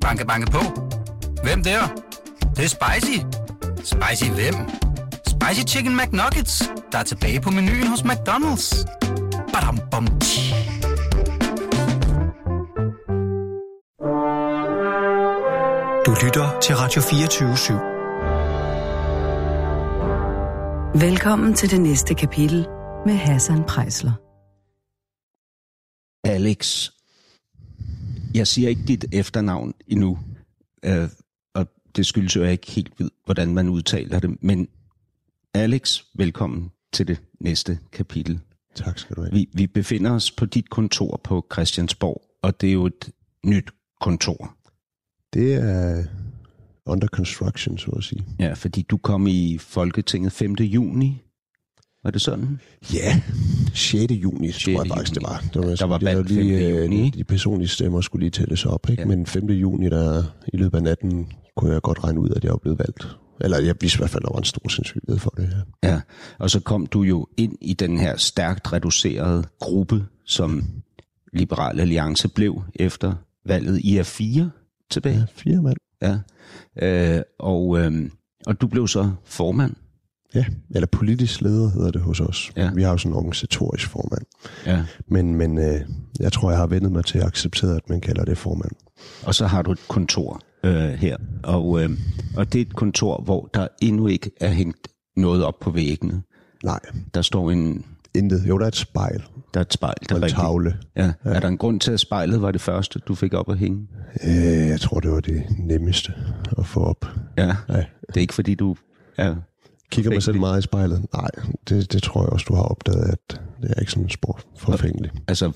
Banke, banke på. Hvem der? Det, det er spicy. Spicy hvem? Spicy Chicken McNuggets, der er tilbage på menuen hos McDonald's. Badum, bom, tji. Du lytter til Radio 24 Velkommen til det næste kapitel med Hassan Prejsler. Alex. Jeg siger ikke dit efternavn endnu, øh, og det skyldes jo, at jeg ikke helt ved, hvordan man udtaler det, men Alex, velkommen til det næste kapitel. Tak skal du have. Vi, vi befinder os på dit kontor på Christiansborg, og det er jo et nyt kontor. Det er under construction, så at sige. Ja, fordi du kom i Folketinget 5. juni. Var det sådan? Ja, 6. juni, 6. tror jeg faktisk, det var. Det var Der var valg lige, 5. øh, juni. De personlige stemmer skulle lige tælles op, ikke? Ja. Ja. Men 5. juni, der i løbet af natten, kunne jeg godt regne ud, at jeg var blevet valgt. Eller jeg vidste i hvert fald, at der var en stor sandsynlighed for det her. Ja, og så kom du jo ind i den her stærkt reducerede gruppe, som Liberal Alliance blev efter valget. I er fire tilbage. Ja, fire mand. Ja. Øh, og, øh, og du blev så formand. Ja, eller politisk leder hedder det hos os. Ja. Vi har jo sådan en organisatorisk formand. Ja. Men, men øh, jeg tror, jeg har vendet mig til at acceptere, at man kalder det formand. Og så har du et kontor øh, her. Og, øh, og det er et kontor, hvor der endnu ikke er hængt noget op på væggene. Nej, Der står en, intet. Jo, der er et spejl der er et spejl. Der og en rigtig- tavle. Ja. ja. Er der en grund til, at spejlet var det første, du fik op at hænge? Øh, jeg tror, det var det nemmeste at få op. Ja. Ja. Det er ikke fordi, du er... Kigger mig selv meget i spejlet? Nej, det, det tror jeg også, du har opdaget, at det er ikke sådan spor forfængeligt. Altså,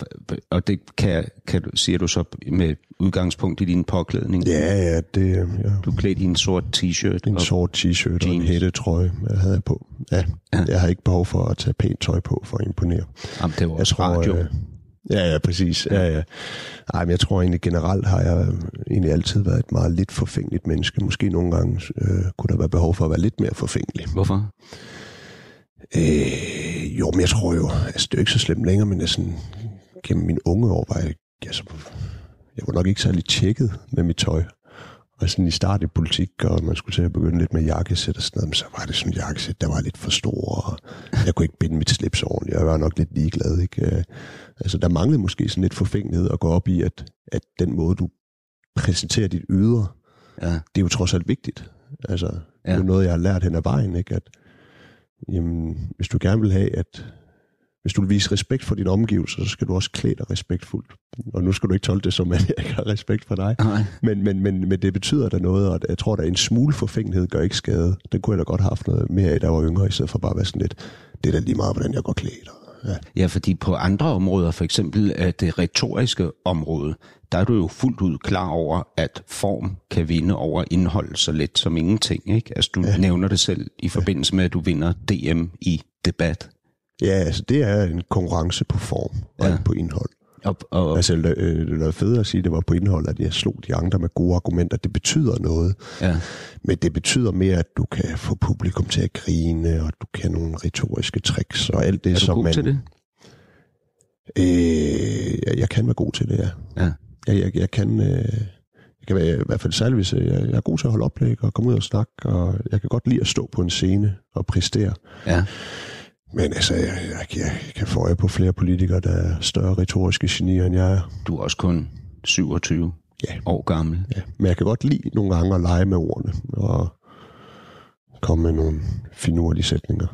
og det kan, kan du, siger du så med udgangspunkt i din påklædning? Ja, ja, det ja. Du er klædt i en sort t-shirt. en og- sort t-shirt og en jeans. hættetrøje, jeg havde jeg på. Ja, Ja. jeg har ikke behov for at tage pænt tøj på for at imponere. Jamen, det var Jeg tror, radio. øh, Ja, ja, præcis. Ja, ja. Ej, men jeg tror egentlig generelt har jeg egentlig altid været et meget lidt forfængeligt menneske. Måske nogle gange øh, kunne der være behov for at være lidt mere forfængelig. Hvorfor? Øh, jo, men jeg tror jo, altså det er jo ikke så slemt længere, men jeg sådan, gennem mine unge år var jeg, altså, jeg var nok ikke særlig tjekket med mit tøj. Og sådan i start i politik, og man skulle til at begynde lidt med jakkesæt og sådan noget, men så var det sådan en jakkesæt, der var lidt for stor, og jeg kunne ikke binde mit slips ordentligt, jeg var nok lidt ligeglad, ikke? Øh, Altså, der manglede måske sådan lidt forfængelighed at gå op i, at, at den måde, du præsenterer dit ydre, Ja. det er jo trods alt vigtigt. Altså, ja. det er jo noget, jeg har lært hen ad vejen, ikke? At, jamen, hvis du gerne vil have, at hvis du vil vise respekt for dine omgivelser, så skal du også klæde dig respektfuldt. Og nu skal du ikke tolke det som, at jeg ikke har respekt for dig. Nej. Men, men, men, men det betyder da noget, og jeg tror, at en smule forfængelighed gør ikke skade. Den kunne jeg da godt have haft noget mere af, da jeg var yngre, i stedet for bare at være sådan lidt, det er da lige meget, hvordan jeg går klædt. Ja. Ja, fordi på andre områder, for eksempel øh, det retoriske område, der er du jo fuldt ud klar over, at form kan vinde over indhold så let som ingenting. Ikke? Altså, du ja. nævner det selv i forbindelse med, at du vinder DM i debat. Ja, altså det er en konkurrence på form, og Ja. på indhold. Og, og, Altså, øh, det er federe at sige, at det var på indhold, at jeg slog de andre med gode argumenter. Det betyder noget. ja. Men det betyder mere, at du kan få publikum til at grine, og du kan nogle retoriske tricks, og alt det, Er du som god man... til det? Øh, jeg, jeg kan være god til det, ja. Ja. Jeg, jeg, jeg kan... Øh, jeg kan være, i hvert fald særligt, hvis jeg, jeg er god til at holde oplæg og komme ud og snakke, og jeg kan godt lide at stå på en scene og præstere. Ja. Men altså, jeg, jeg, jeg kan få øje på flere politikere, der er større retoriske genier, end jeg er. Du er også kun 27 Ja. år gammel. Ja. Men jeg kan godt lide nogle gange at lege med ordene, og komme med nogle finurlige sætninger.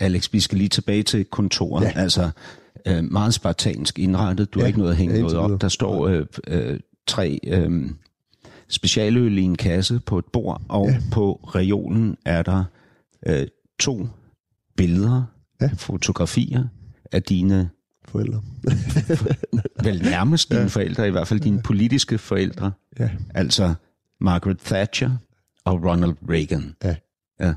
Alex, vi skal lige tilbage til kontoret. Ja. Altså, øh, meget spartansk indrettet. Du ja. har ikke noget at hænge ja, noget op. Der står øh, øh, tre øh, specialøl i en kasse på et bord, og. Ja. på reolen er der øh, to billeder, ja. Fotografier af dine, Forældre. vel nærmest dine ja. forældre, i hvert fald dine politiske forældre. Ja. Altså Margaret Thatcher og Ronald Reagan. Ja. Ja.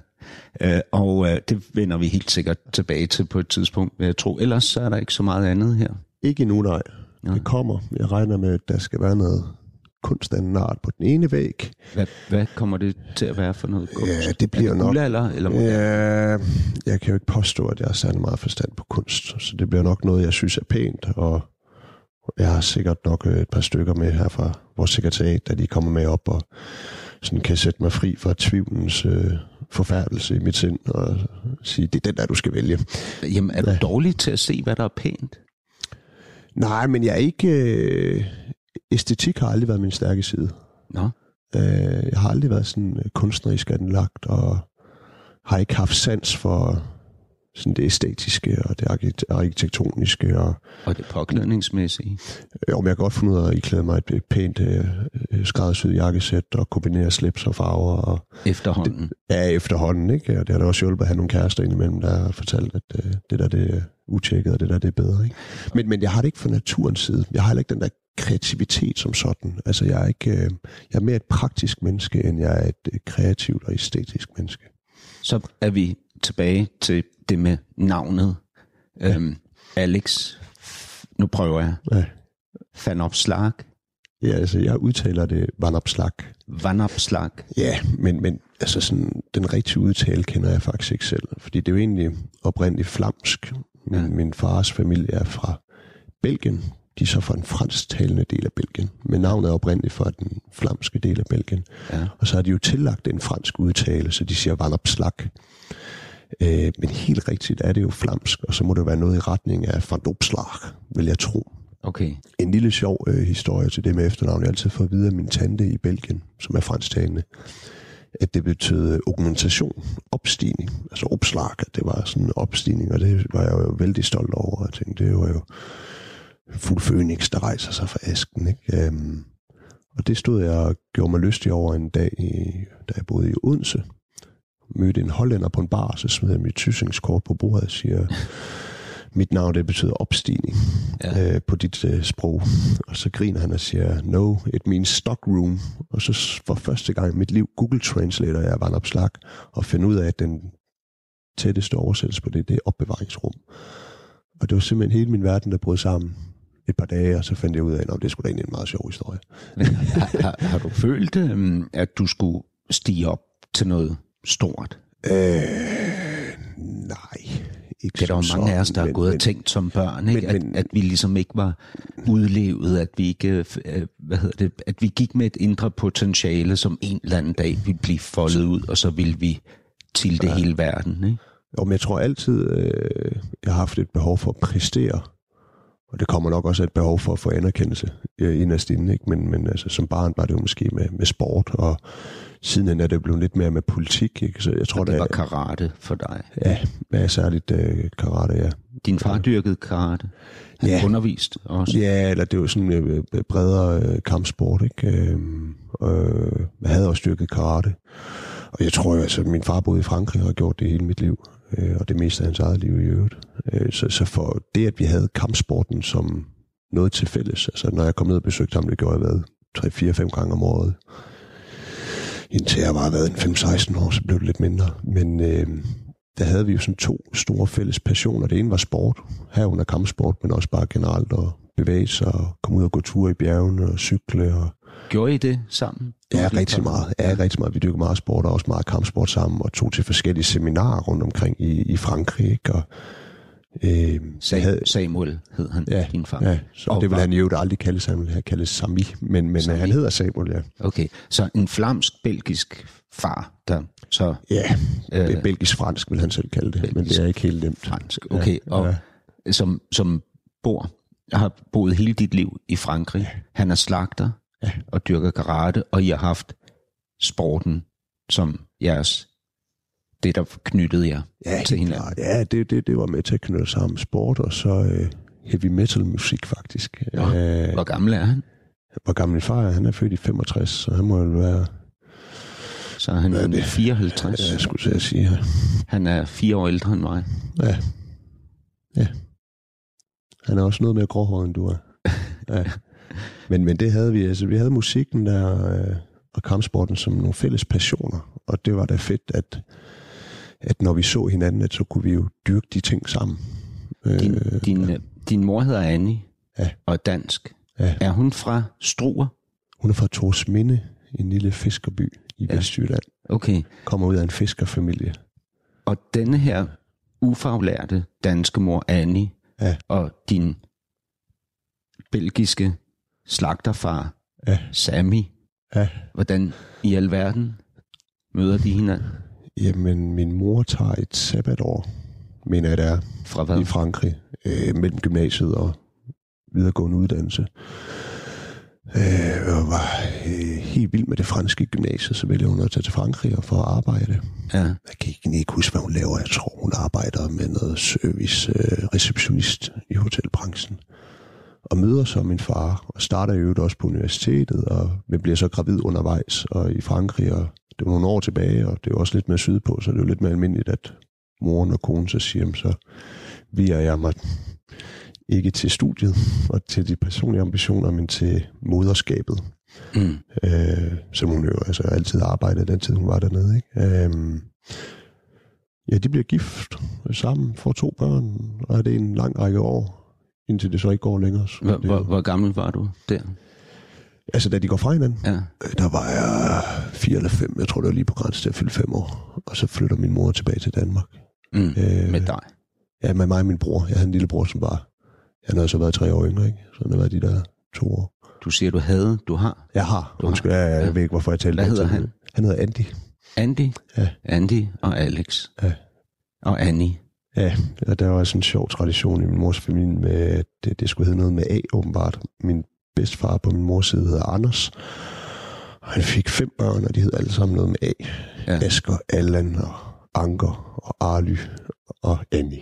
Øh, og øh, det vender vi helt sikkert tilbage til på et tidspunkt, vil jeg tro. Ellers så er der ikke så meget andet her. Ikke endnu, nej. Nej. Det kommer. Jeg regner med, at der skal være noget kunst af en art på den ene væg. Hvad, hvad kommer det til at være for noget kunst? Ja, det bliver er det nok- guldalder, eller? Ja, jeg kan jo ikke påstå, at jeg har særlig meget forstand på kunst, så det bliver nok noget, jeg synes er pænt, og Jeg har sikkert nok øh, et par stykker med her fra vores sekretariat, da de kommer med op og sådan kan sætte mig fri fra tvivlens øh, forfærdelse i mit sind og sige, det er den der, du skal vælge. Jamen, er du dårlig til at se, hvad der er pænt? Nej, men jeg er ikke... Øh, æstetik har aldrig været min stærke side. Nå, Øh, jeg har aldrig været sådan øh, kunstnerisk anlagt, og har ikke haft sans for sådan det æstetiske og det arki- arkitektoniske. Og, og det påklædningsmæssige. øh, om jeg kan godt finde ud af at iklæde mig et, pænt øh, øh, skræddersyet jakkesæt og kombinere slips og farver. Og, Efterhånden. ja, efterhånden, ikke? Og det har da også hjulpet at have nogle kærester indimellem, der har fortalt, at øh, det der det er utjekket, og det der det er bedre. Ikke? Men, men jeg har det ikke fra naturens side. Jeg har heller ikke den der kreativitet som sådan. Altså, jeg er, ikke, øh, jeg er mere et praktisk menneske, end jeg er et øh, kreativt og æstetisk menneske. Så er vi tilbage til det med navnet. Ja. Øhm, Alex, nu prøver jeg. Ja. Van Opslag. Ja, altså, jeg udtaler det vandopslag. Van Opslag. Ja, men, men altså sådan, den rigtige udtale kender jeg faktisk ikke selv. Fordi det er jo egentlig oprindeligt flamsk. Min, ja. min fars familie er fra Belgien. De er så fra en fransktalende del af Belgien. Men navnet er oprindeligt fra den flamske del af Belgien. Ja. Og så har de jo tillagt en fransk udtale, så de siger vandopslag. Øh, men helt rigtigt er det jo flamsk, og så må det være noget i retning af van Opslag, vil jeg tro. Okay. En lille sjov øh, historie til det med efternavn. Jeg har altid fået at vide af min tante i Belgien, som er fransktalende, at det betød augmentation, opstigning, altså opslag, at det var sådan en opstigning, og det var jeg jo vældig stolt over. Jeg tænkte, det var jo fuld fønix, der rejser sig fra asken. Ikke? Øhm, og det stod jeg og gjorde mig lystig over en dag, i, da jeg boede i Odense. Mødte en hollænder på en bar, og så smed jeg mit tysingskort på bordet og siger, mit navn det betyder opstigning Ja. øh, på dit øh, sprog. Og så griner han og siger, no, it means stock room. Og så for første gang i mit liv Google Translator jeg var en opslag og finder ud af, at den tætteste oversættelse på det, det er opbevaringsrum. Og det var simpelthen hele min verden, der brød sammen et par dage, og så fandt jeg ud af, at det skulle da egentlig en meget sjov historie. Men har, har, har du følt, øhm, at du skulle stige op til noget stort? Øh, nej. Ikke Det er der jo mange af os, der har men- gået og men- tænkt som børn, ikke? men- at, at vi ligesom ikke var udlevet, at vi ikke, øh, hvad hedder det, at vi gik med et indre potentiale, som en eller anden dag ville blive foldet ud, og så ville vi til det ja. hele verden. Ikke? Jo, men jeg tror altid, øh, jeg har haft et behov for at præstere. Og det kommer nok også et behov for at få anerkendelse øh, inderst inde. Ikke? Men, men altså, som barn var det jo måske med, med sport, og sidenhen er det blevet lidt mere med politik. Ikke? Så jeg tror, Og det var er, karate for dig. ja, er særligt øh, karate, ja. Din far dyrkede karate. Han Ja. underviste også. Ja, eller det var sådan øh, øh, bredere øh, kampsport, ikke? Øh, øh, jeg havde også dyrket karate. Og jeg tror altså, min far boede i Frankrig og har gjort det hele mit liv. Øh, og det meste af hans eget liv i øvrigt. Øh, så, så for det, at vi havde kampsporten som noget til fælles, altså når jeg kom ned og besøgte ham, det gjorde jeg hvad, 3-4-5 gange om året. Indtil jeg var været en 5-16 år, så blev det lidt mindre. Men øh, der havde vi jo sådan to store fælles passioner. Det ene var sport, herunder kampsport, men også bare generelt at bevæge sig og komme ud og gå ture i bjergene og cykle. Og, Gjorde I det sammen? ja, rigtig meget. Ja, rigtig meget. Vi dyrkede meget sport og også meget kampsport sammen og tog til forskellige seminarer rundt omkring i, i Frankrig. Ikke? Og, øh, Sa- jeg havde, Samuel hed han, ja, din far. ja, så Og det vil var- han jo aldrig kalde sig. Han kaldet Sami, men, men Sami. Han hedder Samuel, ja. Okay, så en flamsk-belgisk far, der så Ja, Øh. belgisk-fransk vil han selv kalde det, men det er ikke helt nemt. fransk. Okay, Ja, og ja. som, som bor, har boet hele dit liv i Frankrig. Han er slagter Ja. og dyrker karate, og I har haft sporten som jeres, det der knyttede jer Ja, til hinanden. klart. Ja, det, det, det var med til at knytte sammen sport, og så øh, heavy metal musik faktisk. Nå, Øh, Hvor gammel er han? hvor gammel min far er, han er født i 65, så han må jo være, Så er han er det? 54. jeg skulle til at sige her. Han er fire år ældre end mig. Ja. Ja. Han er også noget mere gråhåret, end du er. Ja. Men, men det havde vi, altså vi havde musikken der, øh, og kampsporten som nogle fælles passioner, og det var da fedt, at, at når vi så hinanden, at så kunne vi jo dyrke de ting sammen. Din, Øh, din, ja. din mor hedder Annie Ja. og dansk. Ja. Er hun fra Struer? Hun er fra Torsminde, en lille fiskerby i ja. Vestjylland. Okay. Kommer ud af en fiskerfamilie. Og denne her ufaglærte danske mor Annie Ja. og din belgiske slagterfar, Ja. Sami. Ja. Hvordan i alverden møder de hinanden? Jamen, min mor tager et sabbatår, mener jeg det er, Fra hvad? i Frankrig, øh, mellem gymnasiet og videregående uddannelse. Øh, jeg var øh, helt vild med det franske gymnasium, så vælger hun at tage til Frankrig og for at arbejde. Ja. Jeg kan ikke, ikke huske, hvad hun laver. Jeg tror, hun arbejder med noget service, øh, receptionist i hotelbranchen. Og møder så min far, og starter i øvrigt også på universitetet, og vi bliver så gravid undervejs, og i Frankrig, og det var nogle år tilbage, og det er jo også lidt mere sydpå, så det er jo lidt mere almindeligt, at moren og konen så siger, "Jamen, så viger jeg mig ikke til studiet og til de personlige ambitioner, men til moderskabet Mm. øh, som hun jo altså altid arbejdede den tid, hun var dernede. Ikke? Øhm, ja, de bliver gift sammen, får to børn, og det er en lang række år, indtil det så ikke går længere. Hvor, det, hvor, hvor gammel var du der? Altså, da de går fra hinanden, Ja. øh, der var jeg fire eller fem, jeg tror, det var lige på grænsen til at fylde fem år, og så flytter min mor tilbage til Danmark. Mm. Øh, Med dig. Ja, med mig og min bror. Jeg havde en lille bror, som var, han havde så været tre år yngre, ikke? så han har været de der to år. Du siger, du havde, du har. Jeg har, Du har. undskyld, jeg, jeg Ja. ved ikke, hvorfor jeg talte Hvad hedder han? Han hedder Andy. Andy, Ja. Andy og Alex. Ja. Og Annie. Ja, og der var sådan en sjov tradition i min mors familie med, det, det skulle hedde noget med A, åbenbart. Min bedstefar på min mors side hedder Anders. Og han fik fem børn, og de hed alle sammen noget med A. Ja. Asger, Allan og Anker og Arly og Annie.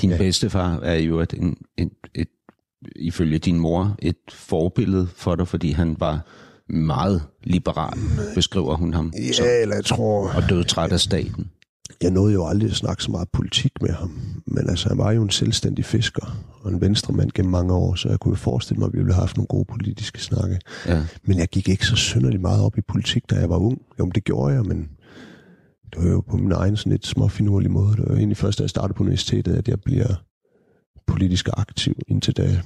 Din ja. Bedstefar er jo et, en, et, et, ifølge din mor et forbillede for dig, fordi han var meget liberal, beskriver hun ham. som, Ja, eller jeg tror... og døde træt af staten. Jeg nåede jo aldrig at snakke så meget politik med ham. Men altså, han var jo en selvstændig fisker og en venstremand gennem mange år, så jeg kunne jo forestille mig, at vi ville have haft nogle gode politiske snakke. Ja. Men jeg gik ikke så synderligt meget op i politik, da jeg var ung. Jo, men det gjorde jeg, men det var jo på min egen sådan lidt småfinurlig måde. Det var egentlig først, da jeg startede på universitetet, at jeg bliver politisk aktiv. Indtil da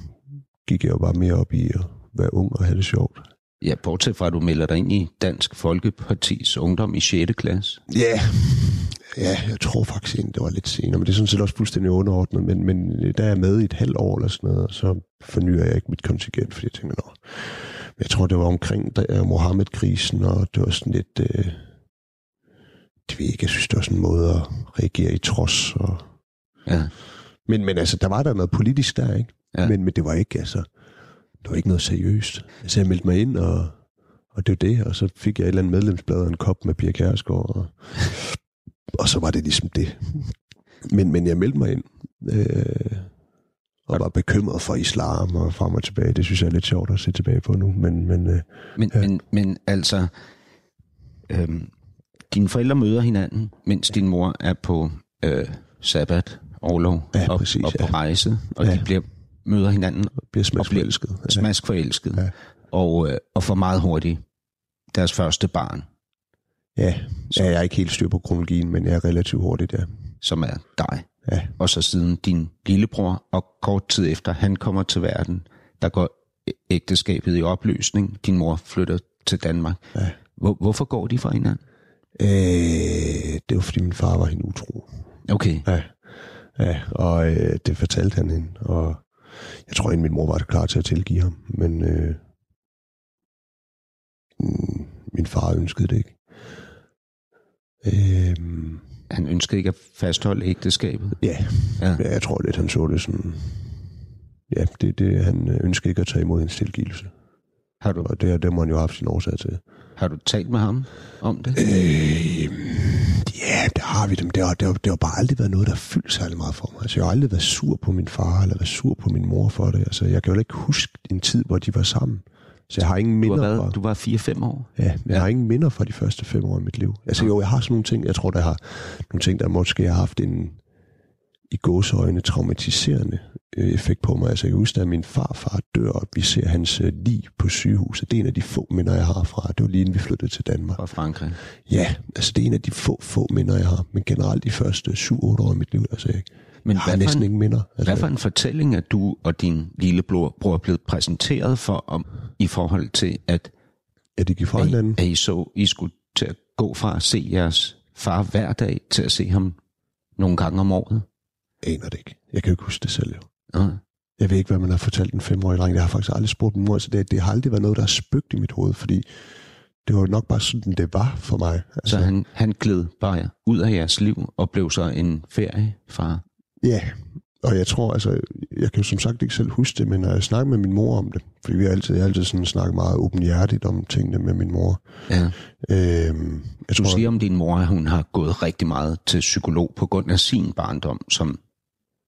gik jeg jo bare mere op i at være ung og have det sjovt. ja, bortset fra at du melder dig ind i Dansk Folkepartis Ungdom i 6. klasse. Ja, yeah. Ja, jeg tror faktisk egentlig, det var lidt senere, men det er sådan set også fuldstændig underordnet. Men, men der er jeg med i et halvt år eller sådan noget, og så fornyer jeg ikke mit kontingent, fordi jeg tænker, nå. Men jeg tror, det var omkring der, Mohammed-krisen, og det var sådan lidt... Øh, det ved ikke, jeg synes, det var sådan en måde at reagere i trods. Og... Ja. Men, men altså, der var der noget politisk der, ikke? Ja. Men, men det var ikke, altså, det var ikke noget seriøst. Altså, jeg meldte mig ind, og, og det var det, og så fik jeg et eller andet medlemsblad og en kop med Pia Kjærsgaard, og, og så var det ligesom det. Men, men jeg meldte mig ind, øh, og var bekymret for islam og frem og tilbage. Det synes jeg er lidt sjovt at se tilbage på nu, men, men øh, Men, ja. men, men altså, øhm, dine forældre møder hinanden, mens din mor er på øh, sabbat, overlov Ja, og, præcis, og på ja. rejse, og Ja. de bliver, møder hinanden og bliver smagsforelsket. Ja. smask forelsket, Ja. og, øh, og får meget hurtigt deres første barn, Ja. ja, jeg er ikke helt styr på kronologien, men jeg er relativt hurtigt, ja. som er dig. Ja, Og så siden din lillebror, og kort tid efter han kommer til verden, der går ægteskabet i opløsning. Din mor flytter til Danmark. Ja. Hvor, hvorfor går de fra hinanden? øh, det var fordi min far var hende utro. Okay, Ja, ja og øh, det fortalte han hende, og jeg tror egentlig, min mor var klar til at tilgive ham, men øh, mm, min far ønskede det ikke. Øh, han ønskede ikke at fastholde ægteskabet. ja, Ja. ja, jeg tror lidt, han så det sådan... Ja, det, det, han øh, ønskede ikke at tage imod hendes tilgivelse. Har du, Og det, det må han jo have haft sin årsag til. har du talt med ham om det? Øh, ja, det har vi dem. Det har, det, har, det har bare aldrig været noget, der har fyldt særlig meget for mig. Altså, jeg har aldrig været sur på min far, eller været sur på min mor for det. Altså, jeg kan jo ikke huske en tid, hvor de var sammen. Så jeg har ingen Du, minder har fra... været, du var 4-5 år. Ja, jeg Ja. har ingen minder fra de første fem år i mit liv. Altså jo, jeg har sådan nogle ting, jeg tror, der har nogle ting, der måske har haft en i gåseøjne traumatiserende øh, effekt på mig. Altså jeg kan huske, at min farfar dør, og vi ser hans øh, lig på sygehuset. Det er en af de få minder, jeg har fra. Det var lige inden vi flyttede til Danmark. Fra Frankrig. Ja, altså det er en af de få, få minder, jeg har. Men generelt de første 7-8 år i mit liv, altså jeg, Men jeg hvad for, næsten en, ingen minder. Altså, hvad for en fortælling er du og din lillebror bror er blevet præsenteret for om, i forhold til, at, at de gik fra at, hinanden. at I så, I skulle til at gå fra at se jeres far hver dag, til at se ham nogle gange om året? aner det ikke. Jeg kan jo ikke huske det selv jo. Ja. Jeg ved ikke, hvad man har fortalt en femårig dreng. Det har jeg faktisk aldrig spurgt min mor, så det, det har aldrig været noget, der har spøgt i mit hoved, fordi det var nok bare sådan, det var for mig. Altså, så han, han gled bare ud af jeres liv og blev så en feriefar? Ja, og jeg tror, altså, jeg kan jo som sagt ikke selv huske det, men når jeg snakker med min mor om det, fordi vi har altid, jeg har altid sådan snakket meget åbenhjertigt om tingene med min mor. Ja. Øhm, jeg du tror, siger om din mor, at hun har gået rigtig meget til psykolog på grund af sin barndom, som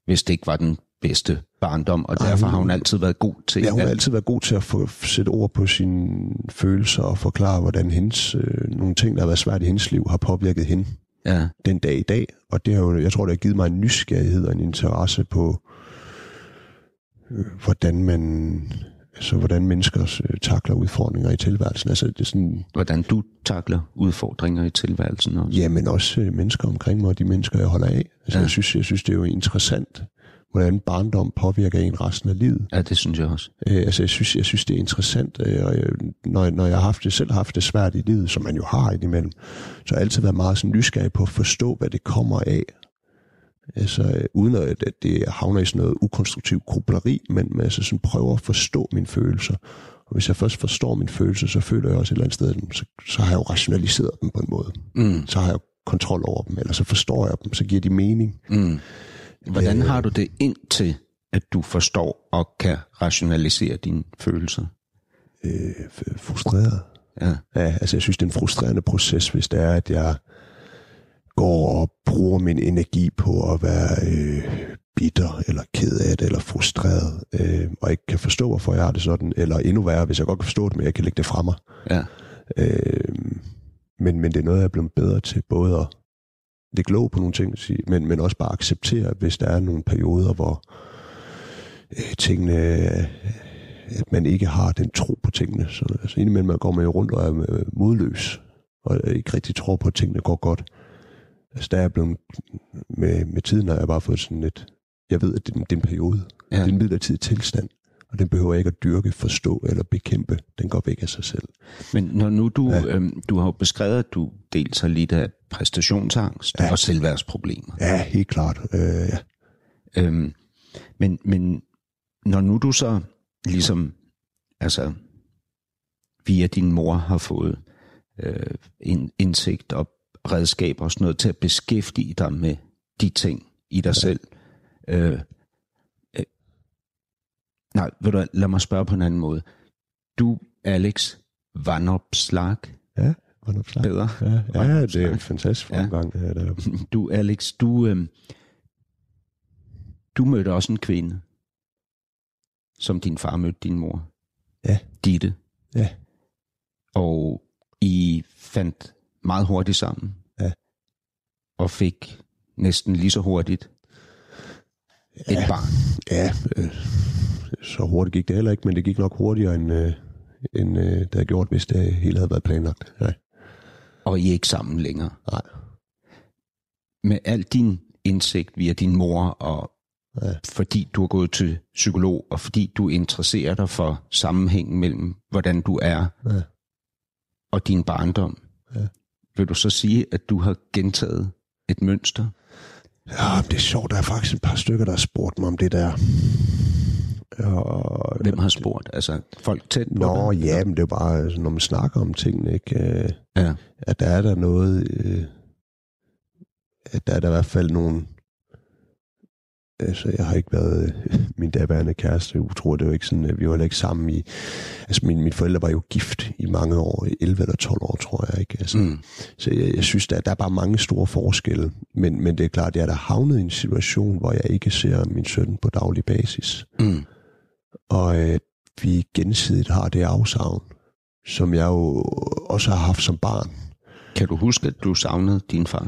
hvis det ikke var den bedste barndom, og derfor Ej, har hun altid været god til Ja, hun har altid været god til at få sætte ord på sine følelser og forklare, hvordan hendes, øh, nogle ting, der har været svært i hendes liv, har påvirket hende ja. den dag i dag. Og det har jo, jeg tror, det har givet mig en nysgerrighed og en interesse på, øh, hvordan man altså hvordan mennesker øh, takler udfordringer i tilværelsen. Altså, det er sådan, hvordan du takler udfordringer i tilværelsen også? Ja, men også øh, mennesker omkring mig, og de mennesker, jeg holder af. Altså, ja. jeg, synes, jeg synes, det er jo interessant, hvordan barndom påvirker en resten af livet. Ja, det synes jeg også. Øh, altså, jeg synes, jeg synes, det er interessant, øh, og jeg, når, når jeg har haft det, selv haft det svært i livet, som man jo har indimellem, så har jeg altid været meget sådan nysgerrig på at forstå, hvad det kommer af. Altså, øh, uden at, at det havner i sådan noget ukonstruktivt krubleri, men, men altså sådan prøver at forstå mine følelser. Og hvis jeg først forstår mine følelser, så føler jeg også et eller andet sted, så, så har jeg jo rationaliseret dem på en måde. Mm. Så har jeg kontrol over dem, eller så forstår jeg dem, så giver de mening. Mm. Hvordan har du det indtil, at du forstår og kan rationalisere dine følelser? Øh, frustreret. Ja. ja. Altså jeg synes, det er en frustrerende proces, hvis det er, at jeg går og bruger min energi på at være øh, bitter, eller ked af det, eller frustreret, øh, og ikke kan forstå, hvorfor jeg har det sådan, eller endnu værre, hvis jeg godt kan forstå det, men jeg kan lægge det fra mig. Ja. Øh, men, men det er noget, jeg er blevet bedre til, både at det glå på nogle ting, men, men også bare acceptere, hvis der er nogle perioder, hvor øh, tingene, at man ikke har den tro på tingene. Så altså, indimellem man går man jo rundt og er øh, modløs, og ikke rigtig tror på, at tingene går godt. Altså der er blevet, med, med tiden har jeg bare fået sådan lidt, jeg ved, at det, det er en periode, ja. det er en midlertidig tilstand, og den behøver ikke at dyrke, forstå eller bekæmpe. Den går væk af sig selv. Men når nu du, ja. øhm, du har jo beskrevet, at du dels har lidt af præstationsangst ja. og selvværdsproblemer. Ja, helt klart. Øh, ja. øhm, men, men når nu du så ligesom, altså via din mor har fået øh, en indsigt og redskaber og sådan noget til at beskæftige dig med de ting i dig ja. selv, øh, Nej, vil du, lad mig spørge på en anden måde. Du, Alex Vanopslag. Ja, Vanopslag. Bedre. Ja, ja det er en fantastisk fremgang. Ja. Ja, du, Alex, du, øh, du mødte også en kvinde, som din far mødte din mor. Ja. Ditte. Ja. Og I fandt meget hurtigt sammen. Ja. Og fik næsten lige så hurtigt ja. et barn. Ja, øh, så hurtigt gik det heller ikke, men det gik nok hurtigere, end, øh, end øh, det havde gjort, hvis det hele havde været planlagt. Ja. Og I er ikke sammen længere? Nej. Med al din indsigt via din mor, og ja. fordi du er gået til psykolog, og fordi du interesserer dig for sammenhængen mellem, hvordan du er, ja. og din barndom, ja. vil du så sige, at du har gentaget et mønster? Ja, det er sjovt. Der er faktisk et par stykker, der har spurgt mig om det der. Og, Hvem har spurgt? Altså folk tæt på Nå, det? ja, men det er jo bare, altså, når man snakker om tingene, ikke? Øh, ja. at der er der noget, øh, at der er der i hvert fald nogle, altså jeg har ikke været øh, min daværende kæreste, utro, det var ikke sådan, at vi var ikke sammen i, altså min, mine forældre var jo gift i mange år, i 11 eller 12 år, tror jeg ikke. Altså, mm. Så jeg, jeg synes, der, der er bare mange store forskelle, men, men det er klart, at jeg er der havnet i en situation, hvor jeg ikke ser min søn på daglig basis. Mm og at vi gensidigt har det afsavn, som jeg jo også har haft som barn. Kan du huske, at du savnede din far?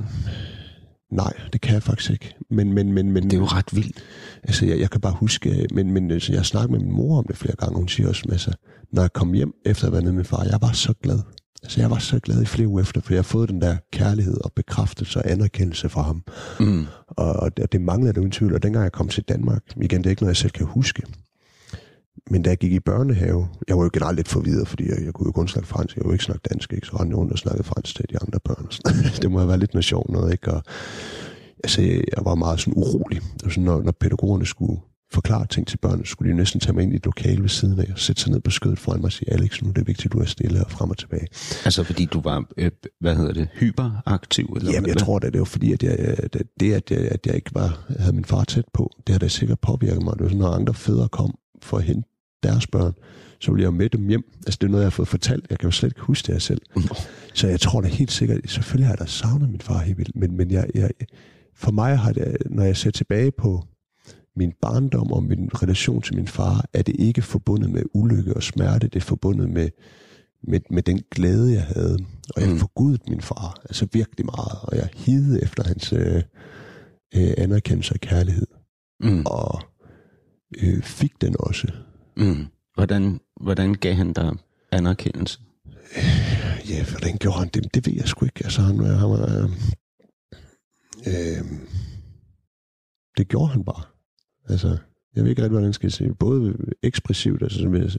Nej, det kan jeg faktisk ikke. Men, men, men, men, det er jo ret vildt. Altså, jeg, jeg kan bare huske, men, men altså, jeg har snakket med min mor om det flere gange, hun siger også, altså, når jeg kom hjem efter at have været med min far, jeg var så glad. Altså, jeg var så glad i flere uger efter, for jeg har fået den der kærlighed og bekræftelse og anerkendelse fra ham. Mm. Og, og det, det manglede det uden tvivl, og dengang jeg kom til Danmark, igen, det er ikke noget, jeg selv kan huske, men da jeg gik i børnehave, jeg var jo generelt lidt forvirret, fordi jeg, jeg kunne jo kun snakke fransk, jeg kunne ikke snakke dansk, ikke? så rendte rundt og snakkede fransk til de andre børn. det må have været lidt noget sjovt noget, ikke? Og, altså, jeg, jeg var meget sådan urolig. Sådan, når, når pædagogerne skulle forklare ting til børnene, skulle de næsten tage mig ind i et lokale ved siden af og sætte sig ned på skødet foran mig og sige, Alex, nu er det vigtigt, at du er stille og frem og tilbage. Altså fordi du var, øh, hvad hedder det, hyperaktiv? Eller Jamen, jeg hvad? tror da, det var fordi, at jeg, det, det at, jeg, at jeg ikke var, havde min far tæt på, det har da sikkert påvirket mig. Det var sådan, når andre fædre kom for at hente deres børn, så ville jeg med dem hjem. Altså, det er noget, jeg har fået fortalt. Jeg kan jo slet ikke huske det her selv. Så jeg tror da helt sikkert, selvfølgelig har jeg da savnet min far helt vildt, men, men jeg, jeg, for mig har det, når jeg ser tilbage på min barndom og min relation til min far, er det ikke forbundet med ulykke og smerte, det er forbundet med, med, med den glæde, jeg havde. Og jeg Mm. forgudede min far, altså virkelig meget, og jeg hidede efter hans øh, øh, anerkendelse og kærlighed, Mm, og øh, fik den også. mm. Hvordan, hvordan gav han dig anerkendelse? Ja, hvordan gjorde han det? Det ved jeg sgu ikke. Altså, han, han var... Øh, øh, det gjorde han bare. Altså, jeg ved ikke rigtig, hvordan jeg skal sige. Både ekspressivt, altså ved at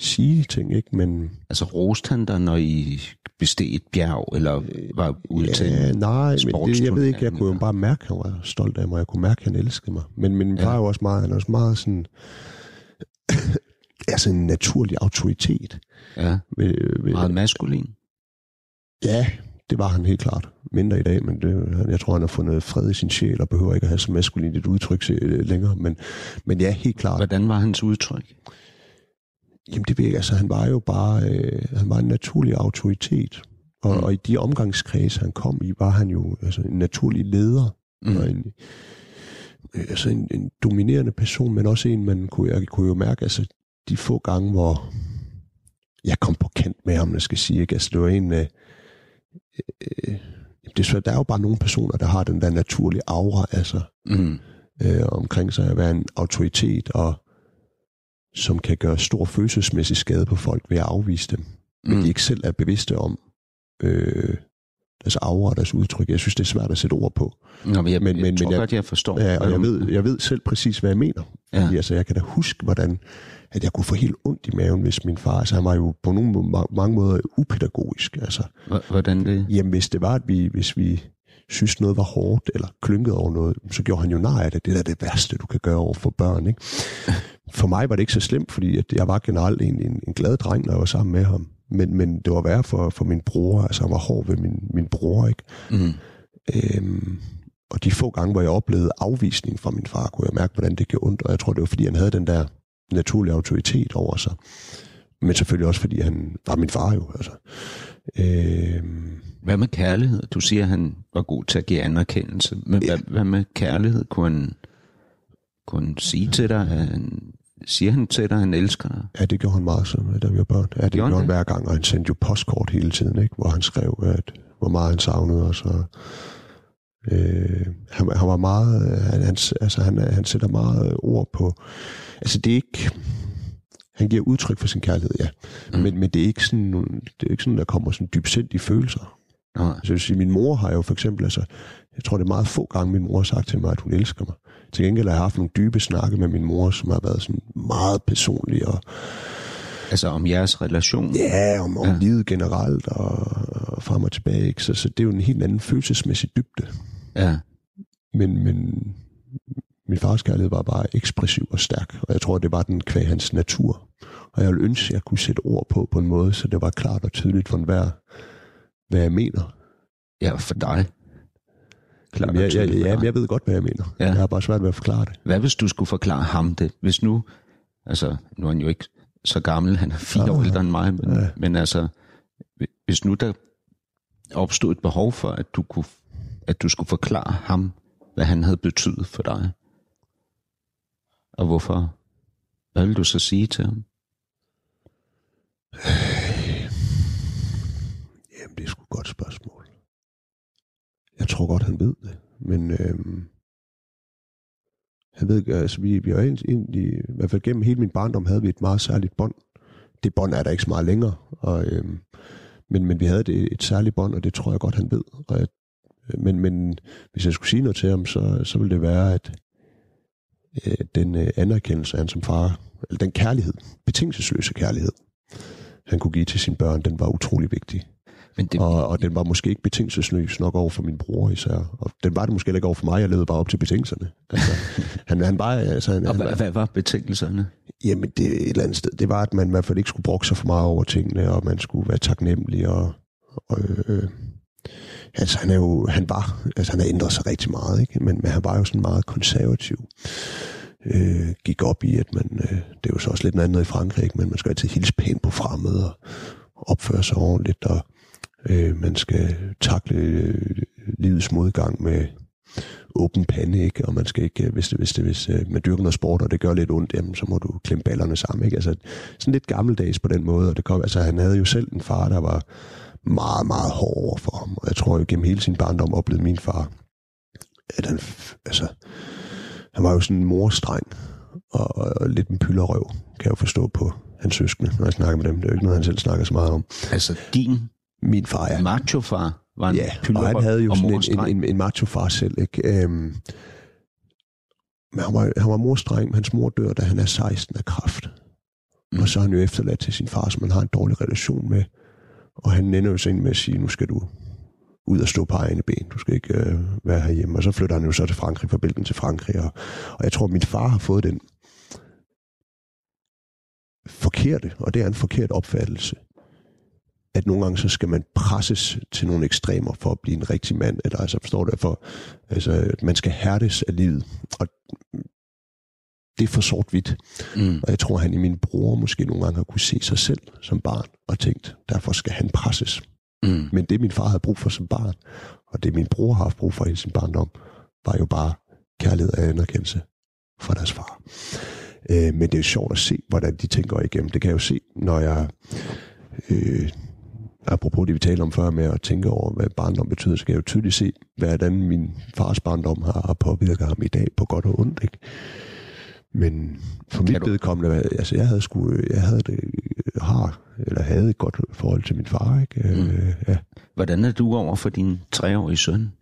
sige ting, ikke? Men Altså roste han dig, når I besteg et bjerg, eller var ude til ja, en nej, men det, jeg ved ikke, jeg kunne jo bare mærke, at han var stolt af mig. Jeg kunne mærke, at han elskede mig. Men, men min Ja. far er jo også meget, han er også meget sådan... altså en naturlig autoritet. Ja, Ved, ved, meget maskulin. Ja, det var han helt klart. Mindre i dag, men det, jeg tror, han har fundet fred i sin sjæl og behøver ikke at have så maskulint et udtryk til, øh, længere. Men, men ja, helt klart. Hvordan var hans udtryk? Jamen det ved jeg. Altså, han var jo bare øh, han var en naturlig autoritet. Og, Mm. og i de omgangskredse, han kom i, var han jo altså, en naturlig leder. Mm. Og en, øh, altså en, en dominerende person, men også en, man kunne, jeg kunne jo mærke, altså de få gange, hvor jeg kom på kant med ham, jeg skal sige, ikke? Altså det var en, øh, øh, det svært, der er jo bare nogle personer, der har den der naturlige aura, altså Mm. øh, omkring sig at være en autoritet, og som kan gøre stor følelsesmæssig skade på folk ved at afvise dem. Men Mm. de ikke selv er bevidste om øh, deres aura og deres udtryk. Jeg synes, det er svært at sætte ord på. Nå, men jeg, Men- men, jeg tror men jeg- godt, jeg forstår. Ja, og jeg ved, jeg ved selv præcis, hvad jeg mener. Ja. Fordi, altså, jeg kan da huske, hvordan at jeg kunne få helt ondt i maven, hvis min far, altså han var jo på nogle mange måder upædagogisk. Altså, Hvordan det? jamen hvis det var, at vi, hvis vi synes noget var hårdt, eller klynket over noget, så gjorde han jo nej af det. Det er da det værste, du kan gøre over for børn, ikke? For mig var det ikke så slemt, fordi at jeg var generelt en, en, en glad dreng, når jeg var sammen med ham. Men, men det var værre for, for min bror, altså han var hård ved min, min bror, ikke? Mm. Øhm, og de få gange, hvor jeg oplevede afvisning fra min far, kunne jeg mærke, hvordan det gjorde ondt. Og jeg tror, det var, fordi han havde den der naturlige autoritet over sig. Men selvfølgelig også, fordi han var min far jo. Altså. Øhm, Hvad med kærlighed? Du siger, at han var god til at give anerkendelse. Men hvad, hvad med kærlighed? Kunne han, kunne han sige til dig, at han, siger han til dig, at han elsker dig? ja, det gjorde han meget, som, da vi var børn. Ja, det Gjorde gjorde han hver gang, og han sendte jo postkort hele tiden, ikke? hvor han skrev, at, hvor meget han savnede os. Og, øh, han, han var meget, han, han, altså, han, han sætter meget ord på, altså det er ikke, han giver udtryk for sin kærlighed, ja. Mm. Men, men det er ikke sådan, det er ikke sådan, der kommer sådan dybsindige følelser. Nej. Altså, jeg vil sige, min mor har jo for eksempel, altså, jeg tror, det er meget få gange, min mor har sagt til mig, at hun elsker mig. Til gengæld har jeg haft nogle dybe snakke med min mor, som har været sådan meget personlige, og Altså om jeres relation? ja, om, om Ja. ja. livet generelt, og, og frem og tilbage. Ikke? Så, så det er jo en helt anden følelsesmæssig dybde. Ja. Men, men min fars kærlighed var bare ekspressiv og stærk, og jeg tror, det var den kvæg hans natur. Og jeg ville ønske, at jeg kunne sætte ord på på en måde, så det var klart og tydeligt for enhver, hvad jeg mener. Ja, for dig. Klart jeg, jeg, ja, men jeg ved godt, hvad jeg mener. Ja. Ja. Jeg har bare svært ved at forklare det. Hvad hvis du skulle forklare ham det? Hvis nu, altså nu er han jo ikke så gammel, han er fire år Ah, ældre end mig, men, ja. men altså, hvis nu der opstod et behov for, at du, kunne, at du skulle forklare ham, hvad han havde betydet for dig, og hvorfor, hvad vil du så sige til ham? Jamen, det er sgu et godt spørgsmål. Jeg tror godt, han ved det. Men øh, han ved, altså, vi, vi har egentlig, i hvert fald gennem hele min barndom, havde vi et meget særligt bånd. Det bånd er der ikke så meget længere. Og, øh, men, men vi havde det, et særligt bånd, og det tror jeg godt, han ved. Og jeg, men, men hvis jeg skulle sige noget til ham, så, så ville det være, at øh, den øh, anerkendelse, han som far, eller den kærlighed, betingelsesløse kærlighed, han kunne give til sine børn, den var utrolig vigtig. Men det, Og, og den var måske ikke betingelsesløs nok over for min bror især. Og den var det måske ikke over for mig. Jeg levede bare op til betingelserne. Altså, han, han var, altså, han, og han, hvad, hvad var betingelserne? Jamen, det et eller andet sted, det var, at man i hvert fald ikke skulle brokke sig for meget over tingene, og man skulle være taknemmelig, og, og øh, altså han er jo, han var, altså han har ændret sig rigtig meget, ikke? Men, men han var jo sådan meget konservativ. Øh, gik op i, at man, øh, det er jo så også lidt noget andet i Frankrig, ikke? men man skal altid hilse pænt på fremmede, og opføre sig ordentligt, og øh, man skal takle øh, livets modgang med, åben pande, ikke? og man skal ikke, øh, hvis, det, hvis, det, hvis øh, man dyrker noget sport, og det gør lidt ondt, jamen, så må du klemme ballerne sammen. Ikke? Altså, sådan lidt gammeldags på den måde, og det kom, altså, han havde jo selv en far, der var meget, meget hård over for ham, og jeg tror jo gennem hele sin barndom oplevede min far, at han, altså, han var jo sådan en morstreng, og, og, og lidt en pyllerøv, kan jeg jo forstå på hans søskende, når jeg snakker med dem. Det er jo ikke noget, han selv snakker så meget om. Altså din min far, ja. macho-far var en Ja, og han havde jo sådan en, en, en, en macho-far selv, ikke? Øhm, men han var, han var morstreng, hans mor dør, da han er 16 af kræft. Mm. Og så er han jo efterladt til sin far, som han har en dårlig relation med. Og han ender jo så ind med at sige, nu skal du ud og stå på egne ben. Du skal ikke øh, være herhjemme. Og så flytter han jo så til Frankrig, fra Belgien til Frankrig. Og, og jeg tror, at min far har fået den forkerte, og det er en forkert opfattelse, at nogle gange så skal man presses til nogle ekstremer for at blive en rigtig mand, eller altså forstår du, for, altså, at man skal hærdes af livet. Og det er for sort-hvidt. Mm. Og jeg tror, han i min bror måske nogle gange har kunne se sig selv som barn, og tænkt, derfor skal han presses. Mm. Men det min far havde brug for som barn, og det min bror har haft brug for i sin barndom, var jo bare kærlighed og anerkendelse fra deres far. Øh, men det er jo sjovt at se, hvordan de tænker igennem. Det kan jeg jo se, når jeg, øh, apropos det vi talte om før med at tænke over, hvad barndom betyder, så kan jeg jo tydeligt se, hvordan min fars barndom har påvirket ham i dag på godt og ondt. Ikke? Men for mit vedkommende, altså jeg havde sgu, jeg havde det, har, eller havde et godt forhold til min far, ikke? Mm. Øh, ja. Hvordan er du over for din treårige søn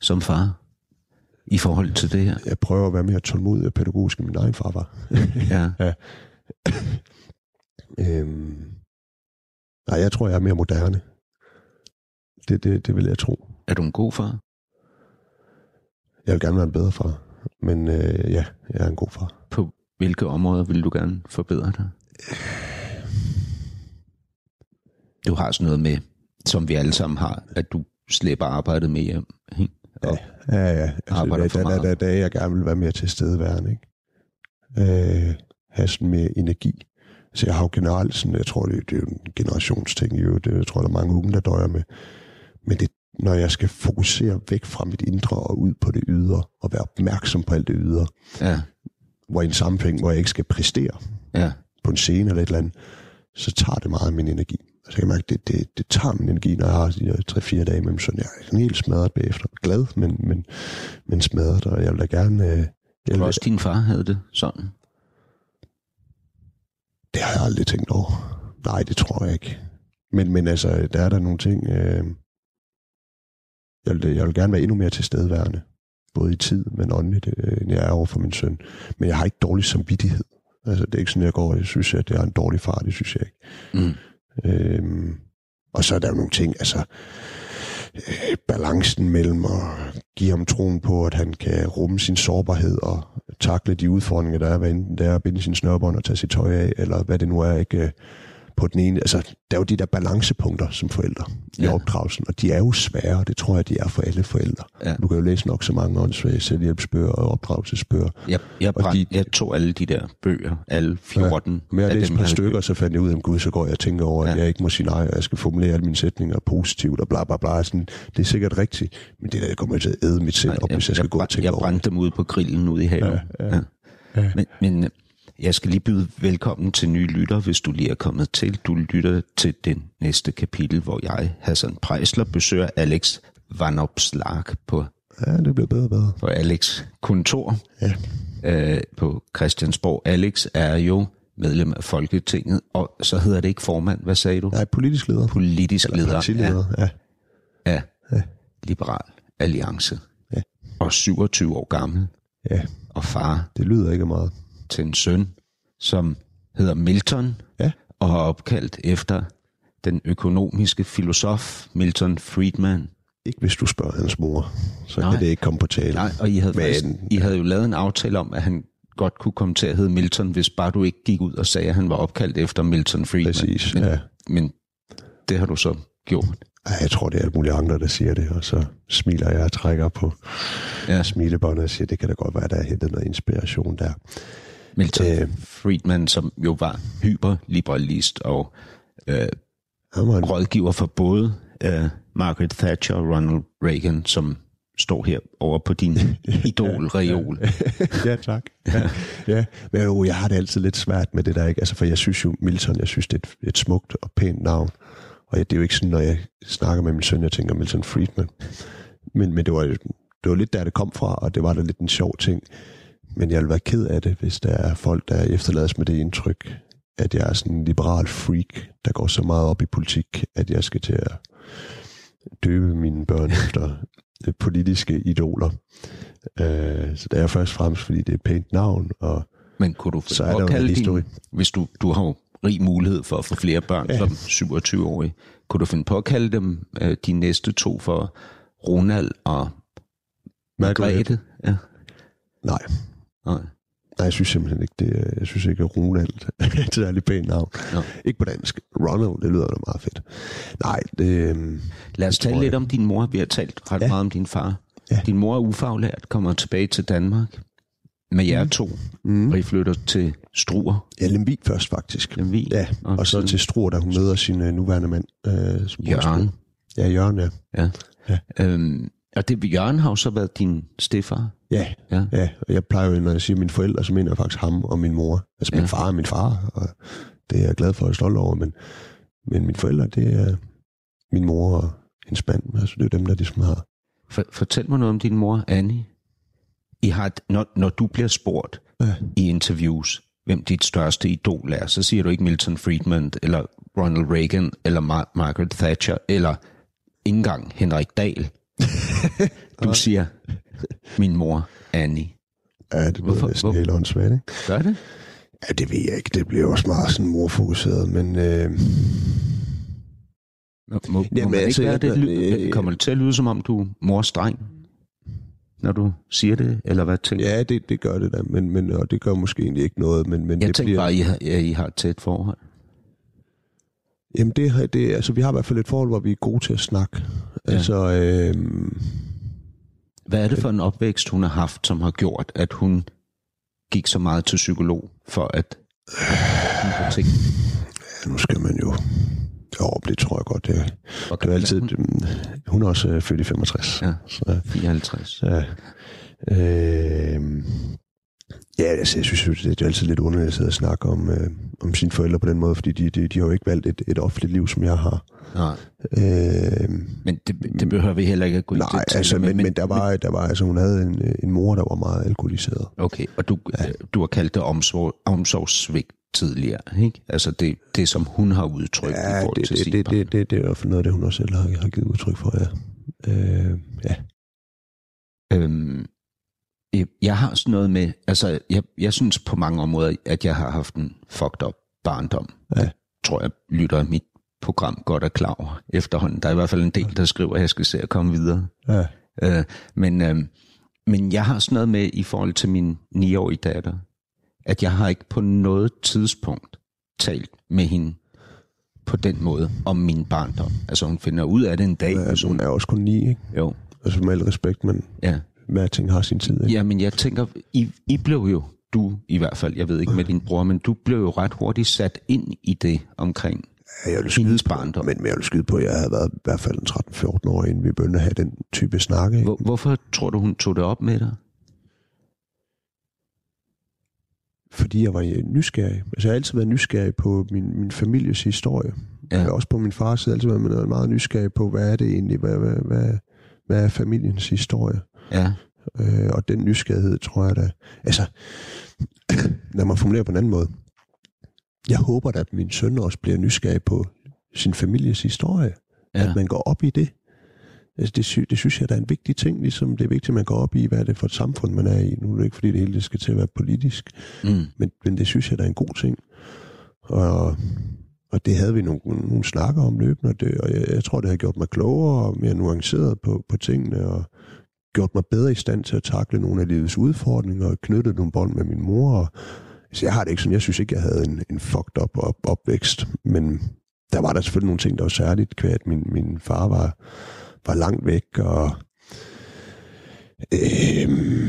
som far i forhold til det her? Jeg prøver at være mere tålmodig og pædagogisk, end min egen far var. Ja. øhm, nej, jeg tror, jeg er mere moderne. Det, det, det vil jeg tro. Er du en god far? Jeg vil gerne være en bedre far. Men øh, ja, jeg er en god far. På hvilke områder vil du gerne forbedre dig? Du har sådan noget med, som vi alle sammen har, at du slæber arbejdet med hjem. Ikke? Og, Ja, ja. Altså, Arbejder der, der, der, der, der, jeg gerne vil være mere til stedeværende, ikke? Øh, have sådan mere energi. Så jeg har jo generelt sådan, jeg tror, det, det er jo en generationsting, jo. Det jeg tror der er mange unge, der døjer med. Men det, når jeg skal fokusere væk fra mit indre og ud på det ydre, og være opmærksom på alt det ydre, ja, hvor i en sammenhæng, hvor jeg ikke skal præstere ja, på en scene eller et eller andet, så tager det meget af min energi. Altså jeg kan mærke, det, det, det tager min energi, når jeg har de her 3-4 dage med søn. Jeg er sådan helt smadret bagefter. Glad, men, men, men smadret, og jeg vil da gerne... Øh, jeg var også din far havde det sådan. Det har jeg aldrig tænkt over. Nej, det tror jeg ikke. Men, men altså, der er der nogle ting... Øh, jeg, vil, jeg vil gerne være endnu mere tilstedeværende. Både i tid, men åndeligt, øh, end jeg er over for min søn. Men jeg har ikke dårlig samvittighed. Altså, det er ikke sådan, jeg går og synes, at jeg er en dårlig far. Det synes jeg ikke. Mm. Øhm, og så er der jo nogle ting, altså øh, balancen mellem at give ham troen på, at han kan rumme sin sårbarhed og takle de udfordringer, der er, hvad enten det er at binde sin snørbånd og tage sit tøj af, eller hvad det nu er, ikke øh, på den ene. Altså, der er jo de der balancepunkter som forældre i Ja. opdragelsen, og de er jo svære, og det tror jeg, de er for alle forældre. Ja. Du kan jo læse nok så mange åndssvage selvhjælpsbøger og opdragelsesbøger. Jeg, jeg, brænd, de- jeg tog alle de der bøger, alle 14 Men jeg har af læst dem, et par jeg stykker, så fandt jeg ud af, at Gud, så går jeg og tænker over, at Ja. jeg ikke må sige nej, og jeg skal formulere alle mine sætninger positivt og bla bla bla. Sådan, det er sikkert rigtigt, men det der kommer til at æde mit sind op, hvis jeg skal gå og tænke jeg over det. brændte dem ude på grillen ude i haven. Ja, ja. Ja. Men, men øh, jeg skal lige byde velkommen til nye lytter, hvis du lige er kommet til. Du lytter til den næste kapitel, hvor jeg, Hassan Prejsler, besøger Alex Vanopslag på, Ja, det bliver bedre og bedre. på Alex kontor Ja. øh, på Christiansborg. Alex er jo medlem af Folketinget, og så hedder det ikke formand. Hvad sagde du? Nej, politisk leder. Politisk Eller leder partileder, ja. af, af Liberal Alliance. Ja. Og 27 år gammel, ja. og far Det lyder ikke meget. Til en søn, som hedder Milton, Ja. og er opkaldt efter den økonomiske filosof Milton Friedman. Ikke hvis du spørger hans mor, så Nej. kan det ikke komme på tale. Nej, og I havde, Men- faktisk, I havde jo lavet en aftale om, at han godt kunne komme til at hedde Milton, hvis bare du ikke gik ud og sagde, at han var opkaldt efter Milton Friedman. Præcis, men, ja. men det har du så gjort. Ej, jeg tror, det er alle mulige andre, der siger det, og så smiler jeg og trækker på Ja. smilebåndet og siger, det kan da godt være, der er hentet noget inspiration der. Milton Øh. øh, Friedman, som jo var hyperliberalist og øh, en rådgiver for både øh, Margaret Thatcher og Ronald Reagan, som står her over på din idolreol. ja, tak. Ja, ja. Men jo, jeg har det altid lidt svært med det der, ikke? Altså, for jeg synes jo, Milton, jeg synes, det er et, et smukt og pænt navn. Og det er jo ikke sådan, når jeg snakker med min søn, jeg tænker Milton Friedman. Men, men det, var, det var lidt der, det kom fra, og det var da lidt en sjov ting. Men jeg vil være ked af det, hvis der er folk, der efterlades med det indtryk, at jeg er sådan en liberal freak, der går så meget op i politik, at jeg skal til at døbe mine børn efter øh, politiske idoler. Øh, så det er først og fremmest, fordi det er et pænt navn, og Men kunne du Så er der jo historie. din, hvis du, du har jo rig mulighed for at få flere børn ja. som 27-årig, kunne du finde på at kalde dem øh, de næste to for Ronald og Margrethe? Ja. nej, Nej. nej, jeg synes simpelthen ikke, det jeg synes ikke, at Ronald er et særligt pænt navn. Nå. Ikke på dansk. Ronald, det lyder da meget fedt. Nej, det, øhm, Lad os tale lidt jeg. om din mor. Vi har talt ret ja. Meget om din far. Ja. Din mor er ufaglært, kommer tilbage til Danmark med jer to, mm. og I flytter til Struer. ja, Lemvig først faktisk. Lemvig. Ja, Og og så til Struer, da hun møder sin øh, nuværende mand. Øh, som Jørgen. Ja, Jørgen, ja. Ja. Ja. Øhm, og det, Jørgen har jo så været din stefar. Ja, Ja. ja. Og jeg plejer jo, når jeg siger mine forældre, så mener jeg faktisk ham og min mor. Altså min Ja. far er min far, og det er jeg glad for og stolt over, men, men mine forældre, det er min mor og hendes mand. Altså det er dem, der ligesom har... For, fortæl mig noget om din mor, Annie. I har, når, når du bliver spurgt Ja. i interviews, hvem dit største idol er, så siger du ikke Milton Friedman, eller Ronald Reagan, eller Mar- Margaret Thatcher, eller ikke engang Henrik Dahl. Du siger, min mor, Annie. Ja, det Hvorfor? næsten helt åndssvagt, ikke? Gør det? Ja, det ved jeg ikke. Det bliver også meget sådan morfokuseret, men... Øh, Må, må, må Jamen, man altså, ikke det? Ly- øh, kommer det til at lyde, som om du er mors dreng, når du siger det, eller hvad tænker ja, det, det gør det da, men, men, og det gør måske egentlig ikke noget, men, men Jeg det tænker bliver... bare, at I har, ja, I har et tæt forhold. Jamen, det, det, altså, vi har i hvert fald et forhold, hvor vi er gode til at snakke. Ja. Altså, øh, Hvad er det for en opvækst, hun har haft, som har gjort, at hun gik så meget til psykolog for at at ting? ja, nu skal man jo... Jo, det tror jeg godt. Det, Og det er altid... mm, Hun er også øh, født i 65. Ja. Så, 54. Ja. Øh, ja, altså, jeg synes jo, det er altid lidt underligt at sidde og snakke om, øh, om sine forældre på den måde, fordi de, de, de har jo ikke valgt et, et offentligt liv, som jeg har. Nej, Øh, men det, det behøver vi heller ikke at gå i nej, altså, med, men, men der var, der var, altså, hun havde en, en mor, der var meget alkoholiseret. Okay, og du, ja. du har kaldt det omsorg, omsorgssvigt tidligere, ikke? Altså det, det, som hun har udtrykt i Ja, forhold det, til det, sin det, det, det, det er i fald noget af det, hun også selv har, har givet udtryk for, ja. Øh, ja. Øhm, jeg- jeg har sådan noget med, altså jeg, jeg synes på mange områder, at jeg har haft en fucked up barndom. Ja. Det tror jeg, lytter mit program godt er klar over efterhånden. Der er i hvert fald en del, der skriver, at jeg skal se at komme videre. ja. Øh, men, øh, men jeg har sådan noget med i forhold til min 9-årige datter, at jeg har ikke på noget tidspunkt talt med hende på den måde om min barndom. Altså hun finder ud af det en dag. ja altså, hun er også kun ni, ikke? jo, Altså med al respekt, men ja. Hver ting har sin tid, ikke? Ja, men jeg tænker, I, I blev jo, du i hvert fald, jeg ved ikke med din bror, men du blev jo ret hurtigt sat ind i det omkring Ja, jeg hendes barndom. men, men jeg vil skyde på, at jeg havde været i hvert fald en 13-14 år, inden vi begyndte at have den type snakke. Hvor, hvorfor tror du, hun tog det op med dig? Fordi jeg var nysgerrig. Altså, jeg har altid været nysgerrig på min, min families historie. Ja. Også på min fars side altid været meget nysgerrig på, hvad er det egentlig, hvad, hvad, hvad, hvad er familiens historie? Ja, Øh, og den nysgerrighed, tror jeg da... Altså, lad mig formulere på en anden måde. Jeg håber da, at min søn også bliver nysgerrig på sin families historie. ja. At man går op i det. Altså, det, sy- det synes jeg, der er en vigtig ting, ligesom det er vigtigt, at man går op i, hvad er det for et samfund, man er i. Nu er det ikke, fordi det hele skal til at være politisk, Mm. men, men det synes jeg, der er en god ting. Og, og det havde vi nogle, nogle snakker om løbende, og, det, og jeg, jeg tror, det har gjort mig klogere og mere nuanceret på, på tingene, og gjort mig bedre i stand til at takle nogle af livets udfordringer, og knyttet nogle bånd med min mor. Og, så jeg har det ikke sådan, jeg synes ikke, jeg havde en, en fucked up op, opvækst, men der var der selvfølgelig nogle ting, der var særligt kvært. Min, min far var, var langt væk, og øhm,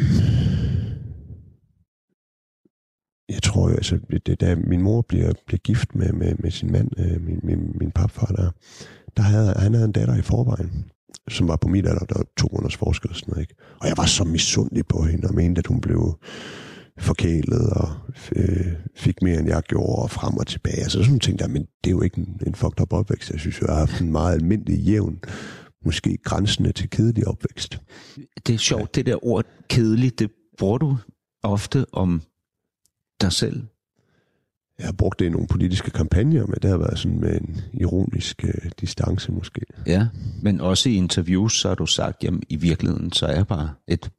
jeg tror jo, altså, det, da min mor bliver, bliver gift med, med, med sin mand, øh, min, min, min papfar, der, der havde, han havde en datter i forvejen, som var på mit alder, der var to måneders forskel og sådan noget, ikke? Og jeg var så misundelig på hende, og mente, at hun blev forkælet og øh, fik mere, end jeg gjorde, og frem og tilbage. Altså sådan ting der, men det er jo ikke en, en fucked up opvækst. Jeg synes, jeg har haft en meget almindelig, jævn, måske grænsende til kedelig opvækst. Det er sjovt, ja. det der ord kedelig, det bruger du ofte om dig selv? Jeg har brugt det i nogle politiske kampagner, men det har været sådan med en ironisk øh, distance måske. Ja, men også i interviews, så har du sagt, at i virkeligheden, så er jeg bare et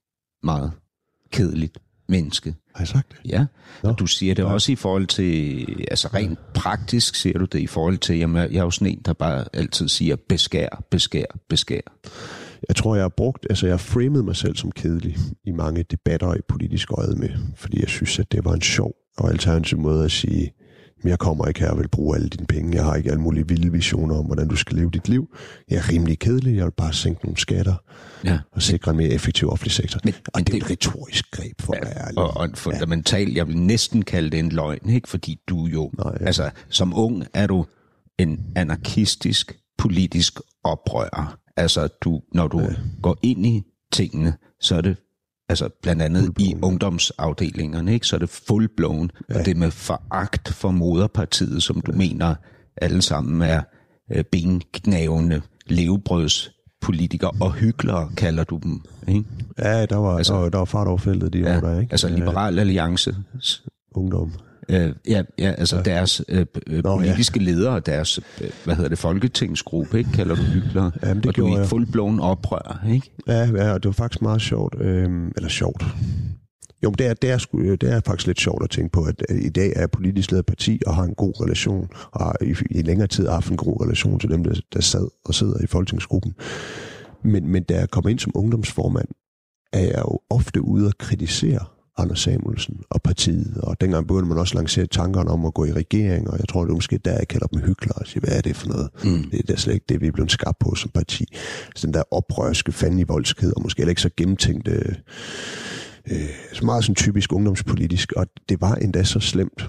meget kedeligt menneske. Har jeg sagt det? Ja, Nå. og du siger det ja. også i forhold til, altså rent praktisk siger du det i forhold til, jamen jeg er jo sådan en, der bare altid siger, beskær, beskær, beskær. Jeg tror, jeg har brugt, altså jeg har framet mig selv som kedelig i mange debatter i politisk øje med, fordi jeg synes, at det var en sjov og alternativ måde at sige, men jeg kommer ikke her og vil bruge alle dine penge. Jeg har ikke alle mulige vilde visioner om, hvordan du skal leve dit liv. Jeg er rimelig kedelig. Jeg vil bare sænke nogle skatter ja. og sikre en mere effektiv offentlig sektor. Men, og men det er det, et retorisk greb for ja, at Og, og fundamentalt, ja. jeg vil næsten kalde det en løgn, ikke? fordi du jo, Nej, ja. altså som ung er du en anarkistisk politisk oprører. Altså, du, når du ja. går ind i tingene, så er det altså blandt andet i ungdomsafdelingerne, ikke? så er det full-blown, ja. og det med foragt for moderpartiet, som du ja. mener alle sammen er øh, benknævende levebrøds politikere og hyklere, kalder du dem. Ikke? Ja, der var, altså, der, var, der var fart over feltet de ja, år der, ikke? Altså Liberal Alliance. Ungdom. Øh, ja, ja, altså ja. deres øh, øh, Nå, politiske ja. ledere, deres, øh, hvad hedder det, folketingsgruppe, ikke, kalder du hyklere, Jamen, det og du er i fuldblåen oprør, ikke? Ja, ja, og det var faktisk meget sjovt, øh, eller sjovt. Jo, det er, det, er sgu, det er faktisk lidt sjovt at tænke på, at i dag er politisk ledet parti og har en god relation, og har i, i længere tid haft en god relation til dem, der, der sad og sidder i folketingsgruppen. Men, men da jeg kom ind som ungdomsformand, er jeg jo ofte ude at kritisere Anders Samuelsen og partiet, og dengang begyndte man også lancere tankerne om at gå i regering, og jeg tror, det er måske der, jeg kalder dem hyklere, og siger, hvad er det for noget? Mm. Det er da slet ikke det, vi er blevet skabt på som parti. Så den der oprørske voldskhed, og måske ikke så gennemtænkte, øh, så meget sådan typisk ungdomspolitisk, og det var endda så slemt,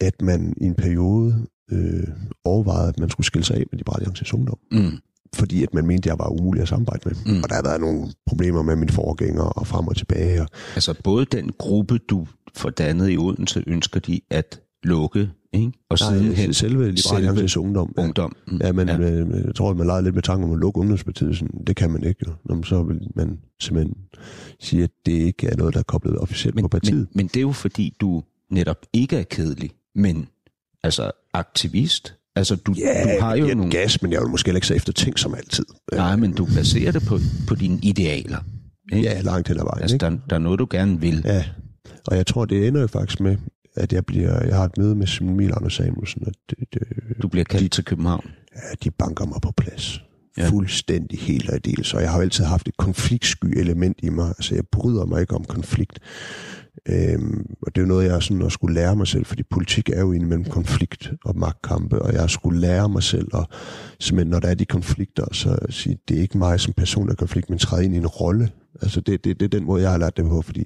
at man i en periode øh, overvejede, at man skulle skille sig af med Liberale Alliances Ungdom. Mm fordi at man mente, at jeg var umulig at samarbejde med. Mm. Og der har været nogle problemer med min forgænger og frem og tilbage. Og... Altså både den gruppe, du fordannet i Odense, ønsker de at lukke, ikke? Og Nej, sidenhen, selve Liberale ungdom. Ja. ungdom. Mm. Ja, men ja. Med, med, jeg tror, at man leger lidt med tanken om at lukke ungdomspartiet. Sådan, det kan man ikke. Jo. Man så vil man simpelthen sige, at det ikke er noget, der er koblet officielt men, på partiet. Men, men det er jo fordi, du netop ikke er kedelig, men altså aktivist, Altså, du, ja, du har jo nogle... gas, men jeg vil måske ikke så efter ting som altid. Nej, men du baserer det på, på dine idealer. Ikke? Ja, langt hen ad vejen. Altså, der, der er noget, du gerne vil. Ja, og jeg tror, det ender jo faktisk med, at jeg, bliver, jeg har et møde med Simon Emil Anders Samuelsen. Og det, det, du bliver kaldt de, til København? Ja, de banker mig på plads. Ja. Fuldstændig helt og del. Så jeg har jo altid haft et konfliktsky element i mig. Altså, jeg bryder mig ikke om konflikt. Øhm, og det er jo noget, jeg sådan at skulle lære mig selv, fordi politik er jo indimellem konflikt og magtkampe, og jeg skulle lære mig selv, og simpelthen, når der er de konflikter, så sige, det er ikke mig som person, der er konflikt, men træde ind i en rolle. Altså det, det, det er den måde, jeg har lært det på, fordi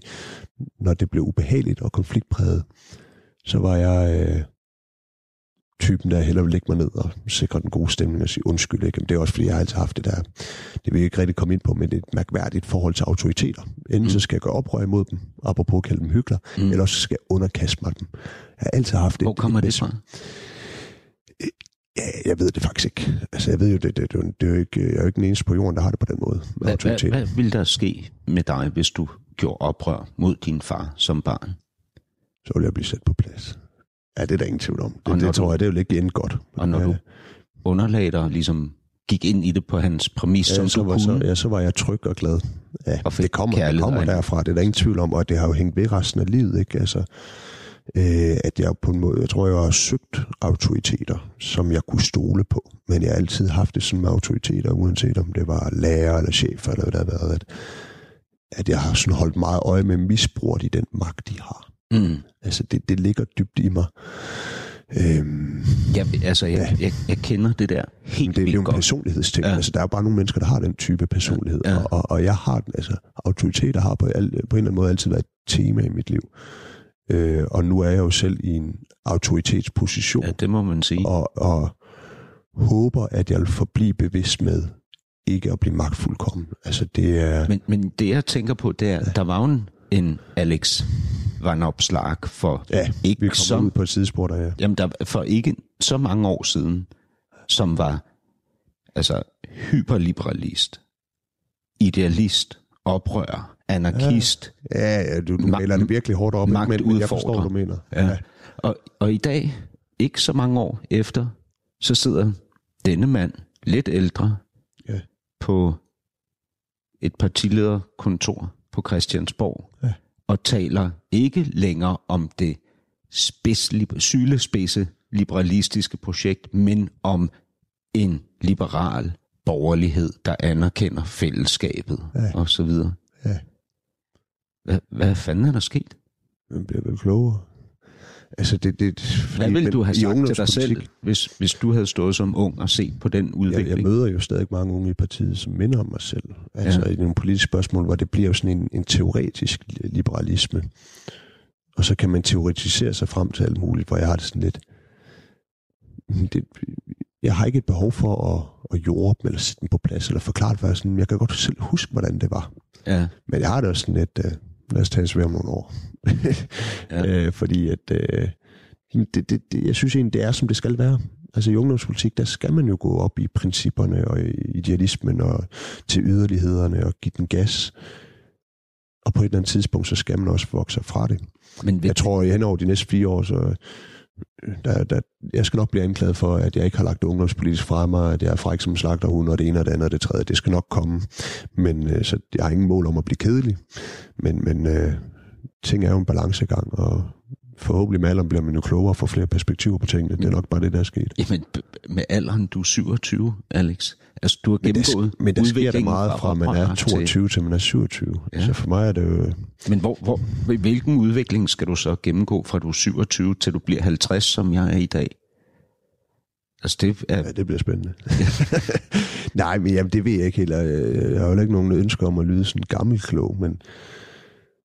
når det blev ubehageligt og konfliktpræget, så var jeg, øh, typen, der hellere vil lægge mig ned og sikre den gode stemning og sige undskyld. Ikke? Men det er også fordi, jeg har altid haft det der, det vil jeg ikke rigtig komme ind på, men det er et mærkværdigt forhold til autoriteter. Enten mm. så skal jeg gøre oprør imod dem, apropos at kalde dem hyggeler, mm. eller så skal jeg underkaste mig dem. Jeg har altid haft det. Hvor kommer et, det fra? Ja, jeg ved det faktisk ikke. Altså, jeg ved jo, det, det, det, det er jo ikke, jeg er jo ikke den eneste på jorden, der har det på den måde. Hvad, hvad, hvad ville der ske med dig, hvis du gjorde oprør mod din far som barn? Så ville jeg blive sat på plads. Ja, det er der ingen tvivl om. Det, det tror jeg, det vil ikke ende godt. Og når ja. du underlagde dig ligesom gik ind i det på hans præmis, ja, som så du var, kunne. Så, ja, så var jeg tryg og glad. Ja, og det kommer, det kommer derfra. Det er der ingen tvivl om, og det har jo hængt ved resten af livet. Ikke? Altså, øh, at jeg på en måde, jeg tror, jeg har søgt autoriteter, som jeg kunne stole på. Men jeg har altid haft det som autoriteter, uanset om det var lærer eller chef eller hvad der har været. At, at jeg har sådan holdt meget øje med misbruger de den magt, de har. Mm. Altså, det, det ligger dybt i mig. Øhm, Jeg, altså, jeg, Ja. jeg, jeg kender det der helt det, det er jo en godt. personlighedsting. Ja. Ja. Altså, der er jo bare nogle mennesker, der har den type personlighed. Ja. Ja. Og, og, og jeg har den, altså, autoriteter har på, al, på en eller anden måde altid været et tema i mit liv. Øh, og nu er jeg jo selv i en autoritetsposition. Ja, det må man sige. og, og håber, at jeg vil forblive bevidst med ikke at blive magtfuldkommen. Altså det er... Men, men det jeg tænker på, det er, at der var en, en Alex Van Opslag for ja, ikke vi så, ud på et sidespor, der er... jamen der, for ikke så mange år siden, som var altså hyperliberalist, idealist, oprører, anarkist. Ja, ja du, du Ma- maler det virkelig hårdt op, ikke? men, men jeg forstår, hvad du mener. Ja. Ja. Og, og i dag, ikke så mange år efter, så sidder denne mand, lidt ældre, Ja. på et partilederkontor på Christiansborg, Ja. Og taler ikke længere om det spids, sylespidse liberalistiske projekt, men om en liberal borgerlighed, der anerkender fællesskabet Ja. og så videre. Ja. Hvad, hvad fanden er der sket? Man bliver vel klogere. Altså det, det, Hvad ville du have sagt til dig selv, hvis, hvis du havde stået som ung og set på den Jeg, udvikling? jeg møder jo stadig mange unge i partiet, som minder om mig selv. Altså Ja. i nogle politiske spørgsmål, hvor det bliver jo sådan en, en teoretisk liberalisme. Og så kan man teoretisere sig frem til alt muligt, hvor jeg har det sådan lidt... "Hmm, Det, jeg har ikke et behov for at, at jorde dem, eller sætte dem på plads, eller forklare det, for jeg, sådan, jeg kan godt selv huske, hvordan det var. Ja, Men jeg har det også sådan lidt... Uh, lad os tage os ved om nogle år. Ja. øh, fordi at... Uh, det, det, det, jeg synes egentlig, det er, som det skal være. Altså i ungdomspolitik, der skal man jo gå op i principperne og i idealismen og til yderlighederne og give den gas. Og på et eller andet tidspunkt, så skal man også vokse fra det. men Jeg tror, at hen over de næste fire år, så øh, der, der, jeg skal nok blive anklaget for, at jeg ikke har lagt ungdomspolitisk fra mig, at jeg er fræk som slagterhund, og det ene og det andet og det tredje. Det skal nok komme. Men øh, så jeg har ingen mål om at blive kedelig. Men, men øh, ting er jo en balancegang, og forhåbentlig med alderen bliver man jo klogere og får flere perspektiver på tingene. Det er nok bare det, der er sket. Jamen, med alderen, du er 27, Alex. Altså, du har Men der, gennemgået men der sker der meget fra, man er oprør til- 22 til man er 27. Ja. Ja. Så for mig er det jo... Men hvor, hvor, hvilken udvikling skal du så gennemgå fra du er 27 til du bliver 50, som jeg er i dag? Altså, det er... Ja, det bliver spændende. Nej, men jamen, det ved jeg ikke helt. og Jeg har jo ikke nogen ønsker om at lyde sådan gammel klog, men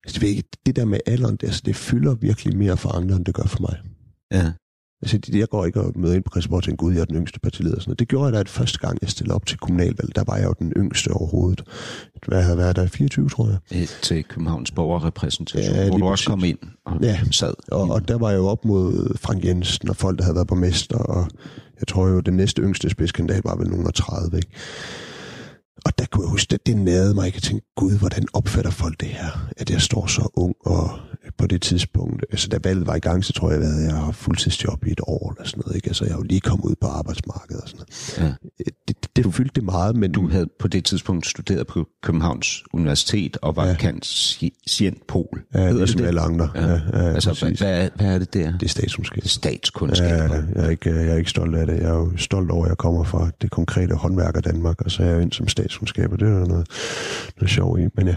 altså, det, ved jeg ikke, det der med alderen, det, altså, det fylder virkelig mere for andre, end det gør for mig. Ja. Altså, det, jeg går ikke og møder ind på Christiansborg til en gud, jeg er den yngste partileder. og Sådan noget. Det gjorde jeg da, at første gang jeg stillede op til kommunalvalg, der var jeg jo den yngste overhovedet. Hvad havde været der? 24, tror jeg. til Københavns borgerrepræsentation, Ja, hvor du også kom ind og Ja. sad. Og, og der var jeg jo op mod Frank Jensen og folk, der havde været borgmester, og jeg tror jo, den næste yngste spidskandidat var vel nogen af 30, ikke? Og der kunne jeg huske, at det nærede mig. Jeg kan tænke, gud, hvordan opfatter folk det her? At jeg står så ung, og på det tidspunkt, altså da valget var i gang, så tror jeg, at jeg har fuldtidsjob i et år eller sådan noget. Ikke? Altså jeg er jo lige kommet ud på arbejdsmarkedet og sådan noget. Ja. Det, det, det fyldte det meget, men Du havde på det tidspunkt studeret på Københavns Universitet og var ja. Ja. kant pol. ja, ligesom det alle andre. Ja. Ja, ja, altså, præcis. hvad, hvad, er- det der? det er statskundskab. Statskundskab. Ja, jeg er, ikke, jeg er ikke stolt af det. Jeg er jo stolt over, at jeg kommer fra det konkrete håndværker Danmark, og så er jeg jo ind som statskundskab, og det er noget, noget sjov i. Men ja,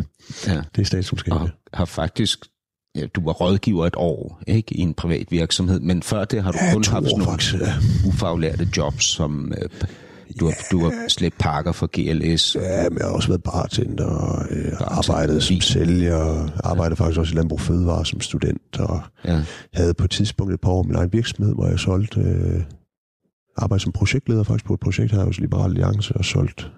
ja. det er statskundskab. Og Ja. har faktisk... Ja, du var rådgiver et år, ikke i en privat virksomhed, men før det har du Ja, kun haft sådan nogle faktisk, ja. ufaglærte jobs, som øh, du, har, du har slæbt pakker for GLS. Ja, men jeg har også været bartender, og øh, arbejdet som sælger, arbejdede faktisk også i Landbrug Fødevare som student, og Ja. havde på et tidspunkt et par år min egen virksomhed, hvor jeg solgte øh, arbejde som projektleder faktisk på et projekt her hos Liberal Alliance, og solgt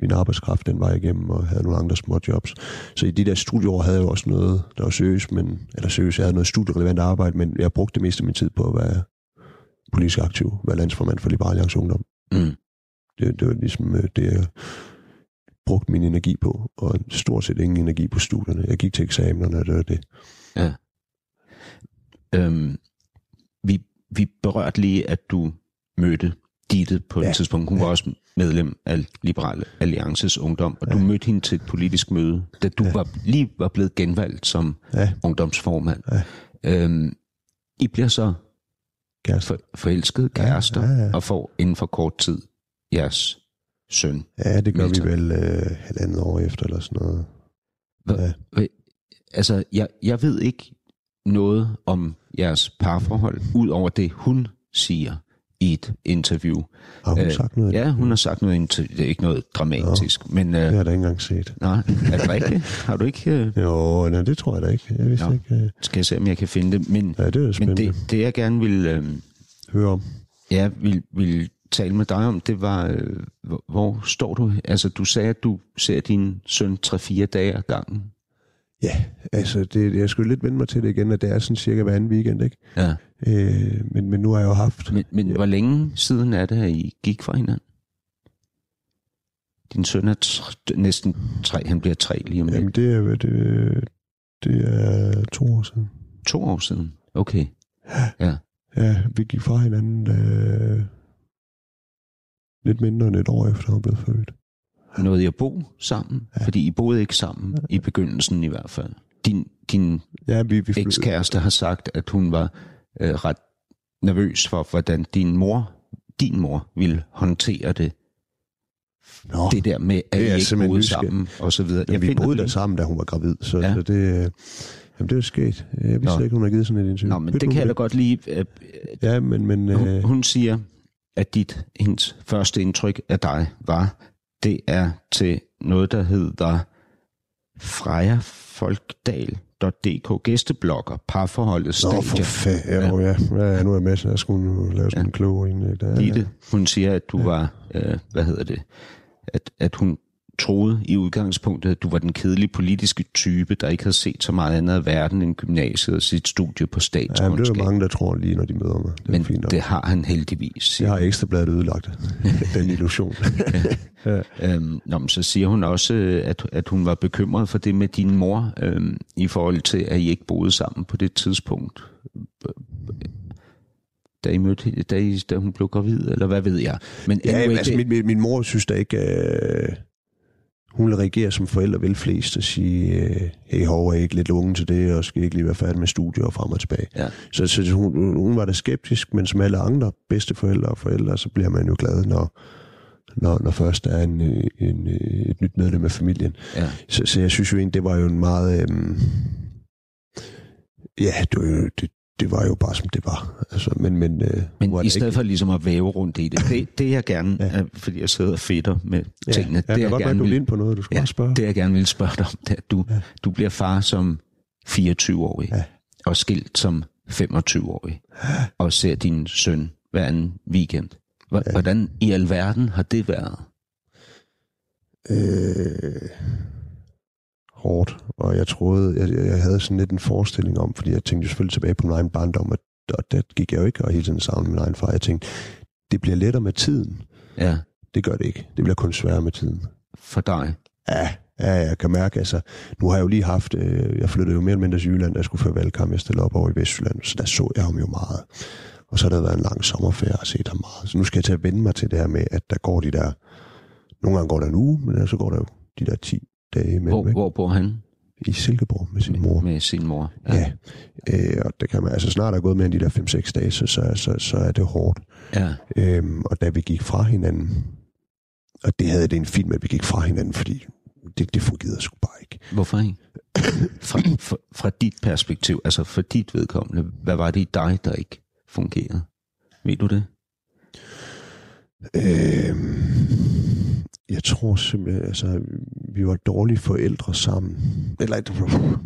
min arbejdskraft den vej igennem, og havde nogle andre små jobs. Så i de der studieår havde jeg jo også noget, der var seriøst, men, eller seriøst, jeg havde noget studierelevant arbejde, men jeg brugte det meste af min tid på at være politisk aktiv, være landsformand for Liberal Alliance Ungdom. Mm. Det, det var ligesom øh, det, jeg brugte min energi på, og stort set ingen energi på studierne. Jeg gik til eksamenerne, og det var det. Ja. Øhm, vi, vi berørte lige, at du mødte Ditte på ja. Ja. et tidspunkt. Hun ja. var også medlem af Liberal Alliances Ungdom, og ja. du mødte hende til et politisk møde, da du ja. var, lige var blevet genvalgt som Ja. ungdomsformand. Ja. Øhm, I bliver så Kæreste. for, forelskede kærester ja, ja. og får inden for kort tid jeres søn. Ja, det gør Milton. vi vel øh, halvandet år efter, eller sådan noget. Hva- Ja. hva- Altså, jeg, jeg ved ikke noget om jeres parforhold, ud over det, hun siger i et interview. Har hun Øh, sagt noget? Ja, hun har sagt noget, det er ikke noget dramatisk, men... Det Øh, har jeg da ikke engang set. nej, er det rigtigt? Har du ikke... Øh, Jo, nej, det tror jeg da ikke. Jeg vidste Nå. ikke. Øh, skal jeg se, om jeg kan finde det, men... ja, det er da Men spændende. det, det jeg gerne vil, øh, Høre om. ja, vil, vil tale med dig om, det var, øh, hvor, hvor står du? Altså, du sagde, at du ser din søn 3-4 dage ad gangen. Ja, altså, det, jeg skulle lidt vende mig til det igen, at det er sådan cirka hver anden weekend, ikke? Ja. Øh, men, men nu har jeg jo haft... Men, men hvor længe siden er det, at I gik fra hinanden? Din søn er tr- næsten tre, han bliver tre lige om lidt. Jamen, det er, det, det er to år siden. To år siden. Okay. Ja. Ja, vi gik fra hinanden øh, lidt mindre end et år efter, han blev født. Nåede I at bo sammen? Ja. Fordi I boede ikke sammen, i begyndelsen i hvert fald. Din, din Ja, vi, vi ekskæreste har sagt, at hun var øh, ret nervøs for, hvordan din mor, din mor, ville håntere det. Nå, Det der med, at I jeg ikke boede nysgerrig. sammen, og så videre. Jamen, vi finder boede der sammen, da hun var gravid, så, Ja. så det, øh, jamen, det er sket. Jeg vidste Nå. ikke, hun har givet sådan et interview. Nå, men Ved det kan jeg da godt lide. Øh, Ja, men, men Hun, øh, hun siger, at dit, hendes første indtryk af dig var, det er til noget, der hedder frejafolkdal.dk, gæsteblogger, parforholdet Nå, for stadie. fanden. Ja, ja. Ja, ja, nu er jeg med, så jeg skulle nu lave sådan en klog en. ikke? Der, Ditte, hun siger, at du var, øh, hvad hedder det, at, at hun troede i udgangspunktet, at du var den kedelige politiske type, der ikke havde set så meget andet af verden end gymnasiet og sit studie på Ja, men det statskundskab. er der mange, der tror lige, når de møder mig. Det Men fint nok. det har han heldigvis. Jeg har ekstrabladet ødelagt den illusion. Øhm, nå, men så siger hun også, øh, at, at hun var bekymret for det med din mor, øhm, i forhold til, at I ikke boede sammen på det tidspunkt. Da, I mødte, da, I, da hun blev gravid, eller hvad ved jeg. Men ja, anyway, altså, det, min, min, min mor synes da ikke, øh, hun vil reagere som forældre vel flest og sige, øh, hey, hov, er I ikke lidt unge til det, og skal I ikke lige være færdig med studier og frem og tilbage. Ja. Så, så hun, hun var da skeptisk, men som alle andre bedsteforældre og forældre, så bliver man jo glad, når, når, når først der er en, øh, en, øh, et nyt medlem af familien. ja, Så, så jeg synes jo egentlig, det var jo en meget... Øhm, ja, det var, jo, det, det var jo bare, som det var. Altså, men men, øh, men i det stedet ikke, for ligesom at væve rundt i det, det, det jeg gerne, ja. Ja. fordi jeg sidder og fedter med ja, tingene, ja, det jeg jeg godt være, gerne du vil, ind på noget, du skal Ja, spørge. det jeg gerne vil spørge dig om, det er, at du, ja. Du bliver far som 24-årig, Ja. og skilt som 25-årig, og ser din søn hver anden weekend. H- Ja. Hvordan i alverden har det været? øh, hårdt, og jeg troede, jeg, jeg havde sådan lidt en forestilling om, fordi jeg tænkte selvfølgelig tilbage på min egen barndom, og, og der gik jeg jo ikke og hele tiden savne min egen far. Jeg tænkte, det bliver lettere med tiden. Ja, Det gør det ikke. Det bliver kun sværere med tiden. for dig. Ja, ja, jeg kan mærke, altså, nu har jeg jo lige haft, øh, jeg flyttede jo mere eller mindre til Jylland, da jeg skulle føre valgkamp, jeg stillede op over i Vestjylland, så der så jeg ham jo meget. Og så har der været en lang sommerferie, og jeg har set ham meget. Så nu skal jeg til at vende mig til det her med, at der går de der, nogle gange går der en uge, men så går der jo de der 10 dage imellem, Hvor, ikke? hvor bor han i Silkeborg med sin mor. med sin mor? Ja, øh, og det kan man, altså snart er gået end de der 5-6 dage, så, så, så, så er det hårdt. ja. Øhm, og da vi gik fra hinanden, og det havde det en film, at vi gik fra hinanden, fordi det, det fungerede sgu bare ikke. Hvorfor ikke? Fra, fra, fra dit perspektiv, altså for dit vedkommende, hvad var det i dig, der ikke fungerede? Ved du det? Øhm, jeg tror simpelthen, altså, vi var dårlige forældre sammen. Eller,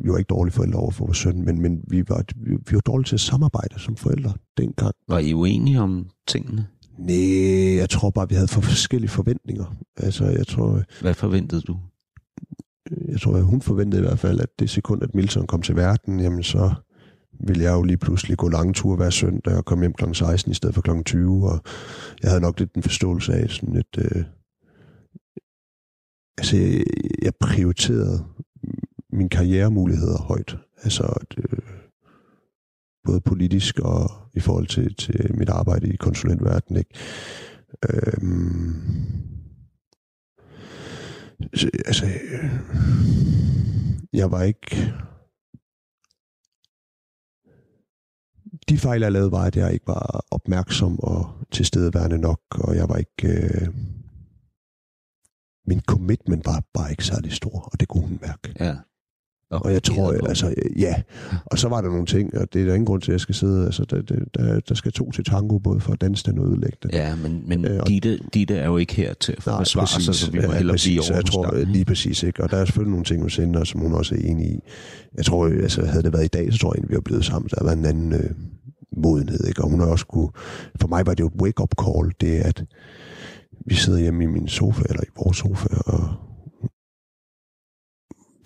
vi var ikke dårlige forældre over for vores søn, men, men vi, var, vi var dårlige til at samarbejde som forældre dengang. Var I uenige om tingene? Nej, jeg tror bare, vi havde for forskellige forventninger. Altså, jeg tror, Hvad forventede du? jeg tror, at hun forventede i hvert fald, at det sekund, at Milton kom til verden, jamen så ville jeg jo lige pludselig gå lange ture hver søndag og komme hjem kl. 16 i stedet for kl. 20, og jeg havde nok lidt en forståelse af sådan et... Øh, altså, jeg, prioriterede mine karrieremuligheder højt. Altså, at, øh, både politisk og i forhold til, til mit arbejde i konsulentverdenen, ikke? Øhm, altså, jeg var ikke... de fejl, jeg lavede, var, at jeg ikke var opmærksom og tilstedeværende nok, og jeg var ikke... Øh, min commitment var bare ikke særlig stor, og det kunne hun mærke. Ja. Og jeg tror, altså, ja. Og så var der nogle ting, og det er der ingen grund til, at jeg skal sidde. Altså, der, der, der skal to til tango, både for at danse den og ødelægge den. Ja, men, men Øh, og- Ditte, Ditte er jo ikke her til at forsvare sig, så vi må Ja, hellere blive over Jeg tror hos dig. lige præcis, ikke? Og der er selvfølgelig nogle ting hos hende, og som hun også er enig i. Jeg tror, altså, havde det været i dag, så tror jeg egentlig, vi var blevet sammen. Der været en anden øh, modenhed, ikke? Og hun har også kunne... For mig var det jo et wake-up call, det at vi sidder hjemme i min sofa, eller i vores sofa, og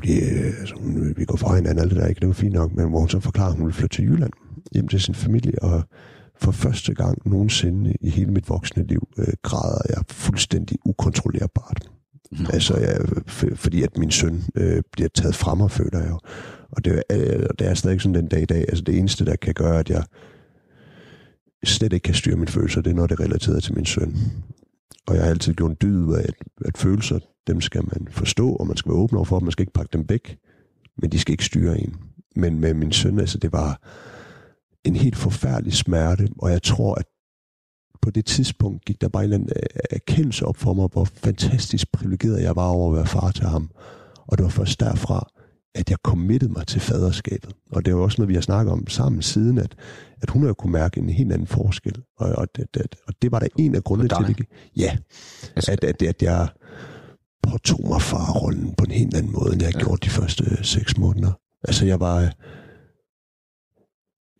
altså, hun, vi går fra hinanden, alt det der, ikke? Det var fint nok, men hvor hun så forklarer, at hun vil flytte til Jylland, hjem til sin familie, og for første gang nogensinde i hele mit voksne liv, øh, græder jeg fuldstændig ukontrollerbart. Nå. Altså, jeg, f- fordi at min søn øh, bliver taget fra mig, føler jeg jo. Og det, er- øh, det er stadig sådan den dag i dag. Altså, det eneste, der kan gøre, at jeg slet ikke kan styre mine følelser, det er, når det er relateret til min søn. Og jeg har altid gjort en dyd ud af, at, at følelser, dem skal man forstå, og man skal være åben over for, man skal ikke pakke dem væk, men de skal ikke styre en. Men med min søn, altså, det var en helt forfærdelig smerte, og jeg tror, at på det tidspunkt gik der bare en eller anden øh, erkendelse op for mig, hvor fantastisk privilegeret jeg var over at være far til ham. Og det var først derfra, at jeg committede mig til faderskabet. Og det er jo også noget, vi har snakket om sammen siden, at, at hun har jo kunne mærke en helt anden forskel. Og, og, det, det, og det var der en af grundene til, det. Ja, Altså, at, at, at jeg påtog mig farrollen på en helt anden måde, end jeg ja. Gjorde de første seks måneder. Altså jeg var...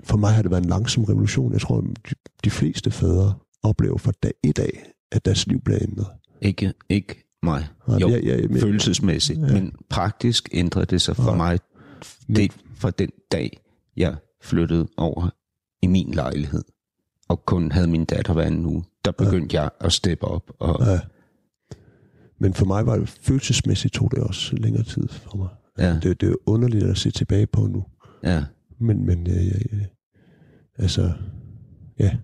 For mig har det været en langsom revolution. Jeg tror, de, de fleste fædre oplever fra dag et af, at deres liv bliver ændret. ikke, ikke mig. Nej, Jo, jeg- jeg- men- følelsesmæssigt, Ja. men praktisk ændrede det sig for Ja. mig det, fra den dag, jeg flyttede over i min lejlighed, og kun havde min datter hver anden uge, der begyndte jeg at steppe op. Og, Ja. Men for mig var det følelsesmæssigt tog det også længere tid for mig. Ja. Det, det er underligt at se tilbage på nu. ja. Men, men øh, øh, altså, ja,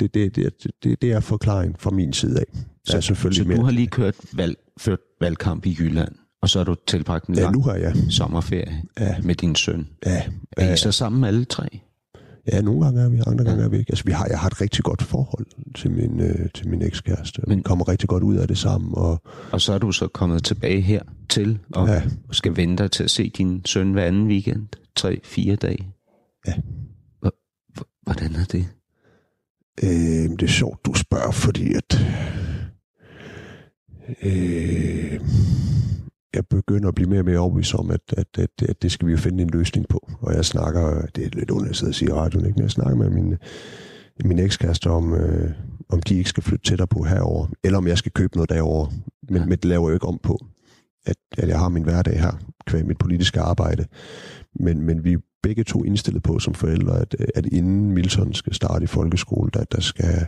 det, det, det, det, det er forklaring fra min side af. Der er selvfølgelig Så mere. du har lige kørt valg, ført valgkamp i Jylland, og så har du tilbragt en Ja, lang nu har jeg. sommerferie Ja, med din søn. ja, Er ja, I så sammen alle tre? ja, nogle gange er vi, andre gange Ja. er vi ikke. Altså, vi har, jeg har et rigtig godt forhold til min, øh, til min ekskæreste. Men, vi kommer rigtig godt ud af det sammen. Og, Og så er du så kommet tilbage her til, og Ja. ja. skal vente dig til at se din søn hver anden weekend. Tre, fire dage. Ja. Hvor- hvor- Hvordan er det? Øh, det er sjovt, du spørger, fordi at... Øh, jeg begynder at blive mere og mere overbevist om, at, at, at, at det skal vi jo finde en løsning på. Og jeg snakker, det er lidt underligt at sidde og sige i radioen, ikke? men jeg snakker med min, min ekskæreste om, øh, om de ikke skal flytte tættere på herover, eller om jeg skal købe noget derover. Men, ja. Men det laver jeg jo ikke om på, at, at jeg har min hverdag her, kvæg mit politiske arbejde. Men, men vi begge to indstillet på som forældre, at, at inden Milton skal starte i folkeskole, der, der skal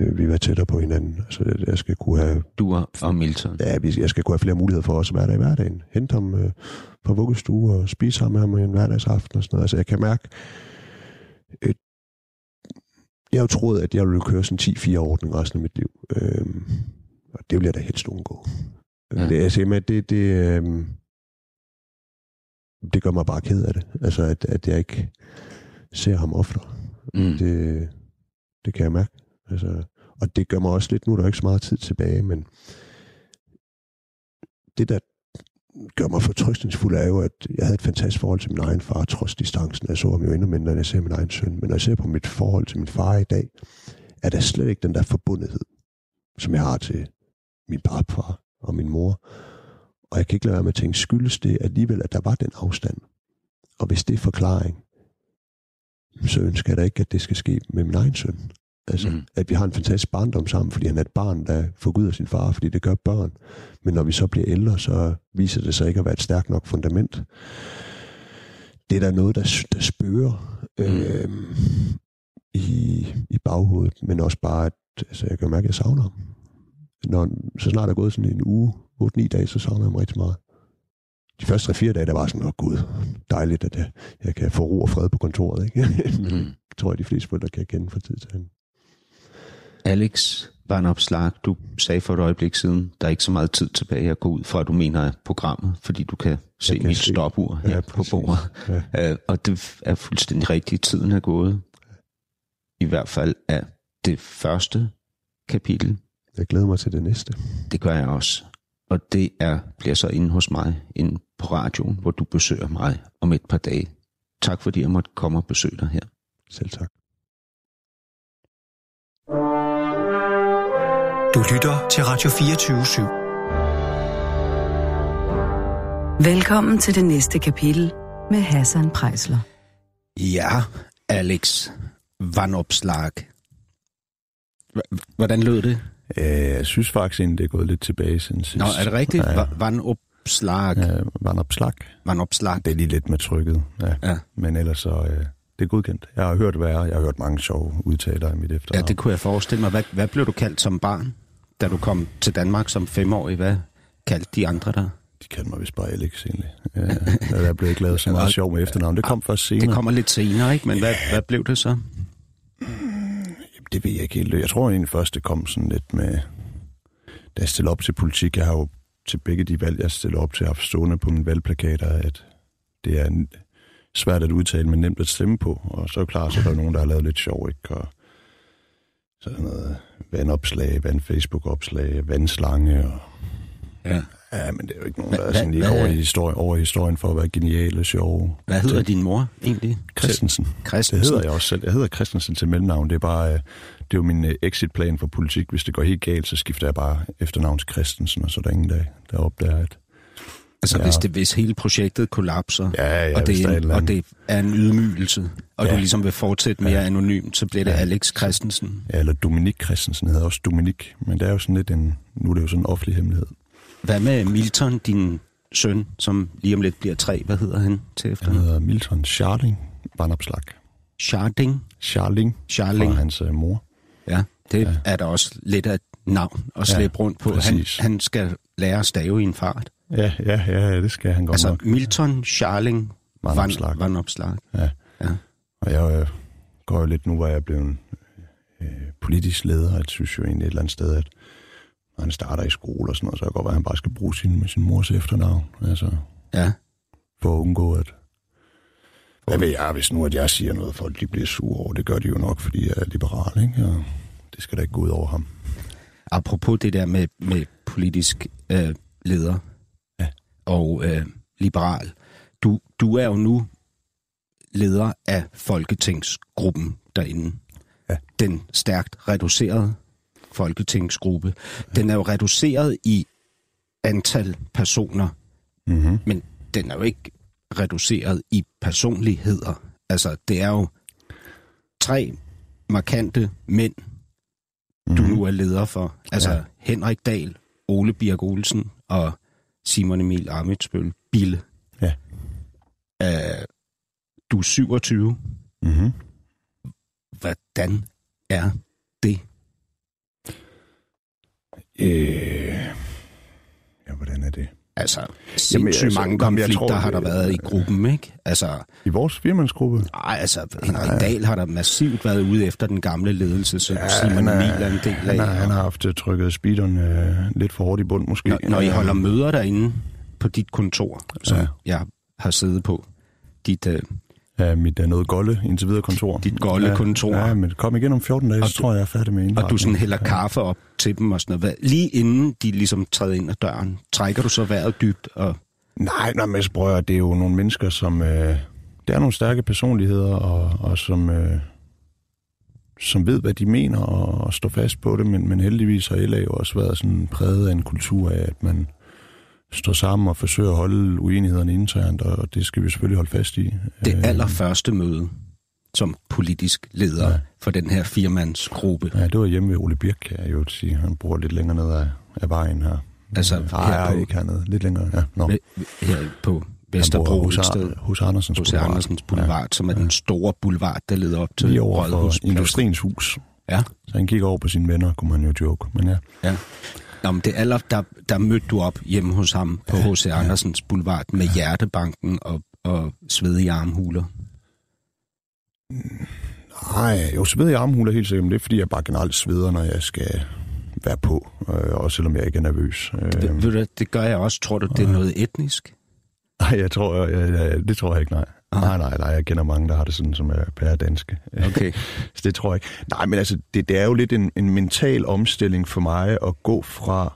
øh, vi være tættere på hinanden. Altså, jeg- jeg skal kunne have Du og, Milton. Ja, vi- jeg skal kunne have flere muligheder for os at være der i hverdagen. Hente ham øh, på vuggestue og spise sammen med ham en hverdagsaften og sådan noget. Altså, jeg kan mærke... Øh, jeg har jo troet, at jeg ville køre sådan 10-4 ordning resten af mit liv. Øh, og det vil jeg da helst undgå. Ja. Det, altså, det, det, øh, det gør mig bare ked af det. Altså, at, at jeg ikke ser ham oftere. Mm. Det, det kan jeg mærke. Altså, og det gør mig også lidt, nu er der ikke så meget tid tilbage, men det, der gør mig fortrystningsfuld, er jo, at jeg havde et fantastisk forhold til min egen far, trods distancen. Jeg så ham jo endnu mindre, end jeg ser min egen søn. Men når jeg ser på mit forhold til min far i dag, er der slet ikke den der forbundethed, som jeg har til min papfar og min mor. Og jeg kan ikke lade være med at tænke, skyldes det alligevel, at der var den afstand? Og hvis det er forklaring, så ønsker jeg da ikke, at det skal ske med min egen søn. Altså, mm. Mm. at vi har en fantastisk barndom sammen, fordi han er et barn, der forguder sin far, fordi det gør børn. Men når vi så bliver ældre, så viser det sig ikke at være et stærkt nok fundament. Det er der noget, der, der spørger øh, i, i baghovedet, men også bare, at altså, jeg kan mærke, at jeg savner ham. Når, så snart der er gået sådan en uge, 8-9 dage, så savner jeg ham rigtig meget. De første 3-4 dage, der var sådan, åh gud, dejligt, at jeg, jeg kan få ro og fred på kontoret. Ikke? Mm. tror jeg, de fleste forældre kan kende fra tid til anden. Alex Varnopslag, du sagde for et øjeblik siden, der er ikke så meget tid tilbage at gå ud fra, at du mener af programmet, fordi du kan se kan mit se. stopur her Ja, på bordet. Ja. Ja. Og det er fuldstændig rigtigt. Tiden er gået. I hvert fald er det første kapitel. Jeg glæder mig til det næste. Det gør jeg også. Og det er, bliver så inde hos mig, inde på radioen, hvor du besøger mig om et par dage. Tak fordi jeg måtte komme og besøge dig her. Selv tak. Du lytter til Radio 24 /7. Velkommen til det næste kapitel med Hassan Prejsler. Ja, Alex Vanopslag. H- Hvordan lød det? Øh, jeg synes faktisk egentlig, det er gået lidt tilbage siden sidst. Nå, er det rigtigt? Ja, Va- Vanopslag. ja, vandopslag. Vanopslag. Det er lige lidt med trykket, ja. Ja. Men ellers så, øh, det er godkendt. Jeg har hørt værre, jeg har hørt mange sjove udtaler i mit Ja, efternavn. det kunne jeg forestille mig. Hvad, hvad blev du kaldt som barn, da du kom til Danmark som femårig? Hvad kaldte de andre der? De kaldte mig vist bare Alex, egentlig. Ja, der blev ikke lavet så meget sjov med efternavn. Det kom først senere. Det kommer lidt senere, ikke? Men hvad, hvad blev det så? Det ved jeg ikke helt. Jeg tror egentlig først, det kom sådan lidt med... Da jeg stillede op til politik, jeg har jo til begge de valg, jeg stiller op til, haft stående på mine valgplakater, at det er svært at udtale, men nemt at stemme på. Og så er klart, så er der nogen, der har lavet lidt sjov, ikke? Og sådan noget vandopslag, vand-Facebook-opslag, vandslange og... Ja. Ja, men det er jo ikke nogen, Hva- der er hva- sådan lige hvad- over i, historie, over i historien for at være geniale, sjove. Hvad hedder din mor egentlig? Christensen. Det Christensen. hedder jeg også selv. Jeg hedder Christensen til mellemnavn. Det er bare, øh, det er jo min øh, exitplan for politik. Hvis det går helt galt, så skifter jeg bare efternavn til Christensen, og så er der ingen dag, der opdager, at Altså, Ja. hvis, det, hvis hele projektet kollapser, ja, ja, og, det der er er en, eller og det er en ydmygelse, og Ja. du ligesom vil fortsætte mere Ja. anonymt, så bliver det Ja. Alex Christensen. Ja, eller Dominik Christensen hedder også Dominik, men det er jo sådan lidt en, nu er det jo sådan en offentlig hemmelighed. Hvad med Milton, din søn, som lige om lidt bliver tre? Hvad hedder han til Han efternavn? hedder Milton Scharling Vandopslag. Scharding. Charling Charling. fra hans øh, mor. Ja, det Ja. ja. er da også lidt af et navn at Ja, slæbe rundt på. Han, præcis. han skal lære at stave i en fart. Ja, ja, ja, det skal han godt Altså nok. Milton Charling Van Opslark. Van Opslag. Ja. Ja. Og jeg øh, går jo lidt nu, hvor jeg er blevet øh, politisk leder, og jeg synes jo egentlig et eller andet sted, at han starter i skole og sådan noget, så kan det godt være, at han bare skal bruge sin, med sin mors efternavn. Altså, Ja. for at undgå, at... Hvad ved jeg, hvis nu, at jeg siger noget, folk de bliver sure over. Det gør de jo nok, fordi jeg er liberal, ikke? Og det skal da ikke gå ud over ham. Apropos det der med, med politisk øh, leder Ja. og øh, liberal. Du, du er jo nu leder af Folketingsgruppen derinde. Ja. Den stærkt reducerede Folketingsgruppe. Den er jo reduceret i antal personer, Mm-hmm. men den er jo ikke reduceret i personligheder. Altså, det er jo tre markante mænd, du nu er leder for. Altså ja. Henrik Dahl, Ole Birk Olsen og Simon Emil Amitsbøl Bille. Ja. Uh, du er 27. Mm-hmm. Hvordan er det? Øh... Ja, hvordan er det? Altså, sindssygt altså, altså, mange jamen, konflikter tror, har der det- været i gruppen, ikke? Altså, I vores firmandsgruppe? ej, altså Henrik Dahl har der massivt været ude efter den gamle ledelse, som ja, Simon han er- Emil er en del Han har, af. han har haft øh, trykket speederen øh, lidt for hårdt i bund, måske. Når, når I Øh, holder møder derinde på dit kontor, som Ja. jeg har siddet på, dit, uh, Ja, mit er noget golde indtil videre kontor. Dit golde ja, kontor. Ja, men kom igen om 14 dage, Og så du- tror jeg, jeg er færdig med og du indretning. sådan hælder kaffe op til dem og sådan noget. Lige inden de ligesom træder ind ad døren, trækker du så vejret dybt og Nej, nej, men prøver, det er jo nogle mennesker, som... Øh, det er nogle stærke personligheder, og, og som, øh, som ved, hvad de mener, og, og står fast på det, men, men heldigvis har LA jo også været sådan præget af en kultur af, at man står sammen og forsøger at holde uenighederne internt, og det skal vi selvfølgelig holde fast i. det Øh, allerførste møde som politisk leder Ja. ja. for den her firmandsgruppe. Ja, det var hjemme ved Ole Birk, kan jeg jo sige. Han bor lidt længere ned af, af vejen her. Altså, Nej, her her på- ikke hernede. Lidt længere, ja. Med, her på Vesterbro hos, sted. hos Andersens Hos Boulevard. Andersens Boulevard, ja. som er den store boulevard, der leder op til Rådhuspladsen. Industriens Hus. Ja. Så han kigger over på sine venner, kunne man jo joke. Men ja, Ja. Nå, men det aller, der, der mødte du op hjemme hos ham på H.C. Andersens Boulevard med hjertebanken og, og svedige armhuler. nej, jo, så ved jeg armhuler helt sikkert, men det er fordi, jeg bare generelt sveder, når jeg skal være på, øh, også selvom jeg ikke er nervøs. Øh. Øh, Ved du, det gør jeg også. Tror du, det er noget etnisk? Nej, jeg tror, jeg, jeg, det tror jeg ikke, nej. Nej, nej, nej, jeg kender mange, der har det sådan, som er pæredanske. Okay. Så det tror jeg ikke. Nej, men altså, det, det er jo lidt en, en mental omstilling for mig at gå fra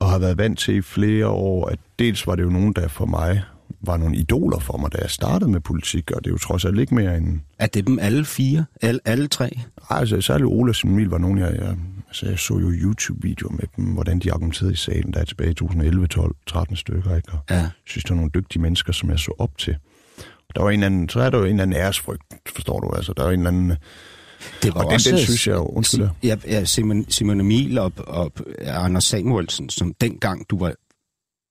at have været vant til i flere år, at dels var det jo nogen, der for mig var nogle idoler for mig, da jeg startede med politik, og det er jo trods alt ikke mere end... Er det dem alle fire? Alle, alle tre? Ej, altså, særligt Ola og Emil var nogen, jeg, jeg, altså, jeg så jo YouTube-videoer med dem, hvordan de argumenterede i salen, der er tilbage i 2011, 12, 13 stykker, ikke? Og Ja. jeg synes, der var nogle dygtige mennesker, som jeg så op til. Der var en anden, så er der jo en eller anden æresfrygt, forstår du, altså, der er en eller anden... Det var Og den- også, den synes jeg jo- undskyld. Ja, ja Simon, Simon Emil og, og Anders Samuelsen, som dengang du var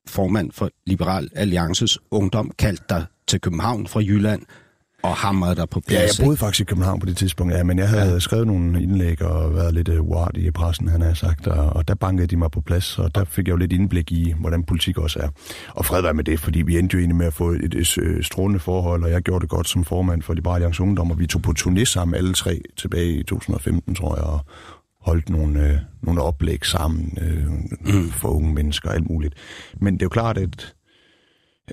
formand for Liberal Alliances Ungdom, kaldte dig til København fra Jylland og hamrede dig på Ja, jeg plads. boede faktisk i København på det tidspunkt, ja, men jeg havde ja. skrevet nogle indlæg og været lidt uh, i pressen, han har sagt, og, og der bankede de mig på plads, og der fik jeg jo lidt indblik i, hvordan politik også er. Og fred være med det, fordi vi endte jo egentlig med at få et, et, et strålende forhold, og jeg gjorde det godt som formand for Liberal Alliance Ungdom, og vi tog på turné sammen alle tre tilbage i 2015, tror jeg, og holdt nogle, øh, nogle oplæg sammen øh, mm. for unge mennesker og alt muligt. Men det er jo klart, at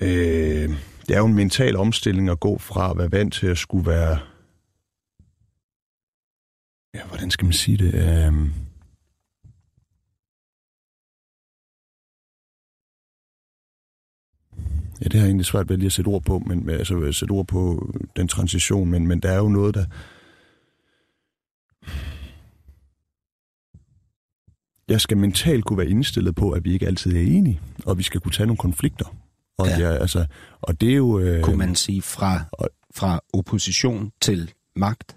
øh, det er jo en mental omstilling at gå fra at være vant til at skulle være... Ja, hvordan skal man sige det? Øh, Ja, det har jeg egentlig svært ved lige at sætte ord på, men altså sætte ord på den transition, men, men der er jo noget, der... Jeg skal mentalt kunne være indstillet på, at vi ikke altid er enige, og vi skal kunne tage nogle konflikter. Og, Ja. ja. Altså, og det er jo... Øh, kunne man sige, fra, fra opposition til magt.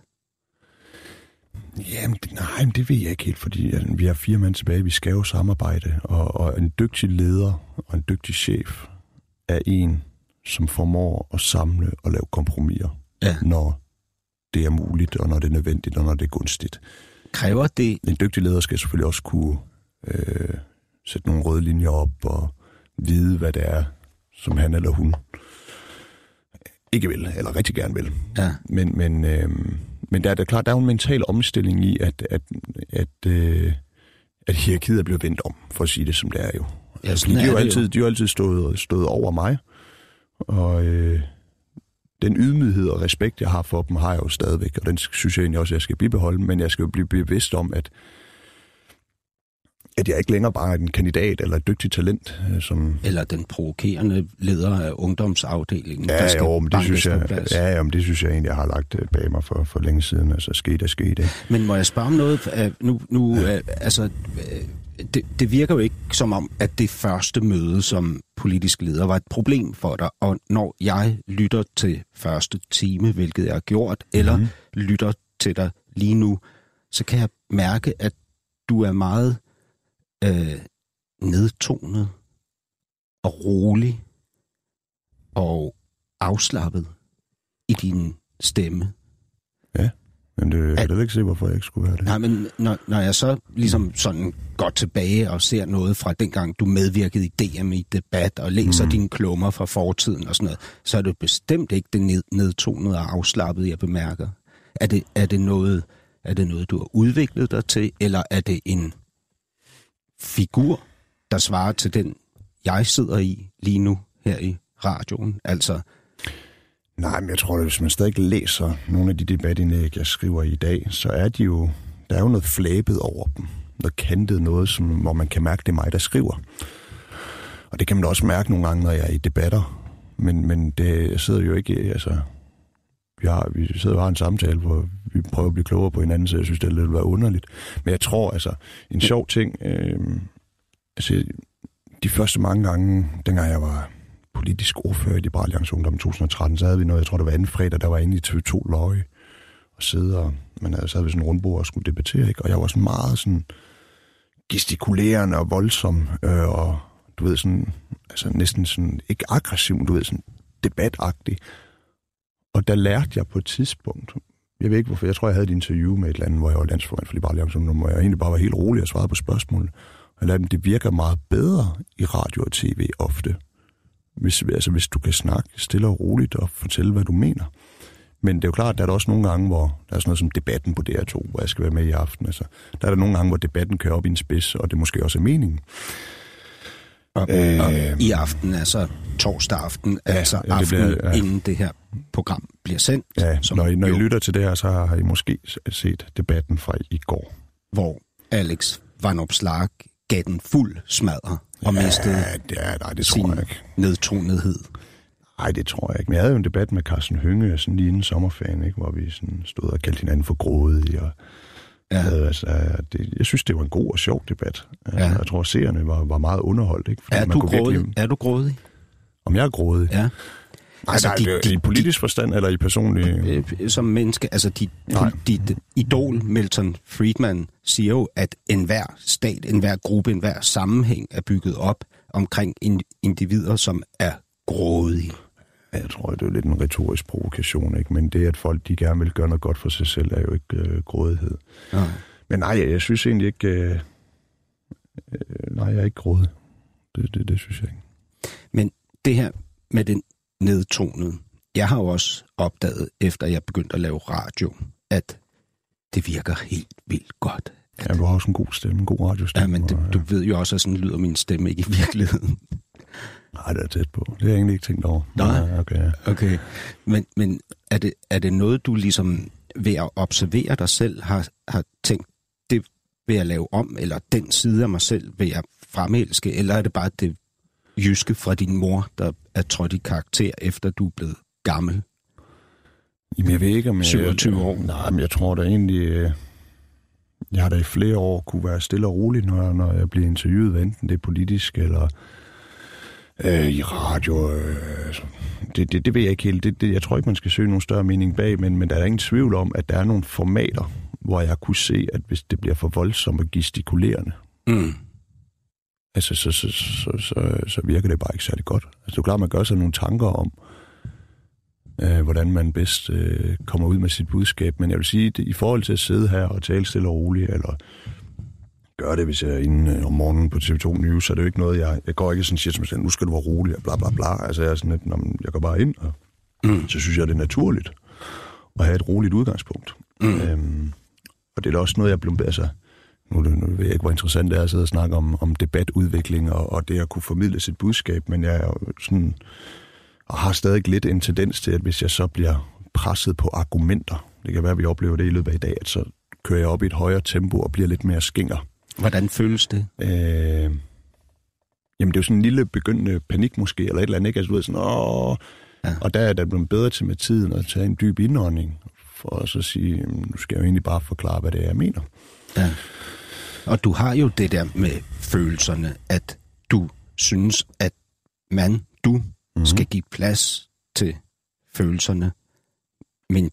Jamen, nej, men det ved jeg ikke helt, fordi altså, vi har fire mænd tilbage, vi skal jo samarbejde, og, og en dygtig leder og en dygtig chef er en, som formår at samle og lave kompromiser, Ja. når det er muligt, og når det er nødvendigt, og når det er gunstigt. Kræver det, En dygtig leder skal selvfølgelig også kunne øh, sætte nogle røde linjer op og vide, hvad det er, som han eller hun ikke vil, eller rigtig gerne vil. ja, Men, men, øh, men der er da klart, der er jo en mental omstilling i, at, at, at, øh, at hierarkiet er blevet vendt om, for at sige det som det er jo. Ja, Altså, de, er jo det altid, jo. de har altid stået, stået over mig, og øh, den ydmyghed og respekt, jeg har for dem, har jeg jo stadigvæk, og den synes jeg egentlig også, jeg skal bibeholde, men jeg skal jo blive bevidst om, at at jeg ikke længere bare er en kandidat eller et dygtigt talent, øh, som, eller den provokerende leder af ungdomsafdelingen, der Ja, skal jo, men det synes, jeg, ja, ja, men det synes jeg egentlig, jeg har lagt øh, bag mig for, for længe siden. Altså, sket er sket, ikke? Men må jeg spørge om noget? Nu, nu øh, altså, det, det virker jo ikke som om, at det første møde som politisk leder var et problem for dig. Og når jeg lytter til første time, hvilket jeg har gjort, eller Mhm. lytter til dig lige nu, så kan jeg mærke, at du er meget øh, nedtonet og rolig og afslappet i din stemme. Men det, jeg kan da ikke se, hvorfor jeg ikke skulle være det. Nej, men når, når jeg så ligesom sådan går tilbage og ser noget fra dengang, du medvirkede i DM i debat og læser mm. dine klummer fra fortiden og sådan noget, så er det bestemt ikke det ned, nedtonede og afslappede, jeg bemærker. Er det, er, det noget, er det noget, du har udviklet dig til, eller er det en figur, der svarer til den, jeg sidder i lige nu her i radioen? Altså, Nej, men jeg tror, at hvis man stadig læser nogle af de debatindlæg, jeg skriver i dag, så er de jo, der er jo noget flæbet over dem. Noget kantet noget, som, hvor man kan mærke, det er mig, der skriver. Og det kan man da også mærke nogle gange, når jeg er i debatter. Men, men det, jeg sidder jo ikke, altså... Vi, har, vi sidder og har en samtale, hvor vi prøver at blive klogere på hinanden, så jeg synes, det ville lidt være underligt. Men jeg tror, altså, en sjov ting... Øh, altså, de første mange gange, dengang jeg var politisk ordfører i Liberal Alliance Ungdom 2013, så havde vi noget, jeg tror, det var anden fredag, der var inde i TV2 Løje og sidde og, man havde sad vi sådan en rundbord og skulle debattere, ikke? og jeg var sådan meget sådan gestikulerende og voldsom, øh, og du ved sådan, altså næsten sådan, ikke aggressiv, men du ved sådan debatagtig. Og der lærte jeg på et tidspunkt, jeg ved ikke hvorfor, jeg tror, jeg havde et interview med et eller andet, hvor jeg var landsformand for Liberale Alliance Ungdom, hvor jeg egentlig bare var helt rolig og svarede på spørgsmål. Og jeg dem, det virker meget bedre i radio og tv ofte, hvis, altså, hvis du kan snakke stille og roligt og fortælle, hvad du mener. Men det er jo klart, der er der også nogle gange, hvor der er sådan noget som debatten på DR2, hvor jeg skal være med i aften. Altså, der er der nogle gange, hvor debatten kører op i en spids, og det måske også er meningen. Og, øh, og i aften, altså torsdag aften, ja, altså ja, det bliver, ja. inden det her program bliver sendt. Ja, som når, I, når I lytter til det her, så har I måske set debatten fra i går. Hvor Alex Van Opslag gav den fuld smadre og ja, mistede ja, nej, det tror jeg ikke. nedtonethed. Nej, det tror jeg ikke. Men jeg havde jo en debat med Carsten Hønge sådan lige inden sommerferien, ikke, hvor vi sådan stod og kaldte hinanden for grådige. Og, ja. altså, det, jeg synes, det var en god og sjov debat. Altså, ja. Jeg tror, at seerne var, var meget underholdt. Ikke? Fordi er, man du kunne grådig? Virkelig... er du grådig? Om jeg er grådig? Ja. Nej, altså, nej, de, i politisk de, forstand eller i personlig... Øh, som menneske, altså dit, dit idol Milton Friedman siger jo, at enhver stat, enhver gruppe, enhver sammenhæng er bygget op omkring individer, som er grådige. Jeg tror, det er lidt en retorisk provokation, ikke? men det, at folk de gerne vil gøre noget godt for sig selv, er jo ikke øh, grådighed. Ja. Men nej, jeg, jeg synes egentlig ikke... Øh, øh, nej, jeg er ikke grådig. Det, det, det synes jeg ikke. Men det her med den nedtonet. Jeg har jo også opdaget, efter jeg begyndte at lave radio, at det virker helt vildt godt. Ja, du har også en god stemme, en god radiostemme. Ja, men det, du ved jo også, at sådan lyder min stemme ikke i virkeligheden. Nej, det er tæt på. Det har jeg egentlig ikke tænkt over. Nej, ja, okay. okay. Men, men er, det, er det noget, du ligesom ved at observere dig selv har, har tænkt, det vil jeg lave om, eller den side af mig selv vil jeg fremelske, eller er det bare det jyske fra din mor, der er trådt i karakter, efter du er blevet gammel? Jamen, jeg ved ikke, om jeg... 27 år? Nej, men jeg tror da egentlig... Øh, jeg har da i flere år kunne være stille og rolig, når, når jeg bliver interviewet, enten det er politisk eller øh, i radio. Øh, det, det, det ved jeg ikke helt. Det, det, jeg tror ikke, man skal søge nogen større mening bag, men, men der er ingen tvivl om, at der er nogle formater, hvor jeg kunne se, at hvis det bliver for voldsomt og gestikulerende, mm altså, så, så, så, så, så virker det bare ikke særlig godt. Altså, det er klart, man gør sig nogle tanker om, øh, hvordan man bedst øh, kommer ud med sit budskab. Men jeg vil sige, at i forhold til at sidde her og tale stille og roligt, eller gøre det, hvis jeg er inde øh, om morgenen på TV2 News, så er det jo ikke noget, jeg, jeg går ikke sådan siger til mig selv, nu skal du være rolig, og bla bla bla. Altså, jeg er sådan lidt, jeg går bare ind, og mm. så synes jeg, det er naturligt at have et roligt udgangspunkt. Mm. Øhm, og det er da også noget, jeg blevet, altså, nu, nu ved jeg ikke, hvor interessant det er at sidde og snakke om, om debatudvikling og, og det at kunne formidle sit budskab, men jeg er jo sådan, og har stadig lidt en tendens til, at hvis jeg så bliver presset på argumenter, det kan være, at vi oplever det i løbet af i dag, at så kører jeg op i et højere tempo og bliver lidt mere skinger. Hvordan føles det? Øh, jamen, det er jo sådan en lille begyndende panik måske, eller et eller andet, ikke? Altså, du ved sådan, åh, ja. og der er der blevet bedre til med tiden at tage en dyb indånding, for at så sige, nu skal jeg jo egentlig bare forklare, hvad det er, jeg mener. Ja. Og du har jo det der med følelserne, at du synes, at man, du, mm-hmm. skal give plads til følelserne, men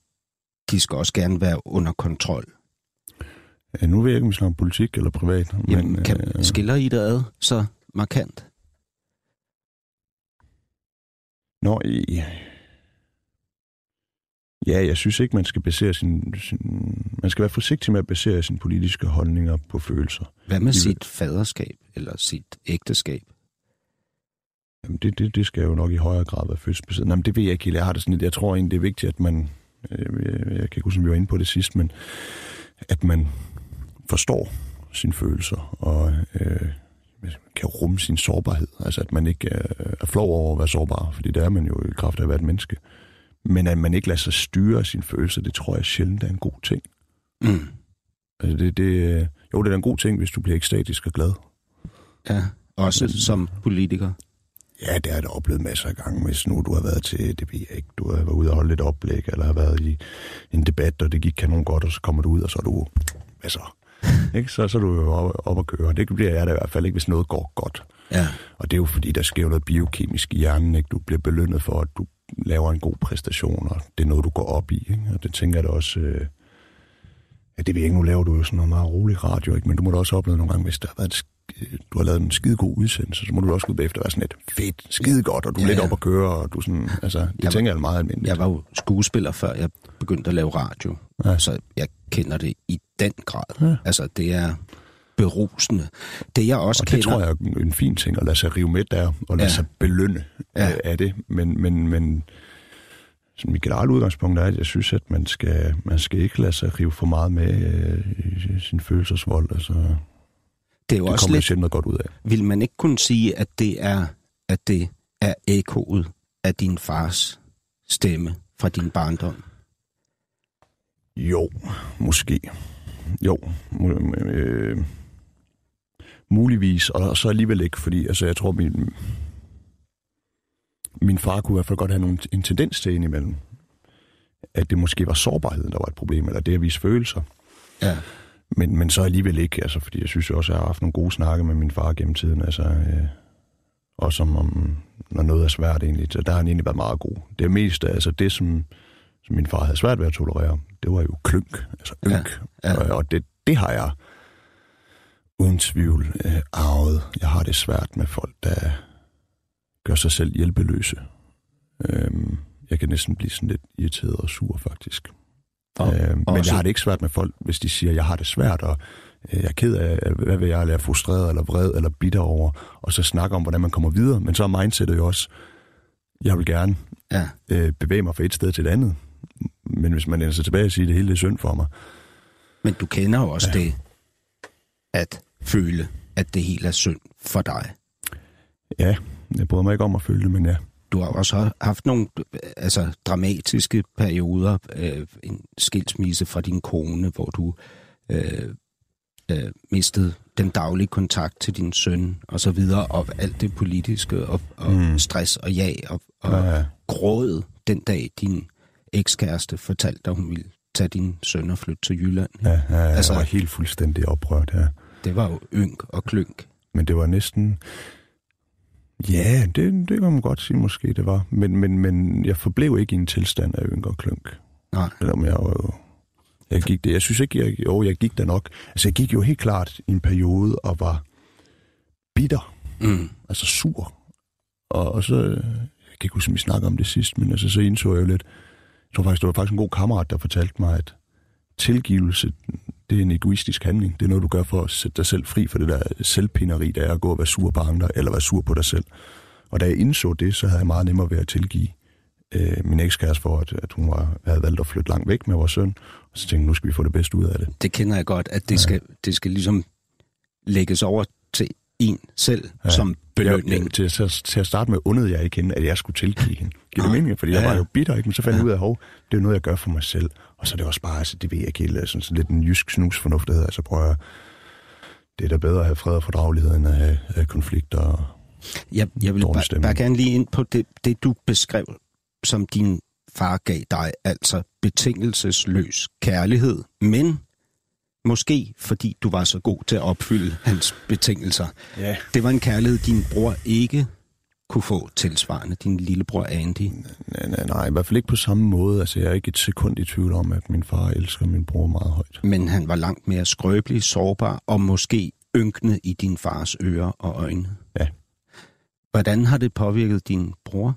de skal også gerne være under kontrol. Ja, nu ved jeg ikke, om vi snakker politik eller privat. Jamen, men, kan, øh, skiller I det ad så markant? Nå, ja, Ja, jeg synes ikke, man skal basere sin, sin... Man skal være forsigtig med at basere sine politiske holdninger på følelser. Hvad med sit faderskab eller sit ægteskab? Jamen, det, det, det skal jo nok i højere grad være følelsesbaseret. Jamen, det ved jeg ikke helt. Jeg har det sådan, jeg tror egentlig, det er vigtigt, at man... Øh, jeg, jeg kan ikke huske, om vi var inde på det sidst, men at man forstår sine følelser og øh, kan rumme sin sårbarhed. Altså, at man ikke er, er flov over at være sårbar, fordi det er man jo i kraft af at være et menneske. Men at man ikke lader sig styre af sine følelser, det tror jeg sjældent er en god ting. Mm. Altså det, det, jo, det er en god ting, hvis du bliver ekstatisk og glad. Ja, også Men, som politiker. Ja, det har jeg da oplevet masser af gange, hvis nu du har været til, det ved jeg ikke, du har været ude og holde et oplæg, eller har været i en debat, og det gik kanon godt, og så kommer du ud, og så er du, hvad så? Ikke? Så, så er du jo op, op at køre. Det bliver jeg da i hvert fald ikke, hvis noget går godt. Ja. Og det er jo fordi, der sker noget biokemisk i hjernen. Ikke? Du bliver belønnet for, at du laver en god præstation, og det er noget, du går op i. Ikke? Og det tænker jeg da også... Øh, ja, det ved jeg ikke, nu laver du jo sådan noget meget rolig radio, ikke? men du må da også opleve nogle gange, hvis der har været du har lavet en skide god udsendelse, så må du også gå bagefter være sådan lidt fedt, skide godt, og du er ja, lidt ja. op at køre, og du sådan, altså, det jeg tænker jeg er meget almindeligt. Jeg var jo skuespiller, før jeg begyndte at lave radio, ja. så jeg kender det i den grad. Ja. Altså, det er berusende. Det jeg også og kender... det tror jeg er en fin ting at lade sig rive med der, og lade ja. sig belønne ja. af det. Men, men, men sådan mit generelle udgangspunkt er, at jeg synes, at man skal, man skal ikke lade sig rive for meget med øh, i sin følelsesvold. Altså. Det er jo det også kommer lidt, godt ud af. vil man ikke kunne sige, at det er, at det er ekoet af din fars stemme fra din barndom? Jo, måske. Jo, øh, muligvis, og så alligevel ikke, fordi altså, jeg tror, min, min far kunne i hvert fald godt have nogle, en tendens til indimellem, at det måske var sårbarheden, der var et problem, eller det at vise følelser. Ja. Men, men så alligevel ikke, altså, fordi jeg synes også, at jeg har haft nogle gode snakke med min far gennem tiden, altså, øh, også om, om, når noget er svært egentlig, så der har han egentlig været meget god. Det er mest, altså det, som, som min far havde svært ved at tolerere, det var jo klynk, altså ynk, Ja, ja. Og, og det, det har jeg uden tvivl øh, arvet. Jeg har det svært med folk, der gør sig selv hjælpeløse. Øhm, jeg kan næsten blive sådan lidt irriteret og sur, faktisk. Og, Øh, men også- jeg har det ikke svært med folk, hvis de siger, at jeg har det svært, og øh, jeg er ked af, hvad vil jeg, eller er frustreret, eller vred, eller bitter over, og så snakke om, hvordan man kommer videre. Men så er mindsetet jo også, jeg vil gerne Ja. øh, bevæge mig fra et sted til et andet. Men hvis man ender sig tilbage og siger, at det hele er synd for mig, Men du kender jo også ja. det, at føle, at det hele er synd for dig. ja, jeg bryder mig ikke om at føle det, men ja. Du har også haft nogle altså, dramatiske perioder, øh, en skilsmisse fra din kone, hvor du øh, øh, mistede den daglige kontakt til din søn, og så videre, og alt det politiske, og, og mm. Stress og ja, og, og Ja, ja. gråd den dag, din ekskæreste fortalte dig, hun ville tage din søn og flytte til Jylland. Ja, ja, ja altså, jeg var helt fuldstændig oprørt, ja. Det var jo ynk og klynk. Men det var næsten... Ja, det, det kan man godt sige måske, det var. Men, men, men jeg forblev ikke i en tilstand af ynk og klønk. Nej. Selvom jeg var jo... Jeg gik det. Jeg synes ikke, jeg, jo, jeg gik der nok. Altså, jeg gik jo helt klart i en periode og var bitter. Mm. Altså sur. Og, og så... Jeg kan ikke huske, om vi snakker om det sidst, men altså, så indså jeg jo lidt... Jeg tror faktisk, det var faktisk en god kammerat, der fortalte mig, at tilgivelse, det er en egoistisk handling. Det er noget, du gør for at sætte dig selv fri for det der selvpineri, der er at gå og være sur på andre, eller være sur på dig selv. Og da jeg indså det, så havde jeg meget nemmere ved at tilgive øh, min ekskæreste for, at, at hun var, havde valgt at flytte langt væk med vores søn. Og så tænkte jeg, nu skal vi få det bedste ud af det. Det kender jeg godt, at det, skal, det skal ligesom lægges over til en selv ja. Ja. som belønning. Jeg, jeg, til, til, til at starte med undede jeg ikke hende, at jeg skulle tilgive hende. Giver det mening? Fordi Ja, jeg var ja. jo bitter, ikke? Men så fandt Ja. jeg ud af, hov, det er noget, jeg gør for mig selv. Og så er det også bare, altså, det ved jeg ikke helt, sådan, sådan lidt en jysk snusfornuft, der hedder, altså prøv at, det er da bedre at have fred og fordragelighed, end at have, have konflikter. og- Jeg, jeg vil bare, bare gerne lige ind på det, det, du beskrev, som din far gav dig, altså betingelsesløs kærlighed, men måske fordi du var så god til at opfylde hans betingelser. Ja. Det var en kærlighed, din bror ikke kunne få tilsvarende, din lillebror Andy. Nej, nej, nej, i hvert fald ikke på samme måde. Altså, jeg er ikke et sekund i tvivl om, at min far elsker min bror meget højt. Men han var langt mere skrøbelig, sårbar og måske ynkende i din fars ører og øjne. Ja. Hvordan har det påvirket din bror?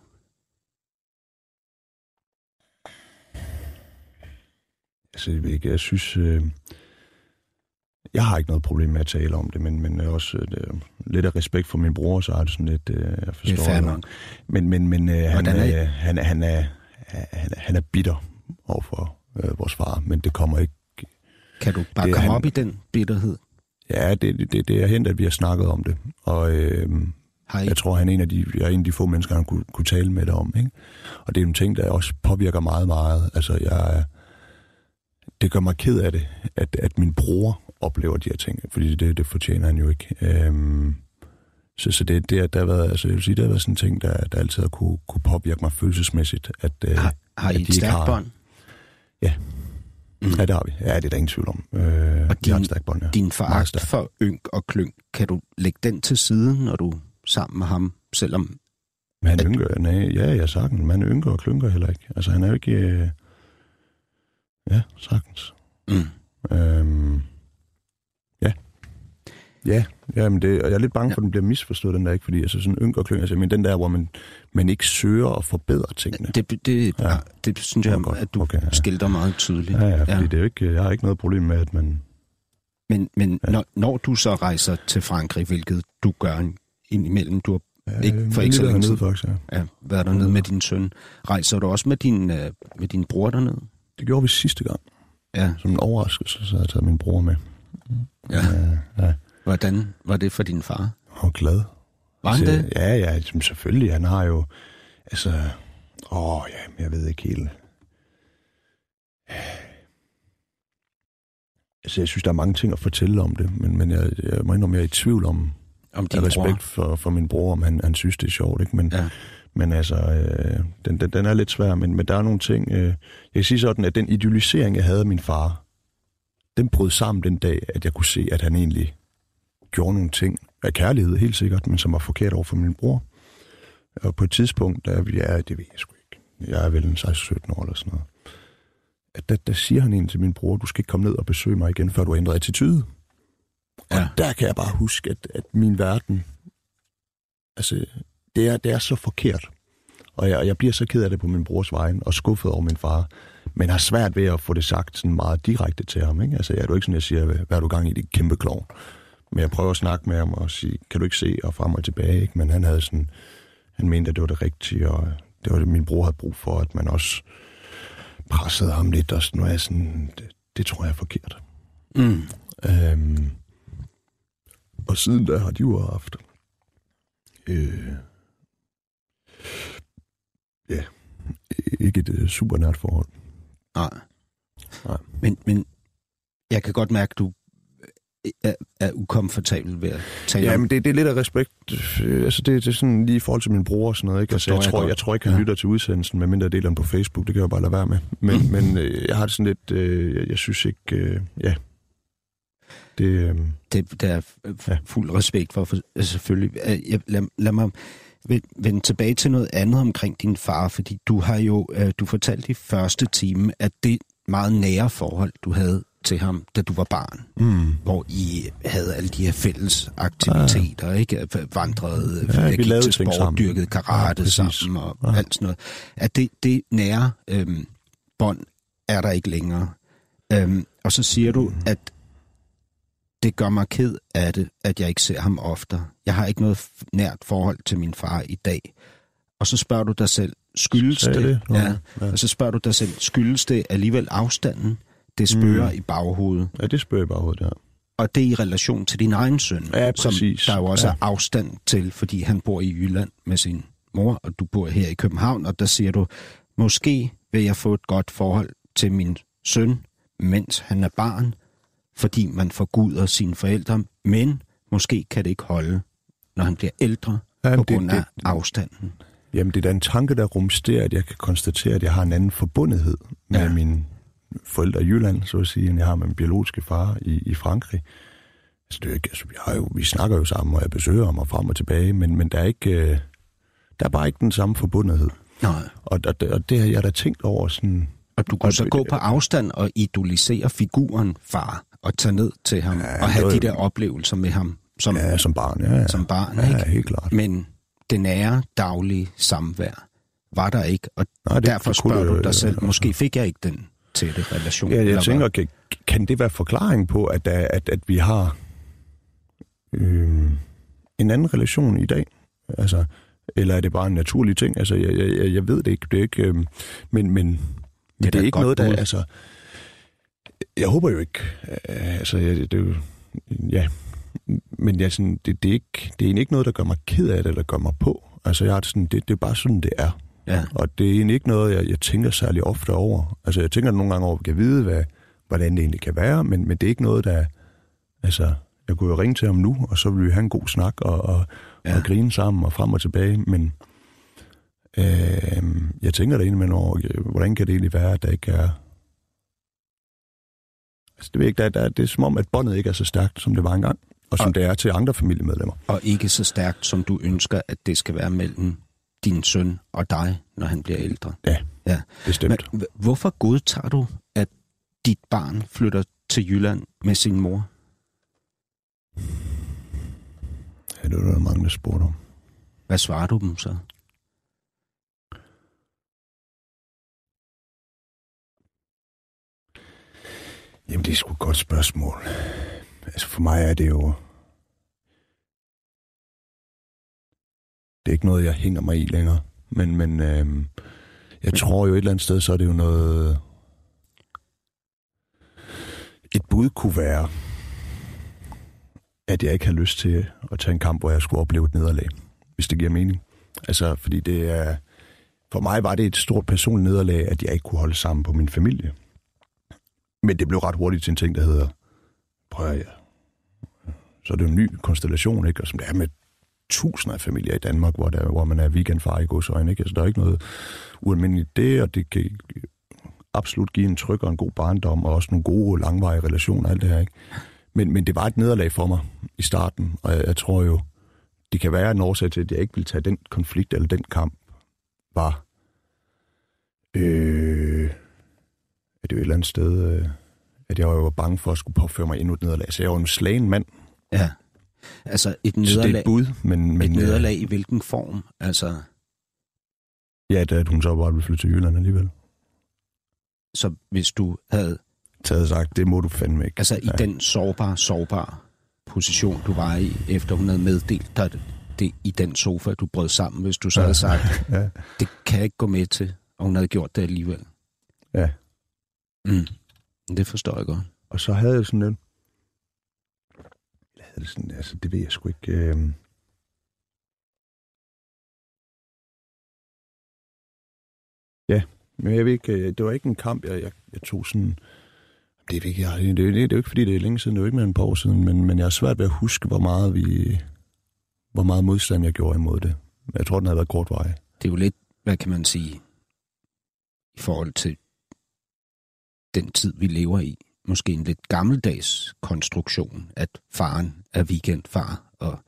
Altså, jeg, ikke, jeg synes... Øh, jeg har ikke noget problem med at tale om det, men, men også øh, lidt af respekt for min bror, så er det sådan lidt... Øh, jeg forstår Det er det. Men, men, men øh, han, er- er, han, han, er, han, han er bitter overfor øh, vores far, men det kommer ikke... Kan du bare Det komme han- op i den bitterhed? Ja, det, det, det er hent, at vi har snakket om det, og øh, jeg tror, han er en af de, jeg er en af de få mennesker, han kunne, kunne tale med det om. Ikke? Og det er en ting, der også påvirker meget, meget. Altså, jeg, det gør mig ked af det, at, at min bror oplever de her ting, fordi det, det fortjener han jo ikke. Øhm, så, så det, det, der har været, altså jeg vil sige, det har været sådan en ting, der, der altid har kunne, kunne påvirke mig følelsesmæssigt. At, øh, Har, har at I de et stærkt har- bånd? Mm. Ja, det har vi. Ja, det er der ingen tvivl om. Øh, Og har din- et stærkt bånd, ja. Din foragt for ynk og klynk, kan du lægge den til side, når du sammen med ham, selvom... Men han At- ynker, nej, ja, jeg sagtens, men han ynker og klynker heller ikke. Altså, han er jo ikke... Øh, ja, sagtens. Mm. Øhm, ja. Ja, ja men det, og jeg er lidt bange for, at den bliver misforstået, den der ikke, fordi altså sådan ynker og klynker, altså, men den der, hvor man, man ikke søger at forbedre tingene. Det, det, ja. Ja. det synes jeg, godt. at du Okay, ja. skilter meget tydeligt. Ja, ja, fordi Ja. ja. det er ikke, jeg har ikke noget problem med, at man... Men, men Ja. når, når du så rejser til Frankrig, hvilket du gør indimellem, du har Ja, Ikke for ikke så længe dernede, siden. faktisk, ja. ja, været dernede med din søn, rejser du også med din, øh, med din bror derned? Det gjorde vi sidste gang. Ja. Som en overraskelse, så havde jeg taget min bror med. Ja. Øh, ja. Hvordan var det for din far? Han var glad. Var han Altså, det? Ja, ja, selvfølgelig. Han har jo, altså, åh, ja, jeg ved ikke helt. Altså, jeg synes, der er mange ting at fortælle om det, men, men jeg, jeg må indrømme, jeg er i tvivl om, Om din respekt bror? for, for min bror, om han, han synes, det er sjovt, ikke? Men, Ja. men altså, øh, den, den, den er lidt svær, men, men der er nogle ting. Øh, jeg kan sige sådan, at den idealisering, jeg havde af min far, den brød sammen den dag, at jeg kunne se, at han egentlig gjorde nogle ting af kærlighed, helt sikkert, men som var forkert over for min bror. Og på et tidspunkt, der, ja, det ved jeg sgu ikke. Jeg er vel en 16-17 år eller sådan noget. At der, der siger han egentlig til min bror, du skal ikke komme ned og besøge mig igen, før du har ændret attitude. Og Ja. der kan jeg bare huske, at, at min verden, altså, det er, det er så forkert. Og jeg, jeg bliver så ked af det på min brors vejen, og skuffet over min far. Men har svært ved at få det sagt sådan meget direkte til ham. Ikke? Altså, jeg er jo ikke sådan, jeg siger, hvad er du gang i, det kæmpe klovn. Men jeg prøver at snakke med ham og sige, kan du ikke se, og frem og tilbage. Ikke? Men han havde sådan, han mente, at det var det rigtige, og det var det, min bror havde brug for, at man også pressede ham lidt, og sådan noget. Sådan, det, det tror jeg er forkert. Mm. Øhm, og siden da har de jo haft øh, ja, ikke et uh, super nært forhold. Nej. Nej. Men, men jeg kan godt mærke, at du er, er ukomfortabel ved at tale Ja, om men det, det er lidt af respekt. Øh, Altså, det, det er sådan lige i forhold til min bror og sådan noget. Ikke? Altså, jeg, jeg tror, jeg tror ikke, han Ja. ja. lytter til udsendelsen, medmindre jeg deler den på Facebook. Det kan jeg bare lade være med. Men, Mm. men øh, jeg har det sådan lidt... Øh, jeg, jeg synes ikke... Øh, ja. Det, øh, det, det er fuld respekt for, for altså, selvfølgelig. Øh, Jeg, lad, lad mig ven- vende tilbage til noget andet omkring din far, fordi du har jo, øh, du fortalte i første time, at det meget nære forhold, du havde til ham, da du var barn, mm, hvor I havde alle de her fælles aktiviteter, ikke? Vandrede, Ja, gik til sport, sammen. dyrkede karate Ja, sammen og Ja. alt sådan noget. At det, det nære øhm, bånd er der ikke længere. Øhm, og så siger du, at det gør mig ked af det, at jeg ikke ser ham oftere. Jeg har ikke noget nært forhold til min far i dag. Og så spørger du dig selv, skyldes det? det? Ja. ja. Og så spørger du dig selv, skyldes det alligevel afstanden? Det spørger mm. i baghovedet. ja, det spørger jeg bare hovedet, ja. Og det er i relation til din egen søn, Ja, som der jo også Ja. er afstand til, fordi han bor i Jylland med sin mor, og du bor her i København, og der siger du, måske vil jeg få et godt forhold til min søn, mens han er barn, fordi man forguder sine forældre, men måske kan det ikke holde, når han bliver ældre, Jamen, på det- grund af det- afstanden. Jamen, det er da en tanke, der rumsterer, at jeg kan konstatere, at jeg har en anden forbundethed med Ja. ja. Forældre i Jylland, så at sige, end jeg har med min biologiske far i, i Frankrig. Altså, det er ikke, altså, vi, har jo, vi snakker jo sammen, og jeg besøger ham og frem og tilbage, men, men der, er ikke, øh, der er bare ikke den samme forbundethed. Nej. Og, og, det- og det har jeg da tænkt over sådan... Og du kunne Og så gå på afstand og idolisere figuren far, og tage ned til ham, Ja, og have de der oplevelser med ham som, Ja, som barn, ja. ja. som barn, ja, ikke? helt klart. Men det nære, daglige samvær var der ikke, og Nej, det- derfor det spørger du dig selv, altså. måske fik jeg ikke den tætte relation. Ja, jeg tænker, kan, kan det være forklaring på, at, at, at vi har øh, en anden relation i dag? Altså, eller er det bare en naturlig ting? Altså, jeg, jeg, jeg- ved det ikke. Det er ikke øh, men, men, men da det, det er ikke noget, der... Altså, jeg håber jo ikke... Øh, altså, jeg, det, er jo... Ja, men jeg, sådan, det, det, er ikke, det er egentlig ikke noget, der gør mig ked af det, eller gør mig på. Altså, jeg har det sådan, det, det er bare sådan, det er. Ja, Og det er egentlig ikke noget, jeg, jeg tænker særlig ofte over. Altså, jeg tænker nogle gange over, at jeg kan vide, hvad, hvordan det egentlig kan være, men, men det er ikke noget, der... Altså, jeg kunne jo ringe til ham nu, og så ville vi have en god snak og, og, Ja. og grine sammen og frem og tilbage, men øh, jeg tænker da indimellem over, hvordan kan det egentlig være, at der ikke er... Altså, det, ved ikke, der, der, det er som om, at båndet ikke er så stærkt, som det var engang, og som Og- det er til andre familiemedlemmer. og ikke så stærkt, som du ønsker, at det skal være mellem din søn og dig, når han bliver ældre. Ja, Ja. bestemt. Men hvorfor godtager du, at dit barn flytter til Jylland med sin mor? Ja, det var der mange, der spurgte om. Hvad svarer du dem så? Jamen, det er sgu et godt spørgsmål. Altså, for mig er det jo... Det er ikke noget, jeg hænger mig i længere. Men, men øh, jeg tror jo et eller andet sted, så er det jo noget... Et bud kunne være, at jeg ikke har lyst til at tage en kamp, hvor jeg skulle opleve et nederlag, hvis det giver mening. Altså, fordi det er... For mig var det et stort personligt nederlag, at jeg ikke kunne holde sammen på min familie. Men det blev ret hurtigt til en ting, der hedder, prøv at så er det en ny konstellation, ikke? Og som det er med tusinder af familier i Danmark, hvor, der, hvor man er weekendfar i godsøjne, ikke? Altså, der er ikke noget ualmindeligt det, og det kan absolut give en tryg og en god barndom, og også nogle gode, langvarige relationer og alt det her, ikke? Men, men det var et nederlag for mig i starten, og jeg, jeg tror jo, det kan være en årsag til, at jeg ikke ville tage den konflikt eller den kamp, var, øh, at det jo et eller andet sted, øh, at jeg var bange for at skulle påføre mig endnu et nederlag. Så jeg var en slagen mand. Ja. Altså et Så det er nederlag, et bud, men... men et øh, nederlag i hvilken form? Altså, Ja, at, at hun så bare ville flytte til Jylland alligevel. så hvis du havde, Taget sagt, det må du fandme ikke. altså i Ja. den sårbare, sårbare position, du var i, efter hun havde meddelt dig det, det i den sofa, du brød sammen, hvis du så havde sagt, Ja, det kan jeg ikke gå med til, og hun havde gjort det alligevel. ja. Mm. Det forstår jeg godt. Og så havde jeg sådan en er det sådan, altså det ved jeg sgu ikke... Øh... Ja, men jeg ved ikke, øh, det var ikke en kamp, jeg, jeg, jeg tog sådan... Det er, ikke, jeg, det, det, det er jo ikke, fordi det er længe siden, det er jo ikke mere end et par år siden, men, men jeg har svært ved at huske, hvor meget vi... Hvor meget modstand jeg gjorde imod det. Jeg tror, den havde været kort vej. Det er jo lidt, hvad kan man sige, i forhold til den tid, vi lever i. Måske en lidt gammeldags konstruktion, at faren er weekendfar, og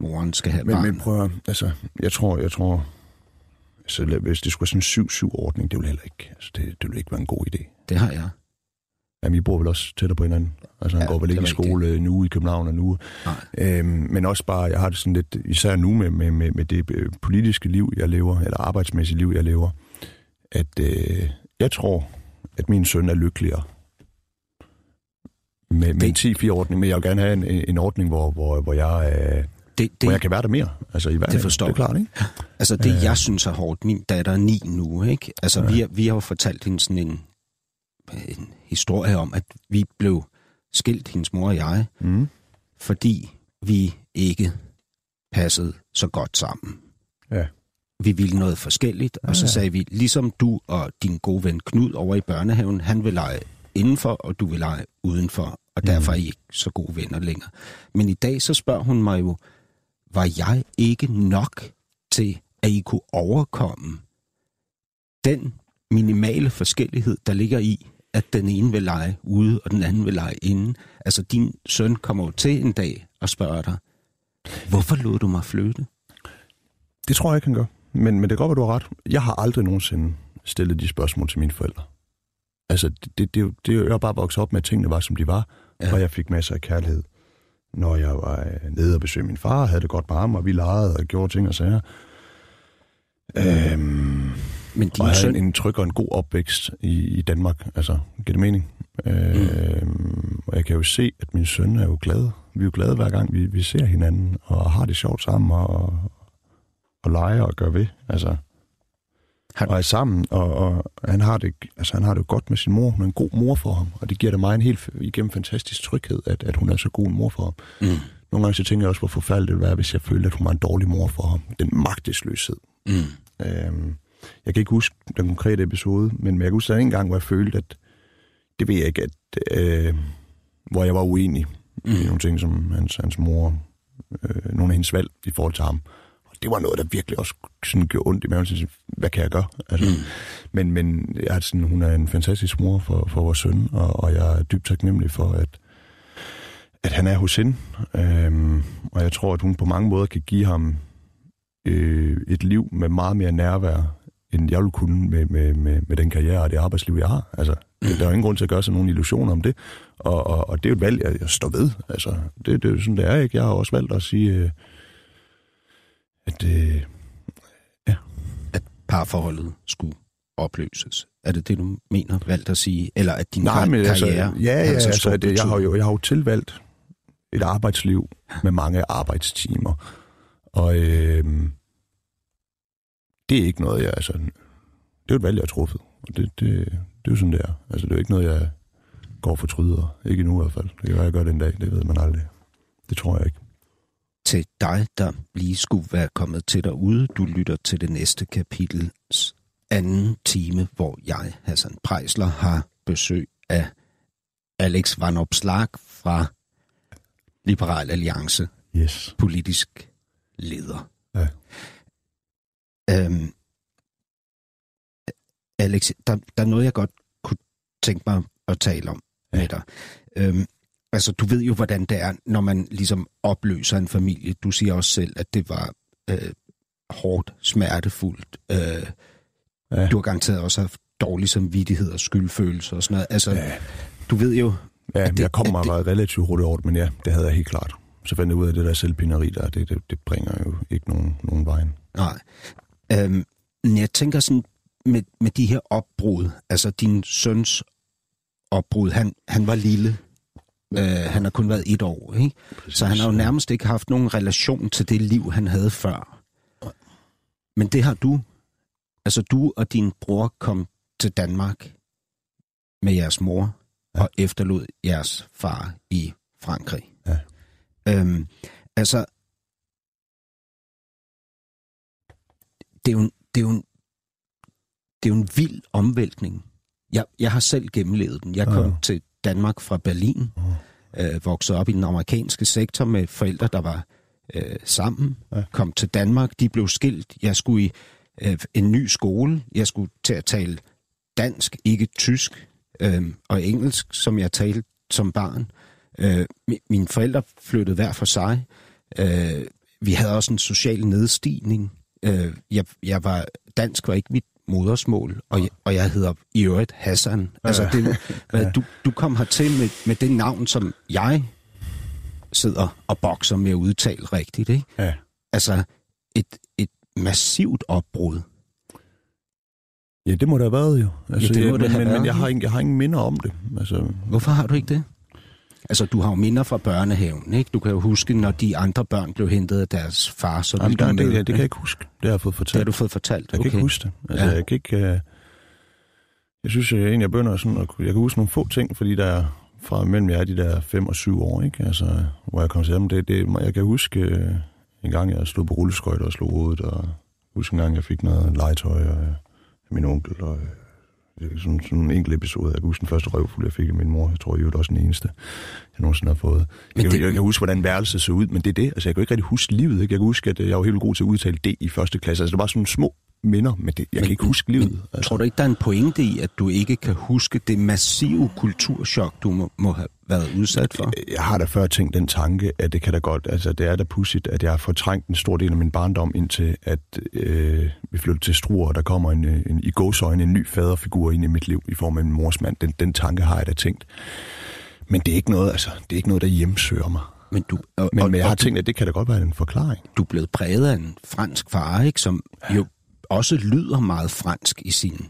moren skal have Men, barn. men prøv at, altså, jeg tror, jeg tror, altså, hvis det skulle være sådan en 7-7-ordning, det ville heller ikke, altså, det, det ville ikke være en god idé. Det har jeg. Jamen, I bor vel også tættere på hinanden. Altså, han Ja, går vel det ikke i skole nu i København og nu. Nej. Øhm, men også bare, jeg har det sådan lidt, især nu med, med, med, med det øh, politiske liv, jeg lever, eller arbejdsmæssige liv, jeg lever, at øh, jeg tror, at min søn er lykkeligere med, med Det- en 10-4-ordning, men jeg vil gerne have en, en ordning, hvor, hvor, hvor, jeg, øh, Det, hvor jeg det, kan være der mere. Altså, i hverdagen. forstår det er klart, ikke? altså det, jeg synes er hårdt, min datter er ni nu, ikke? Altså, Ja. vi, vi har jo fortalt hende sådan en, en historie om, at vi blev skilt, hendes mor og jeg, Mm. fordi vi ikke passede så godt sammen. Ja. Vi ville noget forskelligt, og så Ja. sagde vi, ligesom du og din gode ven Knud over i børnehaven, han vil lege indenfor, og du vil lege udenfor, og derfor er I ikke så gode venner længere. Men i dag så spørger hun mig jo, var jeg ikke nok til, at I kunne overkomme den minimale forskellighed, der ligger i, at den ene vil lege ude, og den anden vil lege inde. Altså, din søn kommer jo til en dag og spørger dig, hvorfor lod du mig flytte? Det tror jeg ikke, han gør. Men, men det kan godt være, du har ret. Jeg har aldrig nogensinde stillet de spørgsmål til mine forældre. Altså, det, det, det, jeg bare vokset op med, at tingene var, som de var, Ja. ja. og jeg fik masser af kærlighed. Når jeg var øh, nede og besøgte min far, havde det godt med ham, og vi legede og gjorde ting og sager. Øhm, Men og din havde søn, en, en tryg og en god opvækst i, i Danmark. Altså, giver det mening? Øhm, og jeg kan jo se, at min søn er jo glad. Vi er jo glade hver gang, vi, vi ser hinanden, og har det sjovt sammen, og, og leger og gør ved. Altså, Har- og er sammen, og, og han, har det, altså, han har det godt med sin mor. Hun er en god mor for ham, og det giver det mig en helt igennem fantastisk tryghed, at, at hun er så god en mor for ham. Mm. Nogle gange så tænker jeg også, hvor forfærdeligt det ville være, hvis jeg følte, at hun var en dårlig mor for ham. Den magtesløshed. mm, Øhm, jeg kan ikke huske den konkrete episode, men jeg kan huske, en gang, hvor jeg følte, at det ved jeg ikke, at, øh, hvor jeg var uenig mm. i nogle ting, som hans, hans mor, øh, nogle af hendes valg i forhold til ham. Det var noget, der virkelig også sådan gjorde ondt i maven. Så jeg tænkte, Hvad kan jeg gøre? Altså, mm. men, men jeg sådan, hun er en fantastisk mor for, for vores søn, og, og jeg er dybt taknemmelig for, at, at han er hos hende. Øhm, og jeg tror, at hun på mange måder kan give ham øh, et liv med meget mere nærvær, end jeg ville kunne med, med, med, med den karriere og det arbejdsliv, jeg har. Altså, mm. Der er jo ingen grund til at gøre sig nogen illusioner om det. Og, og, og det er jo et valg, jeg, jeg står ved. Altså, det, det er jo sådan, det er. Ikke? Jeg har også valgt at sige, øh, at øh, parforholdet skulle opløses. Er det det, du mener, valgt at sige? Eller at din Nej, men altså, karriere ja, ja, så altså, stor det, jeg, har jo, jeg har jo tilvalgt et arbejdsliv med mange arbejdstimer. Og øh, det er ikke noget, jeg... Altså, det er jo et valg, jeg har truffet. Og det, det, det er jo sådan, det er. Altså, det er jo ikke noget, jeg går og fortryder. Ikke endnu i hvert fald. Det kan være, jeg gør det en dag. Det ved man aldrig. Det tror jeg ikke. Til dig, der lige skulle være kommet til derude, du lytter til det næste kapitels anden time, hvor jeg, Hassan Prejsler, har besøg af Alex Van Opslag fra Liberal Alliance, Yes. politisk leder. Ja. Øhm, Alex, der, der er noget, jeg godt kunne tænke mig at tale om ja. med dig. Øhm, altså, du ved jo, hvordan det er, når man ligesom opløser en familie. Du siger også selv, at det var øh, hårdt, smertefuldt. Øh, Ja. Du har garanteret også haft dårlig samvittighed og skyldfølelse og sådan noget. Altså, Ja. du ved jo, Ja, det, jeg kom det- det... relativt hurtigt over det, men ja, det havde jeg helt klart. Så fandt jeg ud af, det der selvpineri der, det, det, det bringer jo ikke nogen, nogen vejen. Nej. Øhm, jeg tænker sådan, med, med de her opbrud, altså din søns opbrud, han, han var lille. Øh, han har kun været et år, ikke? Så han har jo nærmest ikke haft nogen relation til det liv, han havde før. Men det har du. Altså du og din bror kom til Danmark med jeres mor ja. og efterlod jeres far i Frankrig. Ja. Øhm, altså, det er jo, en- det er jo, en, det er jo en vild omvæltning. Jeg, jeg har selv gennemlevet den. Jeg kom Ja. til Danmark fra Berlin, øh, voksede op i den amerikanske sektor med forældre, der var øh, sammen, Ja. kom til Danmark, de blev skilt. Jeg skulle i øh, en ny skole. Jeg skulle til at tale dansk, ikke tysk, øh, og engelsk, som jeg talte som barn. Øh, mi- mine forældre flyttede hver for sig. Øh, vi havde også en social nedstigning. Øh, jeg, jeg var dansk var ikke mit modersmål, og jeg, og jeg hedder i øvrigt Hassan. Altså, det, hvad, du, du kom hertil med, med det navn, som jeg sidder og bokser med at udtale rigtigt. Ikke? Ja. Altså, et, et massivt opbrud. Ja, det må det have været jo. Altså, det må jeg, det men, have men, været, men jeg, har ingen, jeg har ingen minder om det. Altså, Hvorfor har du ikke det? Altså, du har jo minder fra børnehaven, ikke? Du kan jo huske, når de andre børn blev hentet af deres far, så jamen, der, du med. det, det, det kan jeg ikke huske. Det har jeg fået det fortalt. har du fået fortalt. Jeg kan ikke huske det. Altså, Ja. jeg kan ikke... Uh... Jeg synes jeg egentlig, jeg begynder sådan at... Jeg kan huske nogle få ting, fordi der er fra mellem jeg er de der 5 og 7 år, ikke? Altså, hvor jeg kom til dem. Det, det, jeg kan huske uh, en gang, jeg stod på rulleskøjter og slog hovedet, og huske en gang, jeg fik noget legetøj af af min onkel, og øh, sådan, sådan en enkelt episode. Jeg kan huske den første røvfuld, jeg fik af min mor. Jeg tror, jeg er også den eneste, jeg nogensinde har fået. Men Jeg, det- det... jeg, kan huske, hvordan værelset så ud, men det er det. Altså, jeg kan ikke rigtig huske livet. Ikke? Jeg kan huske, at øh, jeg var helt god til at udtale det i første klasse. Altså, det var sådan små minder, men det, jeg men, kan ikke huske livet. Men, altså. Tror du ikke, der er en pointe i, at du ikke kan huske det massive kulturschok, du må, må have været udsat for? Jeg har da før tænkt den tanke, at det kan da godt, altså det er da pudsigt, at jeg har fortrængt en stor del af min barndom indtil, at øh, vi flytter til Struer, og der kommer en, øh, en, i gåsøjne en ny faderfigur ind i mit liv i form af en morsmand. Den, den tanke har jeg da tænkt. Men det er ikke noget, altså, det er ikke noget, der hjemsøger mig. Men, du, og, Men, og, men jeg har tænkt, at det kan da godt være en forklaring. du, er blevet præget af en fransk far, ikke? som jo også lyder meget fransk i sin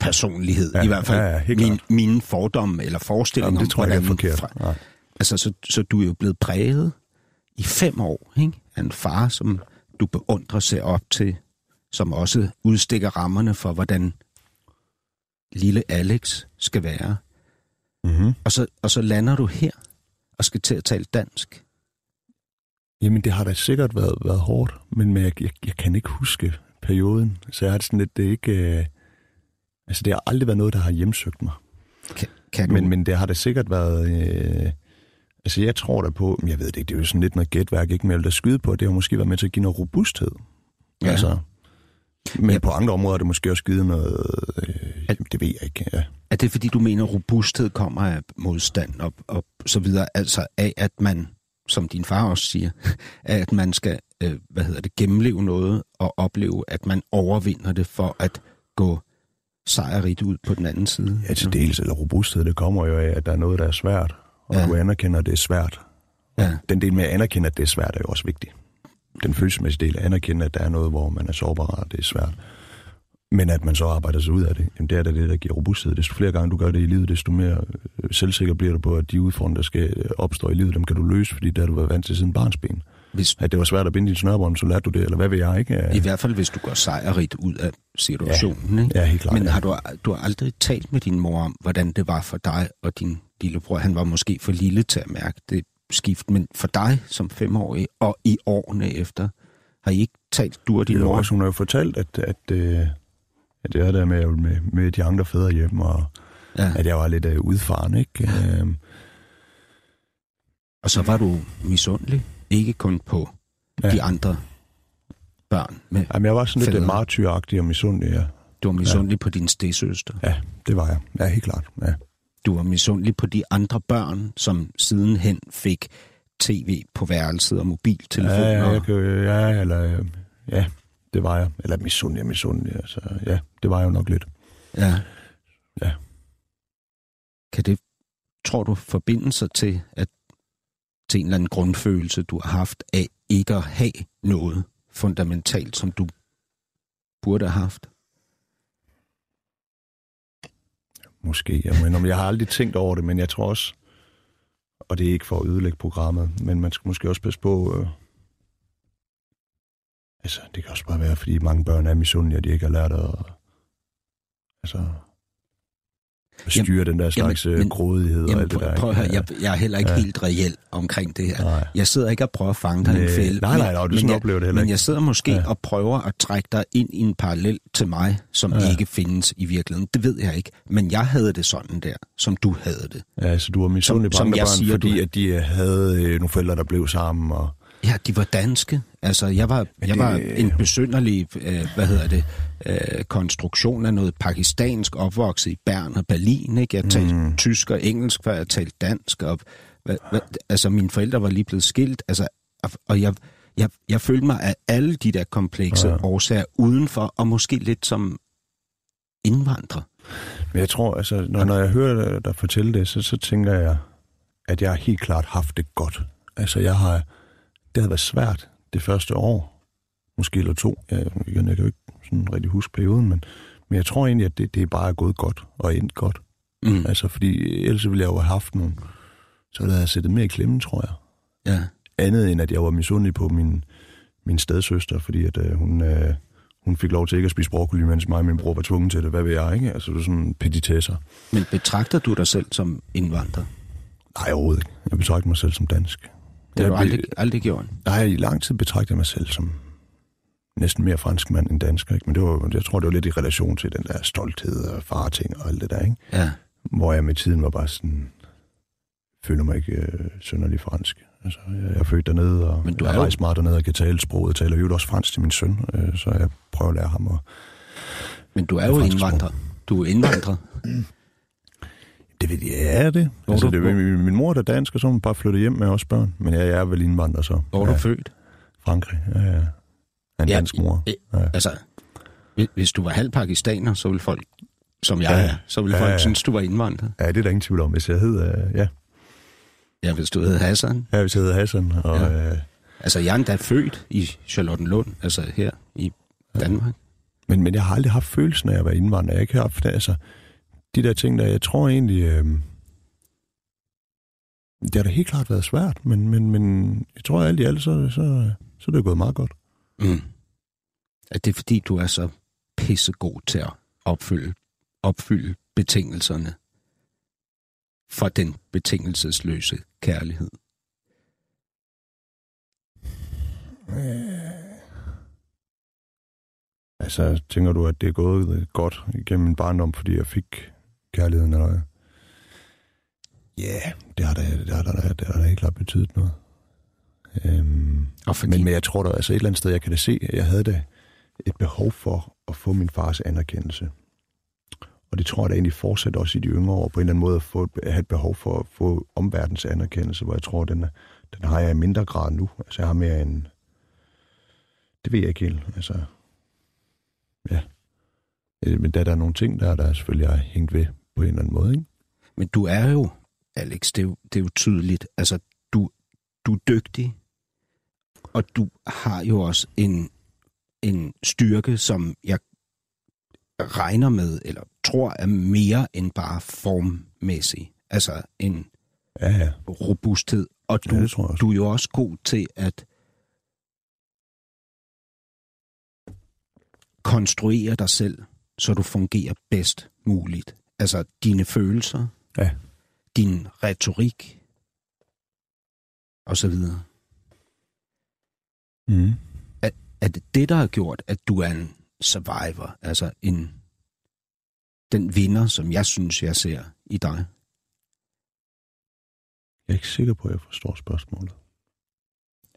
personlighed. Ja, I hvert fald ja, ja, min, klart. mine fordomme eller forestillinger Jamen, det tror jeg ikke er hvordan forkert. Fra, altså, så, så du er jo blevet præget i fem år ikke? af en far, som du beundrer sig op til, som også udstikker rammerne for, hvordan lille Alex skal være. Mm-hmm. Og så, og så lander du her og skal til at tale dansk. Jamen, det har da sikkert været, været hårdt, men, men jeg, jeg, jeg kan ikke huske perioden. Så jeg har det sådan lidt, det er ikke... Øh, altså, det har aldrig været noget, der har hjemsøgt mig. Kan, kan du, Men, men det har da sikkert været... Øh, altså, jeg tror da på... men Jeg ved det ikke, det er jo sådan lidt noget gætværk, ikke? Men jeg vil da skyde på, at det har måske været med til at give noget robusthed. Ja. Altså, men Ja. på andre områder er det måske også givet noget... Øh, jamen, det ved jeg ikke, ja. Er det fordi, du mener, at robusthed kommer af modstand og, og så videre? Altså af, at man, som din far også siger, at man skal, øh, hvad hedder det, gennemleve noget og opleve, at man overvinder det for at gå sejrigt ud på den anden side? Ja, til dels, eller robusthed, det kommer jo af, at der er noget, der er svært, og Ja. du anerkender, at det er svært. Ja. Den del med at anerkende, at det er svært, er jo også vigtig. Den følelsesmæssige del, at anerkende, at der er noget, hvor man er sårbar, og det er svært. Men at man så arbejder sig ud af det, jamen det er da det, der giver robusthed. Desto flere gange du gør det i livet, desto mere øh, selvsikker bliver du på, at de udfordringer, der skal øh, opstå i livet, dem kan du løse, fordi der har du været vant til siden barnsben. Hvis, At det var svært at binde din snørbånd, så lærte du det, eller hvad ved jeg ikke? Ja, I hvert fald, hvis du går sejrigt ud af situationen. Ikke? ja helt klart. Men ja. har du, du har aldrig talt med din mor om, hvordan det var for dig og din lillebror? Han var måske for lille til at mærke det skift, men for dig som femårig og i årene efter, har I ikke talt, du og din Jo, mor? også, hun har jo fortalt, at, at, øh, at det er der med, med, med de andre fædre hjem, og Ja. at jeg var lidt øh, udfaren, ikke? Øh, Og så var du misundelig, ikke kun på ja. De andre børn. Med, jamen, jeg var sådan lidt Fædre. øh, martyragtig og misundelig, ja. du var misundelig ja. på din stedsøster. Ja, det var jeg. Ja, helt klart. Ja. Du var misundelig på de andre børn, som sidenhen fik tv på værelset og mobiltelefoner. Ja, ja, jeg kan, ja, eller, ja, det var jeg. Eller misundelig, misundelig. Altså, ja, det var jeg jo nok lidt. ja. Ja. Kan det, tror du, forbinde sig til, at til en eller anden grundfølelse, du har haft af ikke at have noget fundamentalt, som du burde have haft? Måske. Jeg, mener, jeg har aldrig tænkt over det, men jeg tror også, og det er ikke for at ødelægge programmet, men man skal måske også passe på, øh, altså det kan også bare være, fordi mange børn er misundelige, og de ikke har lært at, altså, styre jamen, den der slags jamen, jamen, men- grådighed og Jamen, alt det prøv, der. prøv høre, jeg, jeg er heller ikke Ja. helt reel omkring det her. Nej. Jeg sidder ikke og prøver at fange dig i en fælde. nej, nej, nej, er sådan, men jeg oplever det heller Men ikke. jeg sidder måske Ja. og prøver at trække dig ind i en parallel til mig, som Ja. ikke findes i virkeligheden. Det ved jeg ikke. Men jeg havde det sådan der, som du havde det. Ja, så du var misundelig på andre børn, fordi du- at de øh, havde øh, nogle forældre, der blev sammen, og Ja, de var danske. Altså, jeg var, jeg det- var en besynderlig, øh, hvad hedder det, øh, konstruktion af noget pakistansk opvokset i Bern og Berlin. Ikke? Jeg talte mm. tysk og engelsk, før jeg talte dansk. Og, hvad, hvad, altså, mine forældre var lige blevet skilt. Altså, og, jeg, jeg, jeg følte mig af alle de der komplekse Ja. årsager udenfor, og måske lidt som indvandrer. Men jeg tror, altså, når, når jeg hører dig- dig fortælle det, så, så tænker jeg, at jeg har helt klart haft det godt. Altså, jeg har, det har været svært det første år, måske eller to. Jeg, igen, jeg kan jo ikke sådan rigtig huske perioden, men, men jeg tror egentlig, at det, det er bare gået godt og endt godt. Mm. Altså, fordi ellers ville jeg jo have haft nogle, så ville jeg sættet mere i klemme, tror jeg. Ja. Andet end, at jeg var misundelig på min, min stedsøster, fordi at, øh, hun, øh, hun fik lov til ikke at spise broccoli, mens mig og min bror var tvunget til det. Hvad ved jeg, ikke? Altså, det er sådan petitesser. Men betragter du dig selv som indvandrer? Nej, overhovedet ikke. Jeg betragter mig selv som dansk. Det har du aldrig, aldrig gjort. Nej, i lang tid betragter jeg mig selv som næsten mere fransk mand end dansker. Ikke? Men det var, jeg tror, det var lidt i relation til den der stolthed og farting og alt det der. Ikke? Ja. Hvor jeg med tiden var bare sådan, føler mig ikke øh, synderlig fransk. Altså, jeg, jeg er født dernede, og Men du jeg er jo- meget dernede og kan tale sproget. Jeg taler jo også fransk til min søn, øh, så jeg prøver at lære ham. Og, Men du er jo Fransk sprog. indvandrer. Du er indvandrer. det ved jeg, ja, er det. Hvor Altså, du- det min, min mor er dansk, og så hun bare flyttet hjem med os børn. Men jeg, jeg er vel indvandrer så. Hvor er ja, du født? Frankrig, ja, ja. En Ja, dansk mor. Ja. Altså, hvis- du var halv pakistaner, så ville folk, som jeg Ja, er, så ville ja, folk ja. synes, du var indvandrer. Ja, det er der ingen tvivl om. Hvis jeg hed, øh, ja, Ja, hvis du hed Hassan. ja, hvis jeg hed Hassan, og Ja. ja. øh, Altså, jeg er endda født i Charlottenlund, altså her i Danmark. Men, men jeg har aldrig haft følelsen af at være indvandrer. Jeg har ikke haft, altså, de der ting der, jeg tror egentlig, øh, det har da helt klart været svært, men, men, men jeg tror alt i alt, så, så, så er det gået meget godt. Mm. Er det fordi, du er så pissegod til at opfylde, opfylde betingelserne for den betingelsesløse kærlighed? Altså, tænker du, at det er gået øh, godt igennem min barndom, fordi jeg fik kærligheden, eller? Ja, yeah, det har da, det har da, det har da helt klart betydet noget. Øhm, Og fordi, Men, men jeg tror da, altså et eller andet sted, jeg kan da se, at jeg havde da et behov for at få min fars anerkendelse. Og det tror jeg da egentlig fortsætter også i de yngre år, på en eller anden måde at, få, at have et behov for at få omverdens anerkendelse, hvor jeg tror, den, den har jeg i mindre grad nu. Altså jeg har mere en... Det ved jeg ikke helt. Altså, ja. Øh, Men der, der er nogle ting, der, der selvfølgelig er hængt ved på en eller anden måde, ikke? Men du er jo, Alex, det er jo, det er jo tydeligt. Altså, du, du er dygtig, og du har jo også en, en styrke, som jeg regner med, eller tror er mere end bare formmæssig. Altså en Ja, ja. robusthed. Og du, Ja, tror du er jo også god til at konstruere dig selv, så du fungerer bedst muligt. Altså dine følelser, Ja. din retorik, og så videre. Mm. Er, er det det, der har gjort, at du er en survivor, altså en den vinder, som jeg synes, jeg ser i dig? Jeg er ikke sikker på, at jeg forstår spørgsmålet.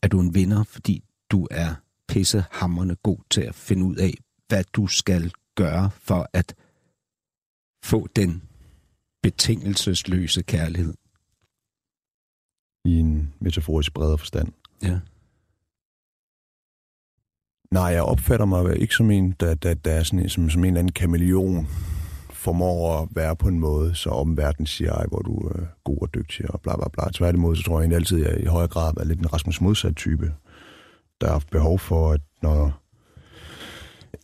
Er du en vinder, fordi du er pissehammerne god til at finde ud af, hvad du skal gøre for at få den betingelsesløse kærlighed? I en metaforisk bredere forstand. Ja. Nej, jeg opfatter mig ikke som en, der, der, der er sådan en, som, som en eller anden kameleon, formår at være på en måde, så omverdenen siger, ej, hvor du er øh, god og dygtig og bla bla bla. Tværtimod, så tror jeg egentlig altid, at jeg i højere grad er lidt en Rasmus modsat type, der har behov for, at når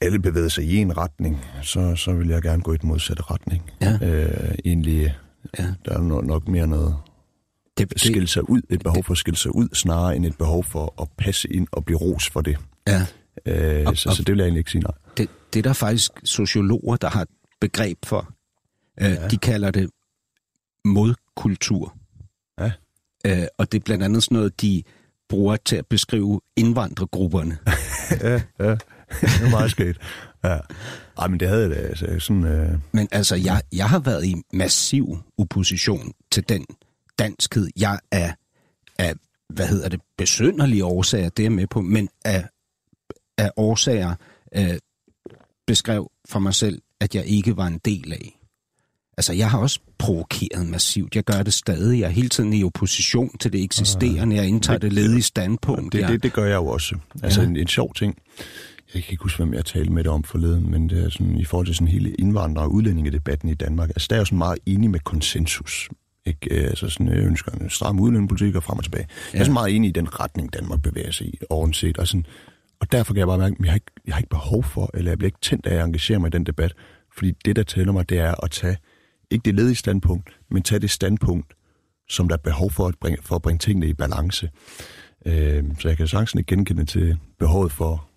alle bevæger sig i en retning, så, så vil jeg gerne gå i den modsatte retning. Ja. Øh, egentlig, Ja. der er nok, nok mere noget Det, at skille sig ud, et behov det- for at skille sig ud, snarere end et behov for at passe ind og blive ros for det. ja. Øh, Og- så, og- så det vil jeg egentlig ikke sige nej. det, det er der faktisk sociologer, der har et begreb for. Øh, Ja. De kalder det modkultur. Ja. Øh, og det er blandt andet sådan noget, de bruger til at beskrive indvandrergrupperne. ja, ja. Det er meget skægt. Ja. Ej, men det havde jeg da. Altså, sådan, øh, Men altså, jeg, jeg har været i massiv opposition til den danskhed. Jeg er af, hvad hedder det, besynderlige årsager, det er jeg med på, men af, af årsager øh, beskrev for mig selv, at jeg ikke var en del af. Altså, jeg har også provokeret massivt. Jeg gør det stadig. Jeg er hele tiden i opposition til det eksisterende. Jeg indtager det ledige standpunkt. det, det, det gør jeg jo også. Altså ja. en, en sjov ting. Jeg kan ikke huske, hvem jeg talte med det om forleden, men det er sådan, i forhold til sådan hele indvandrer- og udlændingedebatten i Danmark. Altså, der er jo sådan meget enig med konsensus. Ikke? Øh, Altså sådan, jeg ønsker en stram udlændingepolitik og frem og tilbage. Ja. Jeg er sådan meget enig i den retning, Danmark bevæger sig i, ovenset. Og, sådan, og derfor kan jeg bare mærke, at jeg har, ikke, jeg har ikke behov for, eller jeg bliver ikke tændt af at engagere mig i den debat. Fordi det, der tæller mig, det er at tage, ikke det ledige standpunkt, men tage det standpunkt, som der er behov for at bringe, for at bringe tingene i balance. Øh, så jeg kan sagtens ikke genkende til behovet for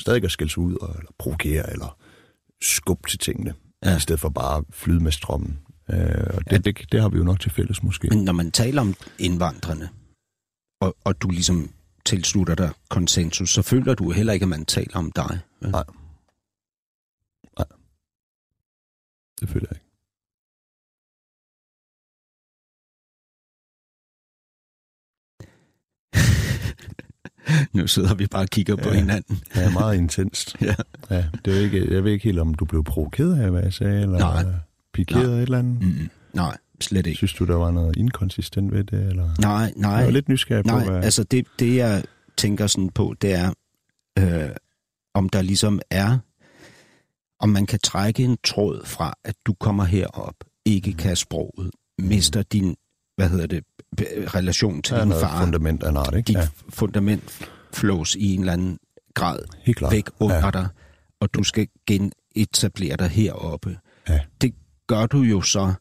stadig at skælde sig ud, og, eller provokere, eller skubbe til tingene, ja. i stedet for bare at flyde med strømmen. Øh, og det, ja. det, det har vi jo nok til fælles måske. Men når man taler om indvandrerne, og, og du ligesom tilslutter dig konsensus, så føler du heller ikke, at man taler om dig. vel? Nej. Nej. Det føler jeg ikke. nu sidder vi bare og kigger på Ja. hinanden. Det er meget intenst. Ja. ja, det er ikke, jeg ved ikke helt, om du blev provokeret af, hvad jeg sagde, eller Nej. pikeret Nej. et eller andet. Mm, nej, slet ikke. Synes du, der var noget inkonsistent ved det? Eller? Nej, nej. Jeg var lidt nysgerrig på, Nej, hvad... altså det, det jeg tænker sådan på, det er, øh, om der ligesom er, om man kan trække en tråd fra, at du kommer herop, ikke kan sproget, mister din, hvad hedder det, relation til er din far, fundament af en art, ikke? dit Ja, fundament flås i en eller anden grad helt klart. væk under ja. dig, og du skal genetablere dig heroppe. Ja. Det gør du jo så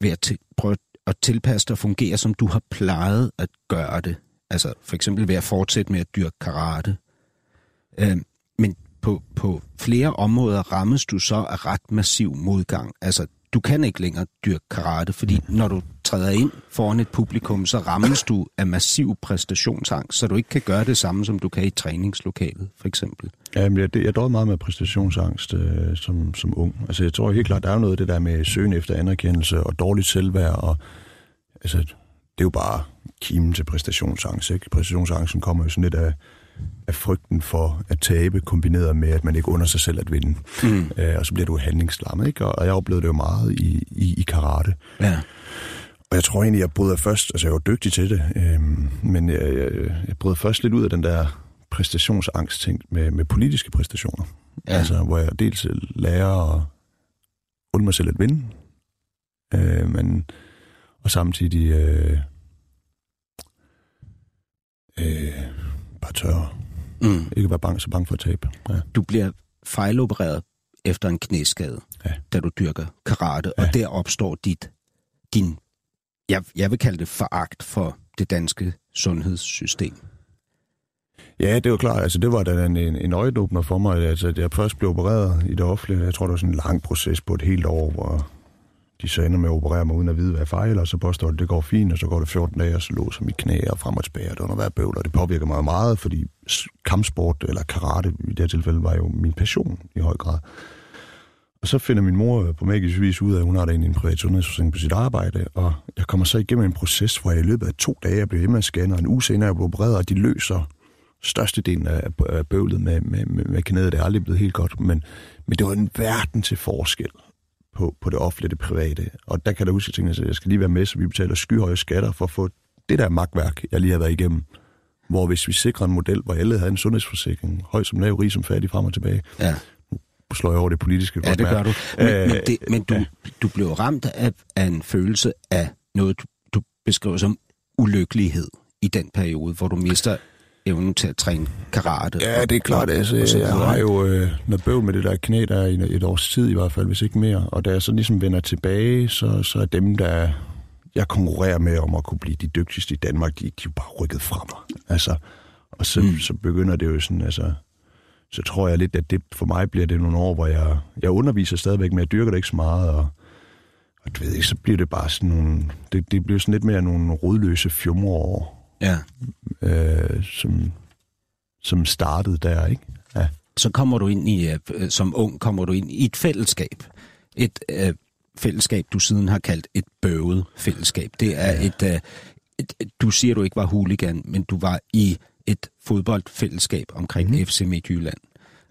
ved at til, prøve at tilpasse dig og fungere, som du har plejet at gøre det. Altså for eksempel ved at fortsætte med at dyrke karate. Øh, men på, på flere områder rammes du så af ret massiv modgang. Altså du kan ikke længere dyrke karate, fordi når du træder ind foran et publikum, så rammes du af massiv præstationsangst, så du ikke kan gøre det samme, som du kan i træningslokalet, for eksempel. Ja, men jeg, jeg døde meget med præstationsangst øh, som, som ung. Altså, jeg tror helt klart, der er noget af det der med søgen efter anerkendelse og dårligt selvværd. Og, altså, det er jo bare kimen til præstationsangst. Ikke? Præstationsangsten kommer jo sådan lidt af, af frygten for at tabe, kombineret med, at man ikke under sig selv at vinde. Mm. Øh, og så bliver du handlingslammet, ikke? Og, og jeg oplevede det jo meget i, i, i karate. Ja. Og jeg tror egentlig, jeg brød først, altså jeg var dygtig til det, øhm, men jeg, jeg, jeg brød først lidt ud af den der præstationsangst ting med, med politiske præstationer. Ja. Altså, hvor jeg dels lærer at undre mig selv at vinde, øh, men, og samtidig øh, øh, bare tør Mm. ikke være bange, så bange for at tabe. Ja. Du bliver fejlopereret efter en knæskade, Ja. da du dyrker karate. Ja. og der opstår dit, din, jeg, jeg vil kalde det foragt for det danske sundhedssystem. Ja, det var klart. Altså, det var da en, en, øjenåbner for mig. Altså, jeg først blev opereret i det offentlige. Jeg tror, det var sådan en lang proces på et helt år, hvor de så ender med at operere mig uden at vide, hvad jeg fejler, og så påstår de, det går fint, og så går det 14 dage, og så låser mit knæ og frem og tilbage, og det under hver bøvl, og det påvirker mig meget, fordi kampsport eller karate i det her tilfælde var jo min passion i høj grad. Og så finder min mor øh, på magisk vis ud af, at hun har da en privat sundhedsforsikring på sit arbejde, og jeg kommer så igennem en proces, hvor jeg i løbet af to dage jeg blev scanner, og en uge senere jeg blev opereret, og de løser størstedelen af bøvlet med, med, med, med knæet. Det er aldrig blevet helt godt, men, men det var en verden til forskel på, på det offentlige det private. Og der kan der huske, at jeg skal lige være med, så vi betaler skyhøje skatter for at få det der magtværk, jeg lige har været igennem. Hvor hvis vi sikrer en model, hvor alle havde en sundhedsforsikring, høj som lav, rig som fattig, frem og tilbage, ja slår jeg over det politiske. Ja, det gør du. Men, Æh, men, det, men du, du blev ramt af, af en følelse af noget, du, du beskriver som ulykkelighed i den periode, hvor du mister evnen til at træne karate. Ja, det er klart. Altså, og, jeg har jo øh, noget bøv med det der knæ der i et års tid i hvert fald, hvis ikke mere. Og da jeg så ligesom vender tilbage, så, så er dem, der jeg konkurrerer med om at kunne blive de dygtigste i Danmark, de, de er jo bare rykket fra mig. Altså, og så, mm. så begynder det jo sådan, altså, så tror jeg lidt, at det for mig bliver det nogle år, hvor jeg, jeg underviser stadigvæk, men jeg dyrker det ikke så meget, og, og du ved ikke, så bliver det bare sådan nogle, det, det bliver sådan lidt mere nogle rodløse fjumreår, ja. øh, som, som startede der, ikke? Ja. Så kommer du ind i, øh, som ung, kommer du ind i et fællesskab. Et øh, fællesskab, du siden har kaldt et bøvet fællesskab. Det er ja. et, øh, et, du siger, du ikke var huligan, men du var i fodboldfællesskab omkring mm. FC Midtjylland.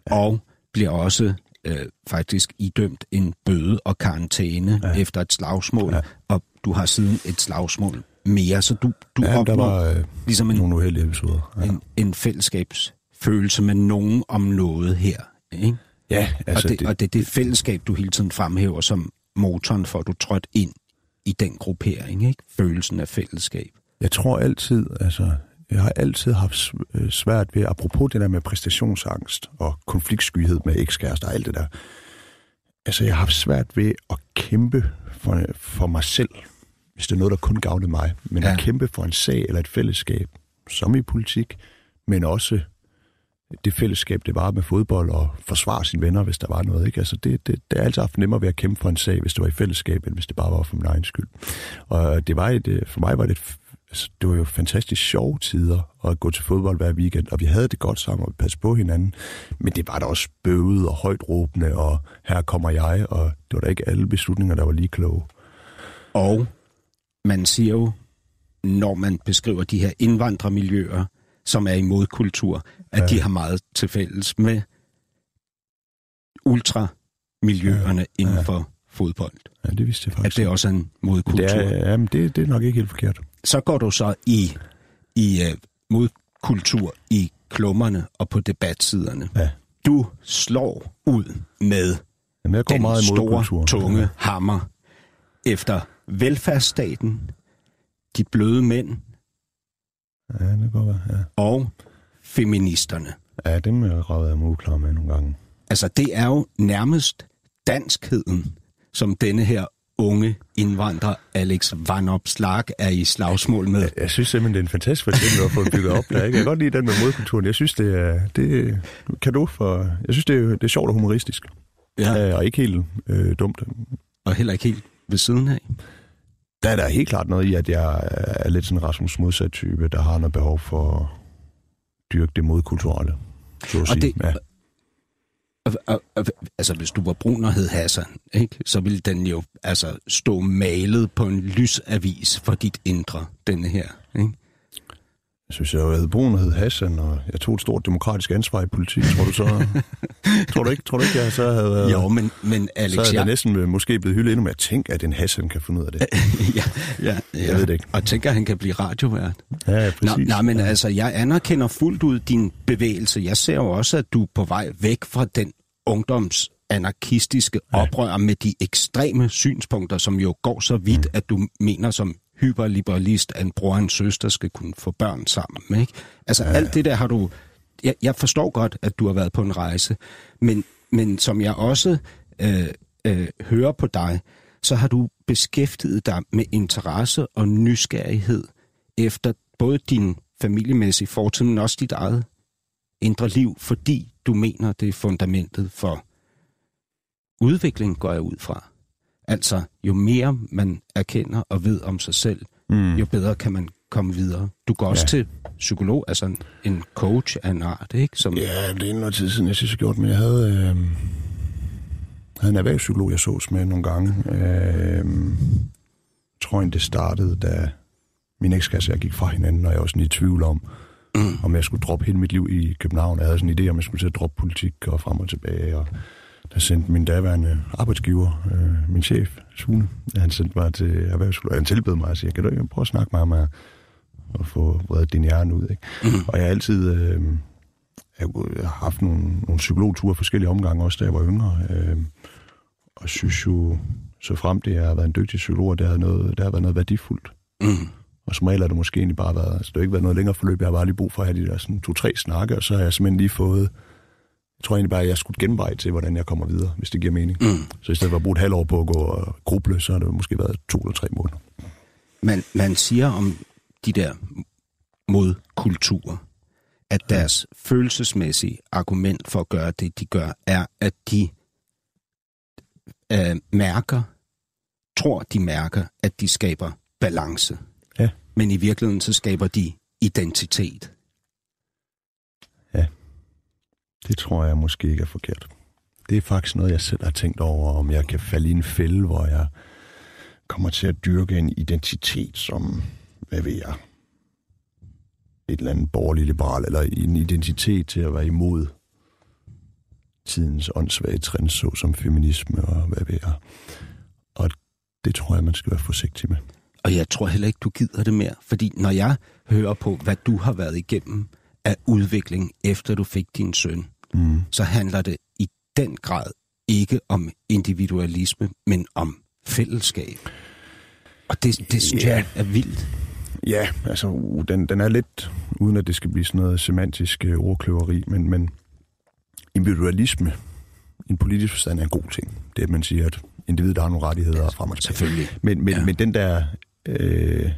Ja. Og bliver også øh, faktisk idømt en bøde og karantæne ja. efter et slagsmål, ja. og du har siden et slagsmål mere, så du, du ja, opnår var, øh, ligesom en, nogle uheldige episoder. Ja. En, en fællesskabsfølelse med nogen om noget her. Ikke? Ja, altså... Og det, det, og det er det fællesskab, du hele tiden fremhæver som motoren for, at du trådt ind i den gruppering, ikke? Følelsen af fællesskab. Jeg tror altid, altså, jeg har altid haft øh, svært ved, apropos det der med præstationsangst og konfliktskyhed med ekskærester og alt det der. Altså, jeg har haft svært ved at kæmpe for, for mig selv, hvis det er noget, der kun gavner mig, men ja. at kæmpe for en sag eller et fællesskab, som i politik, men også det fællesskab, det var med fodbold og forsvare sine venner, hvis der var noget. Ikke? Altså det, det, det er altid haft nemmere ved at kæmpe for en sag, hvis det var i fællesskab, end hvis det bare var for min egen skyld. Og det var et, for mig var det, altså, det var jo fantastisk sjove tider at gå til fodbold hver weekend, og vi havde det godt sammen, og vi passede på hinanden. Men det var da også bøvet og højt råbende, og her kommer jeg, og det var da ikke alle beslutninger, der var lige kloge. Og man siger jo, når man beskriver de her indvandrermiljøer, som er i modkultur, at ja. de har meget til fælles med ultramiljøerne ja. inden ja. for fodbold. Ja, det vidste jeg faktisk. At det også er en modkultur. Det er, jamen, det, det er nok ikke helt forkert. Så går du så i, i uh, modkultur i klummerne og på debatsiderne. Ja. Du slår ud med jamen, jeg går den meget store, tunge ja. hammer efter velfærdsstaten, de bløde mænd, ja, det går ja. og feministerne. Ja, dem er jeg ravet af med nogle gange. Altså, det er jo nærmest danskheden, som denne her unge indvandrer Alex Van Opslag er i slagsmål med. Jeg, jeg synes simpelthen, det er en fantastisk fortælling at få bygget op der. Ikke? Jeg kan godt lide den med modkulturen. Jeg synes, det er, det kan du for... Jeg synes, det er, det er sjovt og humoristisk. Ja. Og ikke helt øh, dumt. Og heller ikke helt ved siden af der er der helt klart noget i, at jeg er lidt sådan en Rasmus modsat type, der har noget behov for at dyrke det modkulturelle. Så at og sige. Det, ja altså, hvis du var brun og hed Hassan, ikke, så ville den jo altså, stå malet på en lysavis for dit indre, denne her. Ikke? Jeg synes, jeg havde brun og hed Hassan, og jeg tog et stort demokratisk ansvar i politik. Tror du så? tror du ikke, tror du ikke jeg så havde været... Jo, men, men Alex... Så havde jeg næsten måske blevet hyldet endnu mere. Tænk, at en Hassan kan finde ud af det. ja, ja, ja, jeg ved det ikke. Og tænker, at han kan blive radiovært. Ja, præcis. Nå, men ja. altså, jeg anerkender fuldt ud din bevægelse. Jeg ser jo også, at du er på vej væk fra den ungdoms anarkistiske oprør med de ekstreme synspunkter, som jo går så vidt, mm. at du mener som hyperliberalist, at en bror og en søster skal kunne få børn sammen. Ikke? Altså ja, ja. alt det der har du... Jeg, jeg forstår godt, at du har været på en rejse, men, men som jeg også øh, øh, hører på dig, så har du beskæftiget dig med interesse og nysgerrighed efter både din familiemæssige fortid, men også dit eget indre liv, fordi du mener, det er fundamentet for udvikling, går jeg ud fra. Altså, jo mere man erkender og ved om sig selv, mm. jo bedre kan man komme videre. Du går også ja. til psykolog, altså en, en coach af en art, ikke? Som... Ja, det er noget tid siden, jeg synes, jeg gjort, men jeg havde, øh, havde en erhvervspsykolog, jeg sås med nogle gange. Øh, jeg tror det startede, da min ekskasse jeg gik fra hinanden, og jeg var sådan i tvivl om, mm. om jeg skulle droppe hele mit liv i København. Jeg havde sådan en idé om, jeg skulle til at droppe politik og frem og tilbage, og der sendte min daværende arbejdsgiver, øh, min chef, Sune, han sendte mig til erhvervsskole, han tilbød mig at sige, kan du ikke prøve at snakke med ham og, og få vredet din hjerne ud, ikke? Mm. Og jeg har altid... Øh, jeg har haft nogle, nogle psykologture forskellige omgange, også da jeg var yngre. Øh, og synes jo, så frem det har været en dygtig psykolog, der har, noget, der har været noget værdifuldt. Mm. Og som regel har det måske egentlig bare været, altså det har ikke været noget længere forløb, jeg har bare lige brug for at have de der sådan to-tre snakke, og så har jeg simpelthen lige fået, jeg tror egentlig bare, at jeg skulle genveje til, hvordan jeg kommer videre, hvis det giver mening. Mm. Så i stedet for at bruge et halvt år på at gå og gruble, så har det måske været to eller tre måneder. Man, man siger om de der modkulturer, at deres ja. følelsesmæssige argument for at gøre det, de gør, er, at de øh, mærker, tror de mærker, at de skaber balance. Ja. Men i virkeligheden så skaber de identitet. Ja, det tror jeg måske ikke er forkert. Det er faktisk noget, jeg selv har tænkt over, om jeg kan falde i en fælde, hvor jeg kommer til at dyrke en identitet, som, hvad ved jeg, et eller andet borgerlig liberal, eller en identitet til at være imod tidens åndssvage trends, så som feminisme og hvad ved jeg. Og det tror jeg, man skal være forsigtig med. Og jeg tror heller ikke, du gider det mere. Fordi når jeg hører på, hvad du har været igennem af udvikling, efter du fik din søn, mm. så handler det i den grad ikke om individualisme, men om fællesskab. Og det, det synes yeah. jeg er vildt. Ja, altså den, den er lidt, uden at det skal blive sådan noget semantisk øh, ordkløveri, men, men individualisme i en politisk forstand er en god ting. Det at man siger, at individet har nogle rettigheder ja, frem og tilbage. Selvfølgelig. Men, men, ja. men den der, øh,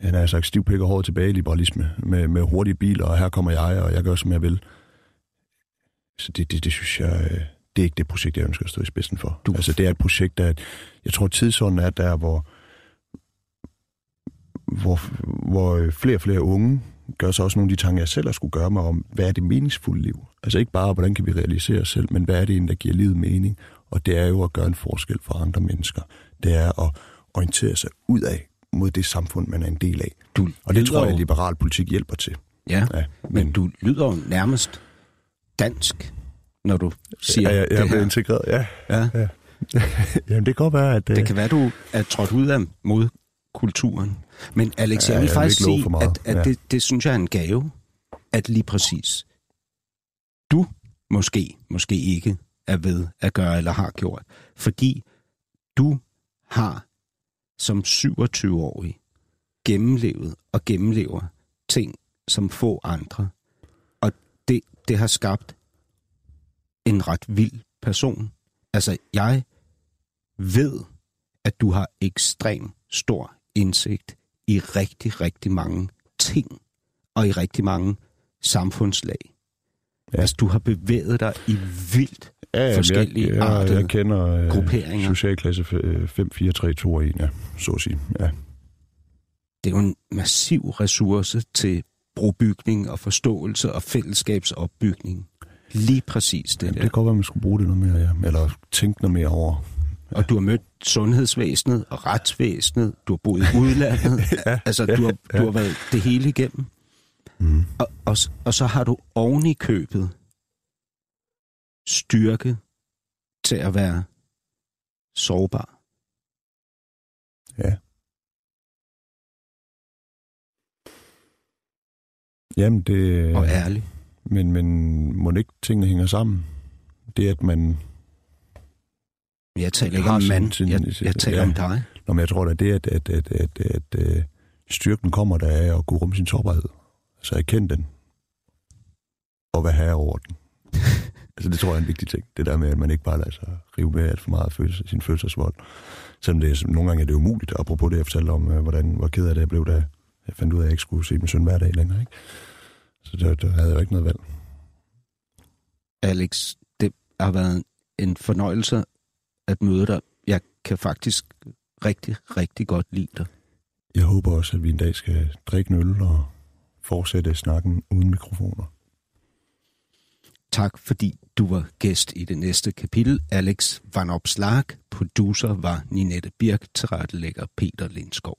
han har sagt, stiv pikker hårdt tilbage liberalisme, med, med hurtige biler, og her kommer jeg, og jeg gør, som jeg vil. Så det, det, det synes jeg, øh, det er ikke det projekt, jeg ønsker at stå i spidsen for. Du... Altså, det er et projekt, der, jeg tror, tidsånden er der, hvor, hvor, hvor flere og flere unge gør så også nogle af de tanker, jeg selv har skulle gøre mig om, hvad er det meningsfulde liv? Altså ikke bare, hvordan kan vi realisere os selv, men hvad er det egentlig, der giver livet mening? Og det er jo at gøre en forskel for andre mennesker. Det er at orientere sig ud af mod det samfund, man er en del af. Du og det tror jeg, at liberal politik hjælper til. Ja, ja men, men du lyder jo nærmest dansk, når du siger ja, ja, jeg, det her. integreret, ja. ja. ja. Jamen, det kan godt være, at... Det uh... kan være, du er trådt ud af modkulturen. Men Alex, ja, jeg vil jeg faktisk sige, at, at ja. det, det synes jeg er en gave, at lige præcis du måske, måske ikke er ved at gøre eller har gjort. Fordi du har som 27-årig gennemlevet og gennemlever ting, som få andre. Det, har skabt en ret vild person. Altså, jeg ved, at du har ekstrem stor indsigt i rigtig, rigtig mange ting, og i rigtig mange samfundslag. Ja. Altså, du har bevæget dig i vildt ja, forskellige jeg, jeg, artede jeg kender, øh, grupperinger. socialklasse 5, 4, 3, 2 og 1, ja, så at sige. Ja. Det er jo en massiv ressource til brobygning og forståelse og fællesskabsopbygning. Lige præcis det Jamen, der. Det kan godt være, at man skulle bruge det noget mere, ja. Eller tænke noget mere over. Ja. Og du har mødt sundhedsvæsenet og retsvæsenet. Du har boet i udlandet. ja, altså, ja, du, har, ja. du har været det hele igennem. Mm. Og, og, og så har du oven i købet styrke til at være sårbar. Ja. Jamen, det... Og ærlig. Men, men må ikke tingene hænger sammen? Det, at man... Jeg taler ikke om mand, sin, jeg, jeg taler ja. om dig. Nå, men jeg tror da, det, at, at, at, at, at, at styrken kommer der af at gå rumme sin sårbarhed. Så erkende den. Og være herre over den. altså, det tror jeg er en vigtig ting. Det der med, at man ikke bare lader sig rive med alt for meget af følelse, sin følelsesvold. Selvom det er, nogle gange er det umuligt, apropos det, jeg fortalte om, øh, hvordan, hvor ked af det jeg blev, da jeg fandt ud af, at jeg ikke skulle se min søn hver dag længere. Ikke? Så der, der havde jeg jo ikke noget valg. Alex, det har været en fornøjelse at møde dig. Jeg kan faktisk rigtig, rigtig godt lide dig. Jeg håber også, at vi en dag skal drikke en øl og fortsætte snakken uden mikrofoner. Tak fordi du var gæst i det næste kapitel. Alex Van Opslag, producer var Ninette Birk, tilrettelægger Peter Lindskov.